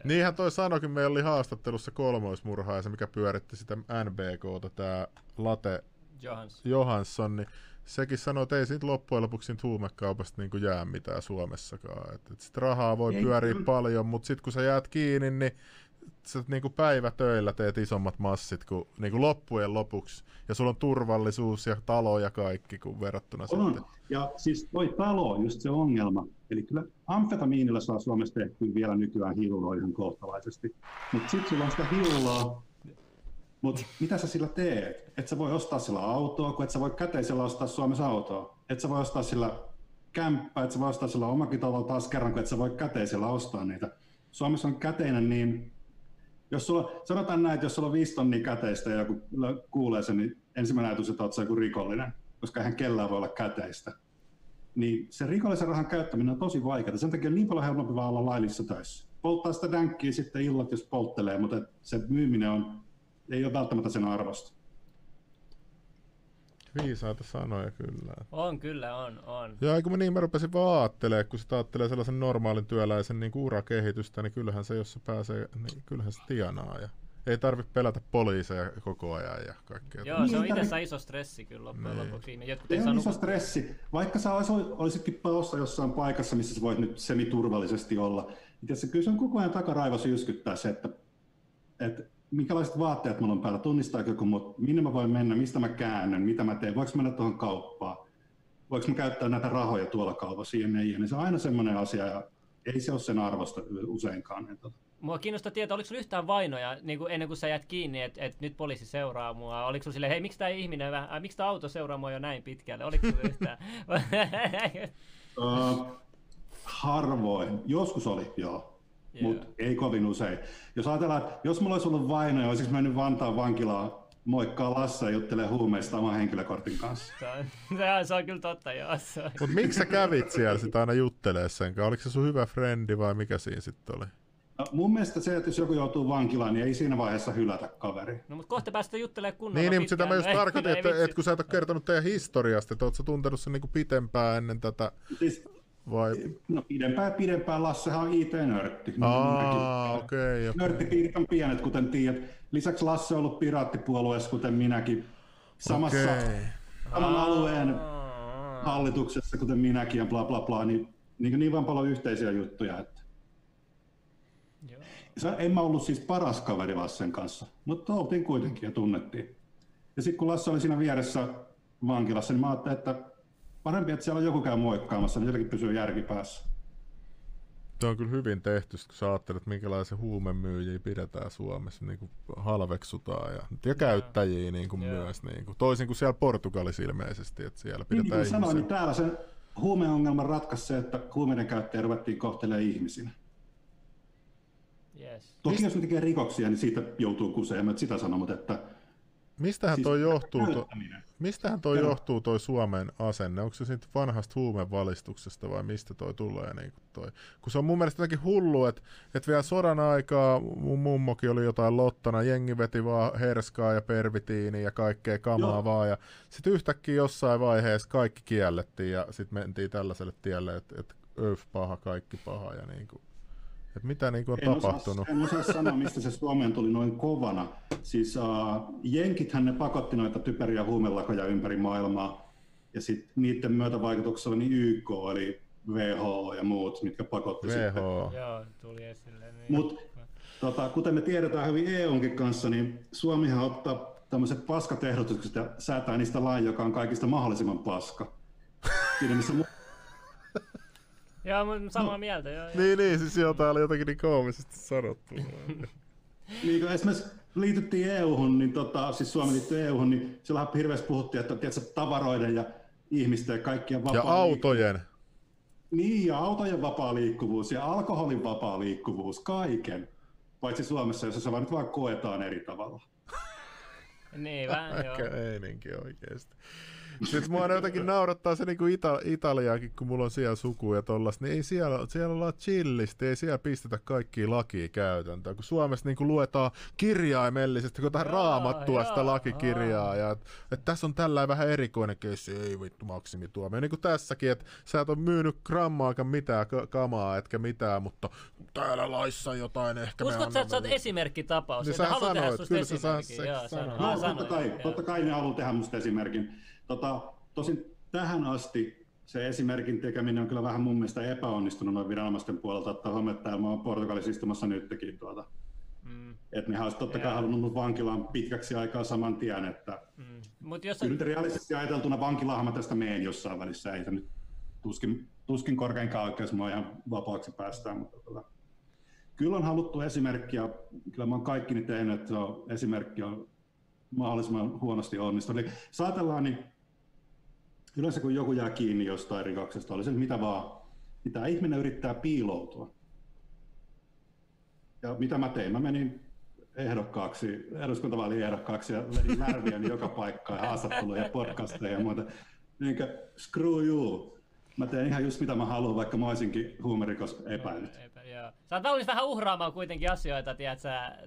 Niinhän toi sanoikin, meillä oli haastattelussa kolmoismurhaaja, se mikä pyöritti sitä NBKta, tää Late Johans. Johansson, niin sekin sanoi, että ei siitä loppujen lopuksi siitä huumekaupasta niin jää mitään Suomessakaan. Et, et sit rahaa voi Ei, pyöriä kyllä. paljon, mutta sitten kun sä jäät kiinni, niin sä niin kuin päivätöillä teet isommat massit kuin, niin kuin loppujen lopuksi. Ja sulla on turvallisuus ja talo ja kaikki kuin verrattuna sitten. On. Ja siis toi talo on just se ongelma. Eli kyllä amfetamiinilla saa Suomessa tehtyä vielä nykyään hilloa ihan kohtalaisesti. Mutta sitten sulla on sitä hilloa, mutta mitä sä sillä teet? Et sä voi ostaa sillä autoa, kun et sä voi käteisellä ostaa Suomessa autoa. Et sä voi ostaa sillä kämppää, et sä voi ostaa sillä omakin talo taas kerran, kun et sä voi käteisellä ostaa niitä. Suomessa on käteinen niin, jos sulla, sanotaan näin, että jos sulla on viisi tonnia käteistä ja joku kuulee sen, niin ensimmäinen ajatus, että oot sä joku rikollinen, koska eihän kellään voi olla käteistä. Niin se rikollisen rahan käyttäminen on tosi vaikeaa. Sen takia on niin paljon helpompi vaan olla laillissa töissä. Polttaa sitä dänkkiä sitten illat, jos polttelee, mutta se myyminen on, ei ole välttämättä sen arvosta. Viisaita sanoja kyllä. On kyllä, on, on. Ja kun mä niin mä rupesin vaan ajattelemaan, kun sitä ajattelee sellaisen normaalin työläisen niin kuin urakehitystä, niin kyllähän se, jos se pääsee, niin kyllähän se tienaa. Ja ei tarvitse pelätä poliiseja koko ajan ja kaikkea. Joo, se on Niin, itsessään iso stressi kyllä loppujen Niin. lopuksi. Jotkut Se ei on saa iso stressi. Vaikka sä olis- olisitkin paossa jossain paikassa, missä sä voit nyt semiturvallisesti olla, niin tietysti kyllä se on koko ajan takaraivossa jyskyttää se, että, että minkälaiset vaatteet mulla on päällä, tunnistaa joku mut, minne mä voin mennä, mistä mä käännön, mitä mä teen, voiko mennä tuohon kauppaan, voiko mä käyttää näitä rahoja tuolla kaupassa, jne, jne. Se on aina semmoinen asia, ja ei se ole sen arvosta useinkaan. Mua kiinnostaa tietää, oliko sulla yhtään vainoja niin kuin ennen kuin sä jäät kiinni, että et nyt poliisi seuraa mua? Oliko sulla silleen, hei, miksi tämä ihminen, äh, miksi tämä auto seuraa mua jo näin pitkälle? Oliko sulla yhtään? uh, harvoin. Joskus oli, joo. Yeah. Mutta ei kovin usein. Jos ajatellaan, että jos mulla olisi ollut vainoja, olisinko mennyt Vantaan vankilaan moikkaa Lasse ja juttelee huumeista oman henkilökortin kanssa. Se on, se on kyllä totta, joo. Mutta miksi sä kävit siellä sitä aina juttelee sen kanssa? Oliko se sun hyvä frendi vai mikä siinä sitten oli? No, mun mielestä se, että jos joku joutuu vankilaan, niin ei siinä vaiheessa hylätä kaveri. No mutta kohta päästä juttelemaan kunnolla Niin, niin mutta sitä mä just tarkoitin, että, että kun sä et ole kertonut teidän historiasta, että oot sä tuntenut sen niinku pitempään ennen tätä... Siis, vai? No pidempään pidempään. Lassehan on IT-nörtti. Aa, okei. Okay, okay. Nörttipiirit on pienet, kuten tiedät. Lisäksi Lasse on ollut piraattipuolueessa, kuten minäkin. Samassa okay. saman alueen hallituksessa, kuten minäkin ja bla bla bla. Niin, niin, niin vaan paljon yhteisiä juttuja. Että se, en mä ollut siis paras kaveri Lassen kanssa, mutta oltiin kuitenkin ja tunnettiin. Ja sitten kun Lasse oli siinä vieressä vankilassa, niin mä ajattelin, että parempi, että siellä on joku käy moikkaamassa, niin sielläkin pysyy järki päässä. Tuo on kyllä hyvin tehty, kun sä ajattelet, minkälaisia huumemyyjiä pidetään Suomessa, niin kuin halveksutaan ja, ja käyttäjiä niin kuin myös, niin kuin, toisin kuin siellä Portugalissa ilmeisesti, että siellä pidetään niin, niin sanoin, niin täällä sen huumeongelman ratkaisi se, että huumeiden käyttäjä ruvettiin kohtelemaan ihmisinä. Yes. Toki Mist... jos ne tekee rikoksia, niin siitä joutuu kuseen, että sitä sanon, mutta että Mistähän siis toi johtuu, to, mistähän toi johtuu toi Suomen asenne? Onko se siitä vanhasta huumevalistuksesta vai mistä toi tulee? Niin toi? Kun se on mun mielestä jotenkin hullu, että, että vielä sodan aikaa mun mummokin oli jotain lottana, jengi veti vaan herskaa ja pervitiiniä ja kaikkea kamaa Joo. vaan. Ja sitten yhtäkkiä jossain vaiheessa kaikki kiellettiin ja sitten mentiin tällaiselle tielle, että, että öf, paha, kaikki paha ja niin kuin et mitä niin kuin on en tapahtunut? Osaa, en osaa sanoa, mistä se Suomeen tuli noin kovana. Siis uh, jenkithän ne pakotti noita typeriä huumelakoja ympäri maailmaa. Ja sitten niiden myötävaikutuksella niin YK eli WHO ja muut, mitkä pakotti WHO. sitten. Joo, tuli esille. Niin. Mut, tota, kuten me tiedetään hyvin EUnkin kanssa, niin Suomihan ottaa tämmöiset paskat ehdotukset ja säätää niistä lain, joka on kaikista mahdollisimman paska. Siinä missä Joo, samaa no, mieltä. Joo, niin, niin, siis jotain oli jotenkin niin koomisesti sanottu. niin kun esimerkiksi liityttiin EU-hun, niin tota, siis Suomi liittyi EU-hun, niin silloin hirveästi puhuttiin, että tiedätkö, tavaroiden ja ihmisten ja kaikkien vapaa Ja autojen. Niin, ja autojen vapaa liikkuvuus ja alkoholin vapaa liikkuvuus, kaiken. Paitsi Suomessa, jossa se vaan nyt vaan koetaan eri tavalla. niin, vähän joo. Eininkin oikeasti. Sitten mua jotenkin naurattaa se niinku Ita- Italiaakin, kun mulla on siellä suku ja tollas, niin ei siellä, siellä ollaan chillisti, ei siellä pistetä kaikkia lakia käytäntöön, kun Suomessa niinku luetaan kirjaimellisesti, kun tähän raamattua sitä lakikirjaa, ja että et tässä on tällä vähän erikoinen keissi, ei vittu maksimituomio, niin kuin tässäkin, että sä et ole myynyt grammaakaan mitään kamaa, etkä mitään, mutta täällä laissa jotain ehkä Uskot sä, että sä oot esimerkkitapaus, niin että haluat tehdä susta? Joo, no, totta kai, totta kai ne haluaa tehdä musta esimerkin. Tota, tosin tähän asti se esimerkin tekeminen on kyllä vähän mun mielestä epäonnistunut noin viranomaisten puolelta, että että mä oon Portugalissa istumassa nytkin tuota. Mm. Että ne olisi totta kai halunnut vankilaan pitkäksi aikaa saman tien, että mm. Mut jos kyllä on... realistisesti ajateltuna vankilahan mä tästä meen jossain välissä, ei nyt tuskin, tuskin korkeinkaan oikeus mua ihan vapaaksi päästään, mutta tota, kyllä on haluttu esimerkkiä, kyllä mä oon kaikki tehnyt, että se on, esimerkki on mahdollisimman huonosti onnistunut. Eli saatellaan, niin yleensä kun joku jää kiinni jostain rikoksesta, oli se mitä vaan, niin tämä ihminen yrittää piiloutua. Ja mitä mä tein? Mä menin ehdokkaaksi, eduskuntavaalien ehdokkaaksi ja vedin lärviä joka paikkaan ja haastatteluja ja podcasteja ja muuta. Niin screw you. Mä teen ihan just mitä mä haluan, vaikka mä olisinkin huumerikos epäilyt. Epä, joo. Sä oot valmis vähän uhraamaan kuitenkin asioita, tiedät sä,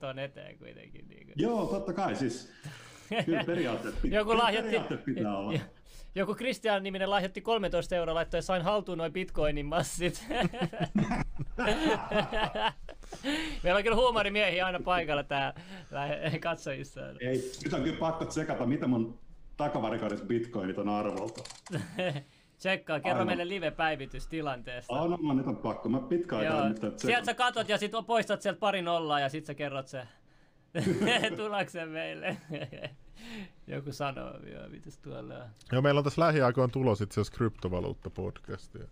tuon eteen kuitenkin. Niin kuin. Joo, totta kai siis. Kyllä periaatteet, Joku lahjoitti, periaatteet pitää olla. Joku Christian niminen lahjoitti 13 euroa laittoi sain haltuun noin bitcoinin massit. Meillä on kyllä huumorimiehiä aina paikalla tää katsojissa. Ei, nyt on kyllä pakko tsekata, mitä mun takavarikoidessa bitcoinit on arvolta. Tsekkaa, kerro Aina. meille live-päivitys tilanteesta. Aina, no, nyt on pakko. Mä pitkään aikaa nyt Sieltä sä katot ja sit poistat sieltä pari nollaa ja sit sä kerrot se Tullakseen meille. Joku sanoo, joo, mitäs tuolla on. Joo, meillä on tässä lähiaikoin tulos itse asiassa kryptovaluutta-podcastia.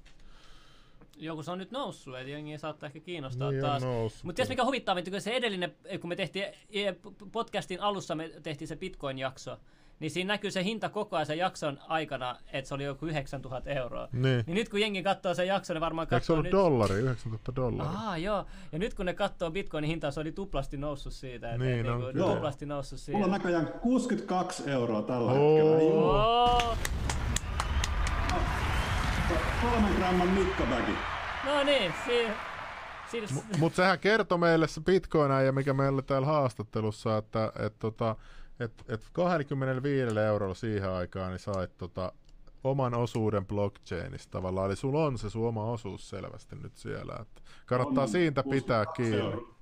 Joku se on nyt noussut, että jengi saattaa ehkä kiinnostaa Niin taas. Mutta tiedätkö mikä huvittaavinta, kun se edellinen, kun me tehtiin e- podcastin alussa, me tehtiin se Bitcoin-jakso, niin siinä näkyy se hinta koko ajan sen jakson aikana, että se oli joku 9000 euroa. Niin. Niin nyt kun jengi katsoo sen jakson, ne varmaan Eikö se katsoo ollut nyt... dollari, 9000 dollaria? Aa, joo. Ja nyt kun ne katsoo Bitcoinin hintaa, se oli tuplasti noussut siitä. Et, Niin niinku, joo. tuplasti noussut siitä. Mulla on näköjään 62 euroa tällä Oo. hetkellä. Joo. Oo. Kolmen gramman mikkabägi. No niin, siinä... siinä Mutta sehän kertoi meille se bitcoin ja mikä meillä täällä haastattelussa, että et, tota, et, et 25 eurolla siihen aikaan niin sait tota, oman osuuden blockchainista tavallaan. Eli sulla on se sun oma osuus selvästi nyt siellä. Että kannattaa On siitä pitää 62 kiinni.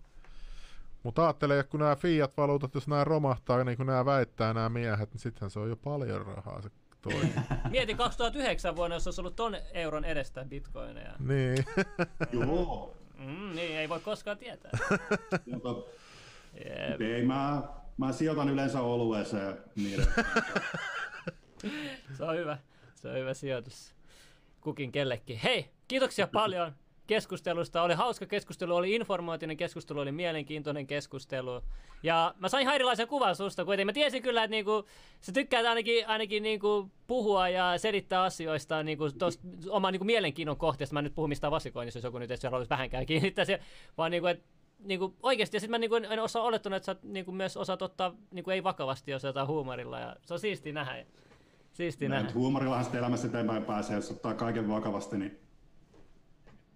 Mutta ajattele, että kun nämä fiat-valuutat, jos nämä romahtaa, niin kuin nämä väittää nämä miehet, niin sittenhän se on jo paljon rahaa se toinen. Mieti 2009 vuonna, jos olisi ollut ton euron edestä bitcoineja. niin. Joo. Mm, niin, ei voi koskaan tietää. Jep. ei, mä, mä sijoitan yleensä olueeseen niin. Se on hyvä. Se on hyvä sijoitus. Kukin kellekin. Hei, kiitoksia paljon keskustelusta. Oli hauska keskustelu, oli informaatinen keskustelu, oli mielenkiintoinen keskustelu. Ja mä sain ihan erilaisen kuvan susta, kuitenkin. Mä tiesin kyllä, että niinku, sä tykkäät ainakin, ainakin niinku puhua ja selittää asioista niinku tosta, oman niinku mielenkiinnon kohteesta. Mä en nyt puhu mistään vasikoinnista, jos joku nyt ei haluaisi vähänkään kiinnittää siihen, vaan niinku, että niinku oikeasti, ja sitten mä niinku en, en osaa olettanut, että sä niinku myös osaat ottaa niinku ei vakavasti, jos jotain huumorilla, ja se on siistiä nähdä. Siistiä nähdä. Huumorillahan sitten elämässä eteenpäin pääsee, jos ottaa kaiken vakavasti, niin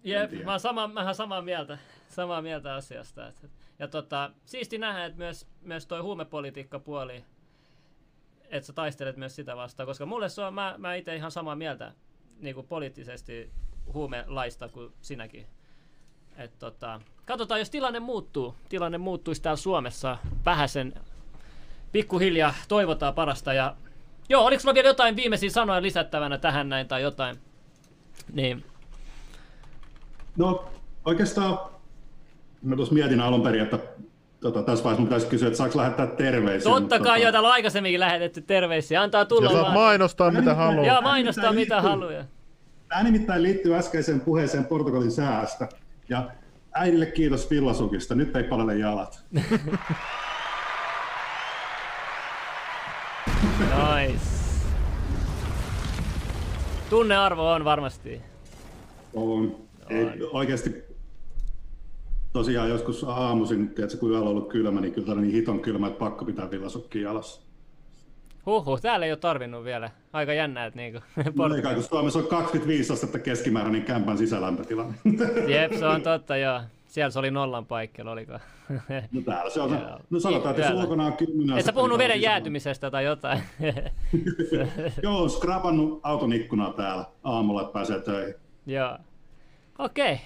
Jep, mä oon sama, mä oon samaa mieltä, samaa mieltä asiasta. Et, ja tota, siisti nähdä, että myös, myös toi huumepolitiikka puoli, että sä taistelet myös sitä vastaan, koska mulle se on, mä, mä itse ihan samaa mieltä niin kuin poliittisesti huumelaista kuin sinäkin. Et tota, katsotaan, jos tilanne muuttuu, tilanne muuttuisi täällä Suomessa vähäsen pikkuhiljaa, toivotaan parasta. Ja, joo, oliko sulla vielä jotain viimeisiä sanoja lisättävänä tähän näin tai jotain? Niin, No oikeastaan mä tuossa mietin alun perin, että tota, tässä vaiheessa mun pitäisi kysyä, että saako lähettää terveisiä. Totta mutta, kai, tota, jo täällä on aikaisemminkin lähetetty terveisiä. Antaa Ja tulla saat vaan. mainostaa mitä Joo, haluat. Joo, mainostaa mitä haluaa. Tämä nimittäin liittyy äskeiseen puheeseen Portugalin säästä. Ja äidille kiitos Villasukista, nyt ei palele jalat. Nice. Tunnearvo on varmasti. On. Ei, oikeasti tosiaan joskus aamuisin, tiedätkö, kun yöllä on ollut kylmä, niin kyllä niin hiton kylmä, että pakko pitää villasukkia jalassa. Huhhuh, täällä ei ole tarvinnut vielä. Aika jännä, että niinku No, eikä, kun Suomessa on 25 astetta keskimääräinen kämpän sisälämpötila. Jep, se on totta, joo. Siellä se oli nollan paikkeilla, oliko? No täällä se on. Joo. No sanotaan, että jos ulkona on 10 Et sä puhunut niin veden täällä jäätymisestä tai jotain. sisällä- Joo, skrapannut auton ikkunaa täällä aamulla, että pääsee töihin. joo. Okei.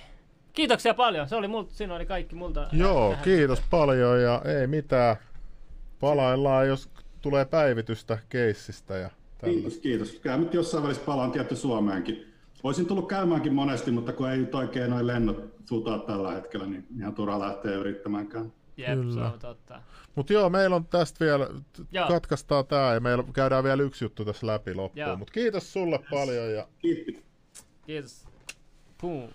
Kiitoksia paljon. Se oli multa, siinä oli kaikki multa. Joo, tähän. kiitos paljon ja ei mitään. Palaillaan, jos tulee päivitystä keissistä ja Kiitos, tällaista. kiitos. Kyllä nyt jossain välissä palaan tietty Suomeenkin. Olisin tullut käymäänkin monesti, mutta kun ei nyt oikein noin lennot futaa tällä hetkellä, niin ihan turha lähteä yrittämäänkään. Jep, se Kyllä. on totta. Mutta joo, meillä on tästä vielä, Joo. katkaistaan tää ja meillä käydään vielä yksi juttu tässä läpi loppuun. Mutta kiitos sulle paljon ja Kiitti. Kiitos. Pum.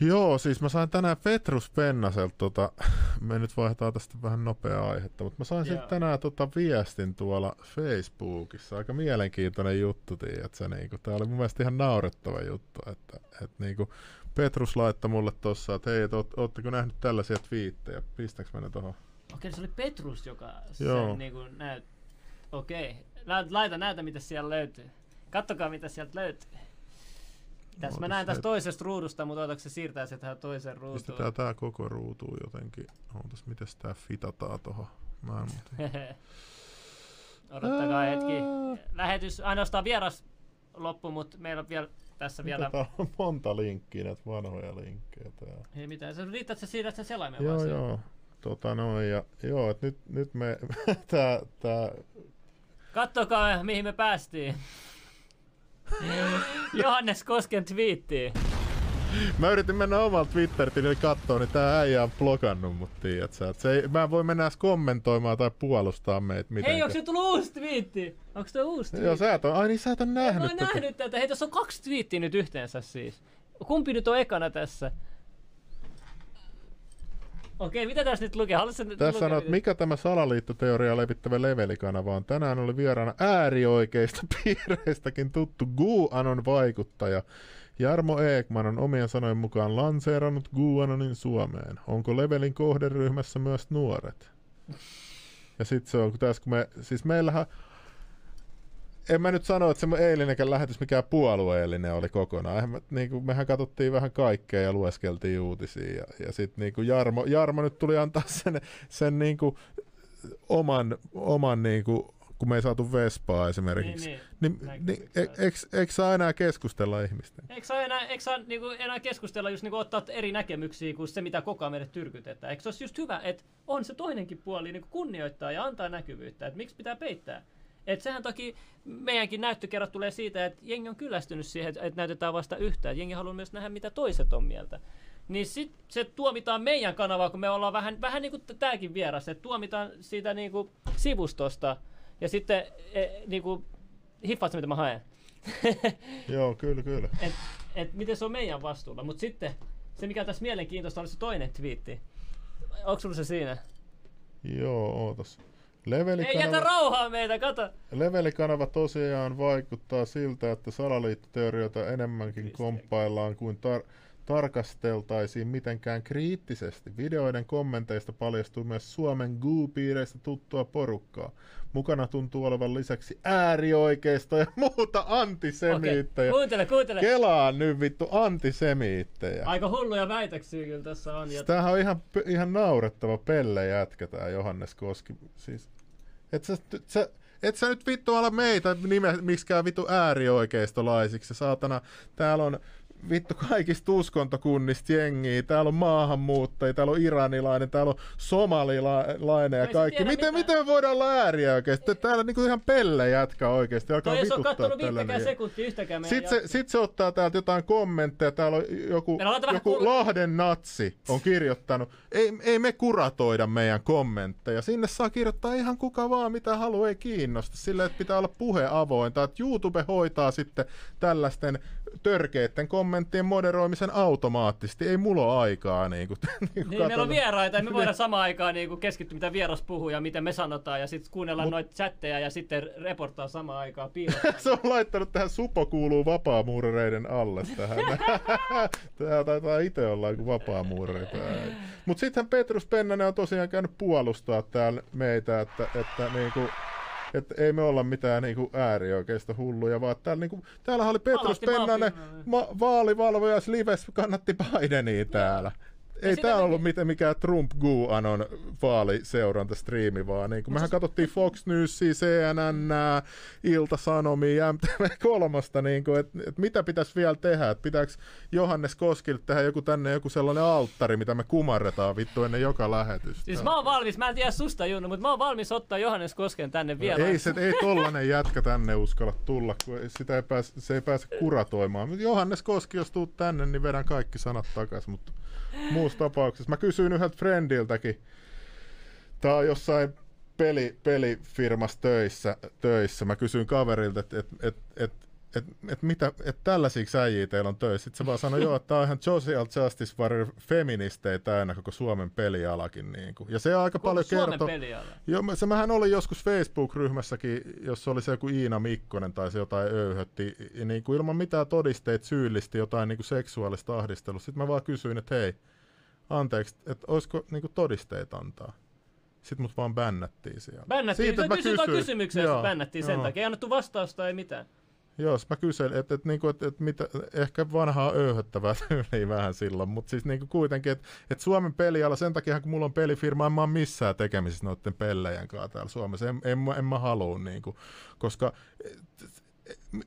Joo, siis mä sain tänään Petrus Pennaselta, tota, me nyt vaihdetaan tästä vähän nopeaa aihetta, mutta mä sain Joo. sitten tänään tota viestin tuolla Facebookissa, aika mielenkiintoinen juttu, tiedätkö, niinku, tää oli mun mielestä ihan naurettava juttu, että, että niinku, Petrus laittoi mulle tossa, että hei, et, oot, ootteko nähnyt tällaisia twiittejä, pistäks mä ne tohon? Okei, se oli Petrus, joka Joo. sen niinku näyt... Okei. Laita näytä, mitä siellä löytyy. Kattokaa, mitä sieltä löytyy. Tässä mä näen tästä toisesta ruudusta, mutta otatko se siirtää se tähän toiseen ruutuun? Pistetään tää koko ruutuun jotenkin. Ootas, mites tää fitataan tohon? Mä en muuten... Odottakaa hetki. Lähetys ainoastaan vieras loppu, mutta meillä on vielä tässä vielä... Mitä tää on monta linkkiä, näitä vanhoja linkkejä täällä. Ei mitään, se riittää, että sen selaimen Joo, vaan joo. Tota noin, ja joo, et nyt, nyt me, tää, tää, Kattokaa, mihin me päästiin. Johannes Kosken twiitti. Mä yritin mennä omalta Twitter-tilille katsoa, niin tää äijä on blokannut mut, tiedät sä. Se ei, mä en voi mennä edes kommentoimaan tai puolustaa meitä mitenkään. Hei, onko se tullut uusi twiitti? Onko se uusi twiitti? Joo, sä et on, ai niin sä et on Mä nähnyt oon tätä. nähnyt tätä. Hei, tässä on kaksi twiittiä nyt yhteensä siis. Kumpi nyt on ekana tässä? Okei, mitä tässä nyt lukee? Haluatko nyt Tässä sanoo, että mitä- mikä tämä salaliittoteoria levittävä levelikanava on. Tänään oli vieraana äärioikeista piireistäkin tuttu GUANON vaikuttaja. Jarmo Eekman on omien sanojen mukaan lanseerannut GUANONin Suomeen. Onko levelin kohderyhmässä myös nuoret? Ja sitten se on, kun tässä kun me, siis meillähän, en mä nyt sano, että se eilinenkään lähetys mikään puolueellinen oli kokonaan. Eihän me, niin kuin, mehän katsottiin vähän kaikkea ja lueskeltiin uutisia. Ja, ja sitten niin Jarmo, Jarmo nyt tuli antaa sen, sen niin kuin, oman, oman niin kuin, kun me ei saatu Vespaa esimerkiksi. Niin, Niin, niin, e, eikö, saa enää keskustella ihmisten? Eikö saa enää, eikö saa niinku, enää keskustella, just niinku ottaa eri näkemyksiä kuin se, mitä koko ajan meille tyrkytetään? Eikö se olisi just hyvä, että on se toinenkin puoli niinku kunnioittaa ja antaa näkyvyyttä, että miksi pitää peittää? Et sehän toki meidänkin näyttökerrat tulee siitä, että jengi on kyllästynyt siihen, että, näytetään vasta yhtään. Jengi haluaa myös nähdä, mitä toiset on mieltä. Niin sit se tuomitaan meidän kanavaa, kun me ollaan vähän, vähän niin kuin tämäkin vieras, että tuomitaan siitä niin kuin sivustosta ja sitten e, niin kuin, hiffaat mitä mä haen? Joo, kyllä, kyllä. et, et miten se on meidän vastuulla. Mutta sitten se, mikä on tässä mielenkiintoista, oli se toinen twiitti. Onko sulla se siinä? Joo, ootas. Ei jätä Levelikanava, rauhaa meitä, kato! levelikanava tosiaan vaikuttaa siltä, että salaliittoteorioita enemmänkin komppaillaan kuin tar- tarkasteltaisiin mitenkään kriittisesti. Videoiden kommenteista paljastuu myös Suomen Goo-piireistä tuttua porukkaa. Mukana tuntuu olevan lisäksi äärioikeista ja muuta Okei, antisemiittejä. kuuntele, kuuntele. Kelaa nyt vittu antisemiittejä. Aika hulluja väitöksiä kyllä tässä on. Tämähän on ihan, ihan naurettava pelle jätkä tää Johannes Koski. Siis, et sä, sä, et sä nyt vittu ala meitä nime, miksikään vittu äärioikeistolaisiksi. Saatana, täällä on vittu kaikista uskontokunnista jengiä. Täällä on maahanmuuttajia, täällä on iranilainen, täällä on somalilainen ja kaikki. Miten, mitään. miten me voidaan olla ääriä Täällä niinku ihan pelle jätkä oikeesti. Alkaa toi ei se ole vituttaa kattonut viittäkään sekuntia yhtäkään Sitten se, sit se ottaa täältä jotain kommentteja. Täällä on joku, on joku kur- Lahden natsi on kirjoittanut. Ei, ei me kuratoida meidän kommentteja. Sinne saa kirjoittaa ihan kuka vaan mitä haluaa, ei kiinnosta. Sillä että pitää olla puhe avointa. Että YouTube hoitaa sitten tällaisten törkeiden kommenttien moderoimisen automaattisesti. Ei mulla ole aikaa. Niin, kuin, niin, kuin Niin, meillä on vieraita ja me voidaan samaan aikaan niin kuin keskittyä, mitä vieras puhuu ja miten me sanotaan ja sitten kuunnellaan Mut- noita chatteja ja sitten reporttaa samaan aikaan piilottaa. se on laittanut tähän Supo kuuluu vapaamuurereiden alle tähän. Tää taitaa itse olla joku vapaamuurereita. Mutta sittenhän Petrus Pennanen on tosiaan käynyt puolustaa täällä meitä, että, että niinku, että ei me olla mitään niinku äärioikeista hulluja, vaan täällä, niinku, täällähän oli Petrus Pennanen, ma- vaalivalvojas Lives kannatti Bidenia täällä. Ei täällä me- ollut mitään mikään Trump Guanon vaaliseuranta-striimi, vaan niin me katsottiin Fox Newsia, CNN, Ilta-Sanomia, MTV3, niin kuin, että et mitä pitäisi vielä tehdä, että pitääkö Johannes Koskille tehdä joku tänne joku sellainen alttari, mitä me kumarretaan vittu ennen joka lähetystä. Siis mä oon valmis, mä en tiedä susta Junnu, mutta mä oon valmis ottaa Johannes Kosken tänne vielä. No ei, se, ei tollanen jätkä tänne uskalla tulla, kun sitä ei pääse, se ei pääse kuratoimaan. Johannes Koski, jos tuut tänne, niin vedän kaikki sanat takas, mutta muussa tapauksessa. Mä kysyin yhdeltä friendiltäkin, tää on jossain peli, pelifirmassa töissä, töissä. Mä kysyin kaverilta, että et, et, et, et, et mitä, et tällaisia äijiä teillä on töissä. Sitten se vaan sanoi, joo, että tää on ihan social justice warrior feministeitä täynnä koko Suomen pelialakin. Niin kuin. Ja se aika Koko paljon Suomen kertoo. peliala. Joo, mä- se mähän oli joskus Facebook-ryhmässäkin, jossa oli se joku Iina Mikkonen tai se jotain öyhötti, ja niin kuin ilman mitään todisteita syyllisti jotain niin kuin seksuaalista ahdistelua. Sitten mä vaan kysyin, että hei, anteeksi, että olisiko niin kuin todisteita antaa. Sitten mut vaan bännättiin siellä. Bännättiin, Siitä, että mä kysyin kysyin. kysymyksen, Joo, jos bännättiin sen joo. takia. Ei annettu vastausta, ei mitään. Joo, sit mä kysyin, että et, niinku, et, et mitä, ehkä vanhaa öyhöttävää tyyliä vähän silloin, mutta siis niinku kuitenkin, että et Suomen peliala, sen takia kun mulla on pelifirma, en mä oon missään tekemisissä noiden pellejen kanssa täällä Suomessa, en, en, en mä halua, niinku, koska et,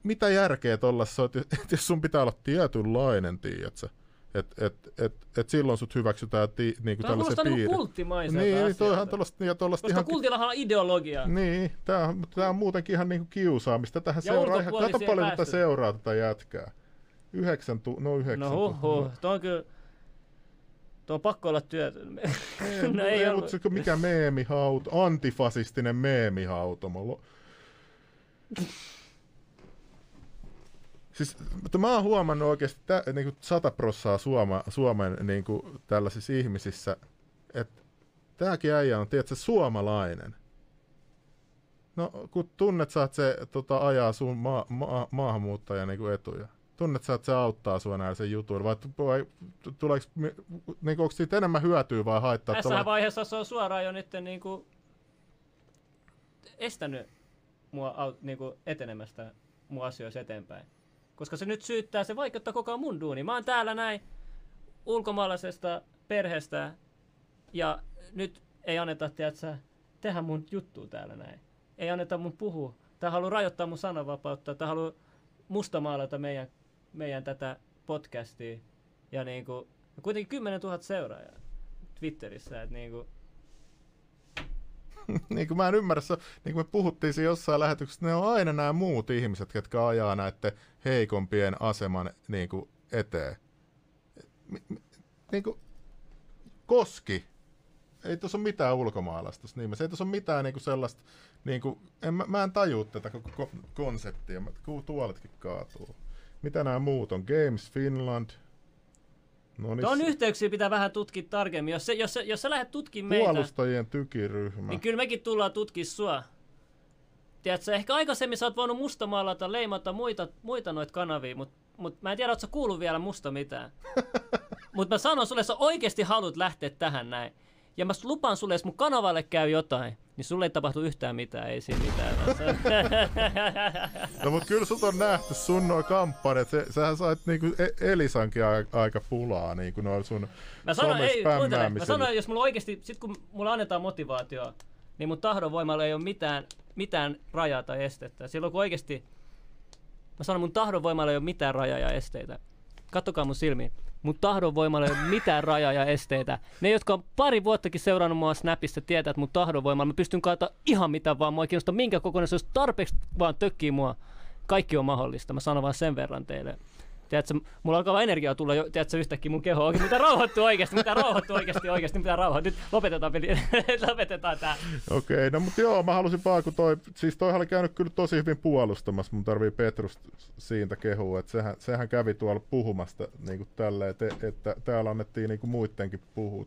mitä järkeä on, että et jos sun pitää olla tietynlainen, tiedätkö, että et, et, et silloin sut hyväksytään ti, niinku Tämä tällaisen niinku piirin. kulttimaiselta Niin, niin toihan tollaista, ja tollaista Koska ihan... kultillahan on ideologia. Niin, tää, on- tää on muutenkin ihan niinku kiusaamista. Tähän Ja seuraa ihan, kato paljon tätä seuraa tätä jätkää. Yhdeksän tu- no yhdeksän No huh, huh. Tuo on kyllä... Tuo on pakko olla työtä. Ei, No ei, ei ollut. se mikä meemihauto, antifasistinen meemihauto. Siis, mutta mä oon huomannut oikeasti tä, niin kuin 100 prossaa Suoma, Suomen niin kuin, tällaisissa ihmisissä, että tääkin äijä on, tiedätkö, suomalainen. No, kun tunnet sä, että se tota, ajaa sun ma- ma- maahanmuuttajan niin kuin etuja. Tunnet sä, että se auttaa sua näillä jutuilla, vai, vai t- tuleeko, mi- niin onko siitä enemmän hyötyä vai haittaa? Tässä tuolla- vaiheessa se on suoraan jo nyt niinku estänyt mua au- niinku etenemästä mun asioissa eteenpäin. Koska se nyt syyttää, se vaikuttaa koko mun duuni. Mä oon täällä näin ulkomaalaisesta perheestä ja nyt ei anneta, tiedätkö, tehdä mun juttua täällä näin. Ei anneta mun puhua. Tää haluaa rajoittaa mun sananvapautta. Tää haluaa mustamaalata meidän, meidän tätä podcastia. Ja niinku, kuitenkin 10 000 seuraajaa Twitterissä. Että niinku, niin kuin mä en ymmärrä, se, niin kuin me puhuttiin siinä jossain lähetyksessä, ne on aina nämä muut ihmiset, jotka ajaa näiden heikompien aseman niin kuin eteen. Niin kuin, koski. Ei tuossa ole mitään ulkomaalaista nimessä. Ei tuossa ole mitään niin kuin sellaista, niin kuin, en, mä, mä en tajua tätä koko ko- konseptia. Tuoletkin kaatuu. Mitä nämä muut on? Games Finland. No niin, Tuon yhteyksiä pitää vähän tutkia tarkemmin. Jos, se, jos, se, jos sä lähdet tutkimaan meitä, puolustajien tykiryhmä. niin kyllä mekin tullaan tutkia sua. Tiedätkö, ehkä aikaisemmin sä oot voinut mustamaalata, leimata muita, muita noita kanavia, mutta mut mä en tiedä, oot sä kuullut vielä musta mitään. mutta mä sanon sulle, sä oikeasti haluat lähteä tähän näin. Ja mä lupaan sulle, jos mun kanavalle käy jotain, niin sulle ei tapahtu yhtään mitään, ei siinä mitään. No mut kyllä sut on nähty sun noin kampanjat. Se, sähän sait niinku E- Elisankin a- aika pulaa niinku noin sun Mä sanon, ei, kuuntele, mä sanon, jos mulla oikeasti, sit kun mulla annetaan motivaatio, niin mun tahdonvoimalla ei ole mitään, mitään rajaa tai estettä. Silloin kun oikeasti, mä sanon, mun tahdonvoimalla ei ole mitään rajaa ja esteitä. Kattokaa mun silmiin. Mun tahdonvoimalla ei ole mitään rajaa ja esteitä. Ne, jotka on pari vuottakin seurannut mua Snapista, tietää, että mun tahdonvoimalla mä pystyn kaata ihan mitä vaan. Mua ei kiinnosta minkä kokoinen, se olisi tarpeeksi vaan tökkii mua. Kaikki on mahdollista. Mä sanon vaan sen verran teille. Tiedätkö, mulla alkaa energiaa tulla jo, tiedätkö, yhtäkkiä mun keho oikein, mitä rauhoittua oikeasti, mitä rauhoittua oikeasti, oikeasti, mitä rauhoittua. Nyt lopetetaan peli, lopetetaan tää. Okei, no mutta joo, mä halusin vaan, kun toi, siis toihan oli käynyt kyllä tosi hyvin puolustamassa, mun tarvii Petrus siitä kehua, että sehän, sehän kävi tuolla puhumasta niin kuin tällä, että, että täällä annettiin niin kuin muidenkin puhua.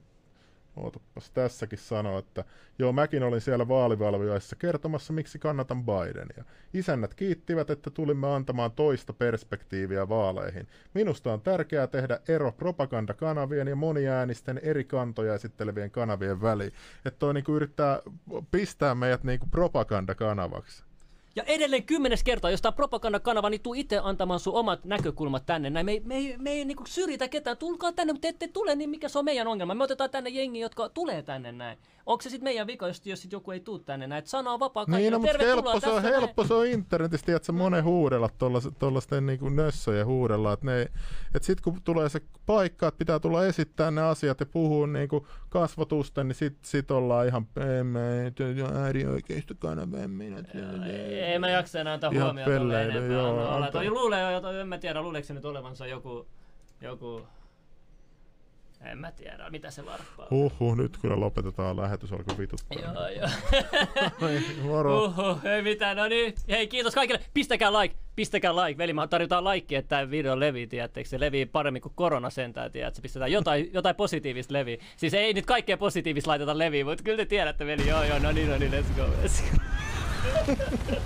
Ootapas, tässäkin sanoo, että joo, mäkin olin siellä vaalivalvioissa kertomassa, miksi kannatan Bidenia. Isännät kiittivät, että tulimme antamaan toista perspektiiviä vaaleihin. Minusta on tärkeää tehdä ero propagandakanavien ja moniäänisten eri kantoja esittelevien kanavien väliin. Että toi niinku yrittää pistää meidät niinku propagandakanavaksi. Ja edelleen kymmenes kerta, jos on propagandakanava, niin tuu itse antamaan sun omat näkökulmat tänne. Näin. Me, ei- me, ei- me ei niinku syrjitä ketään. Tulkaa tänne, mutta ette tule, niin mikä se on meidän ongelma? Me otetaan tänne jengi, jotka tulee tänne näin. Onko se sitten meidän vika, jos, jos sit joku ei tuu tänne näin? Et sana on vapaa kaikille. Niin, no, mutta Tervetuloa helppo se, on, näin. helppo se on internetissä, tiedätkö, monen huudella tuollaisten niinku nössöjen huudella, että ne, et sit kun tulee se paikka, että pitää tulla esittää ne asiat ja puhua niinku kasvotusten, niin sit, sit ollaan ihan, äärioikeista kanava, en minä. Ei, mä jaksa enää antaa pelleily, enempää. joo, luulee en mä tiedä, luuleeko se nyt olevansa joku, joku, en mä tiedä, mitä se varppaa. Huhhuh, nyt kyllä lopetetaan lähetys, alkoi vituttaa. Joo, joo. Moro. Uhu, ei mitään, no niin. Hei, kiitos kaikille. Pistäkää like, pistäkää like. Veli, mä tarjotaan like, että tämä video levii, tiedättekö? Se levii paremmin kuin korona sentään, tiedätkö? Pistetään jotain, jotain positiivista leviä. Siis ei nyt kaikkea positiivista laiteta leviin, mutta kyllä te tiedätte, veli. Joo, joo, no niin, no niin, let's go, let's go.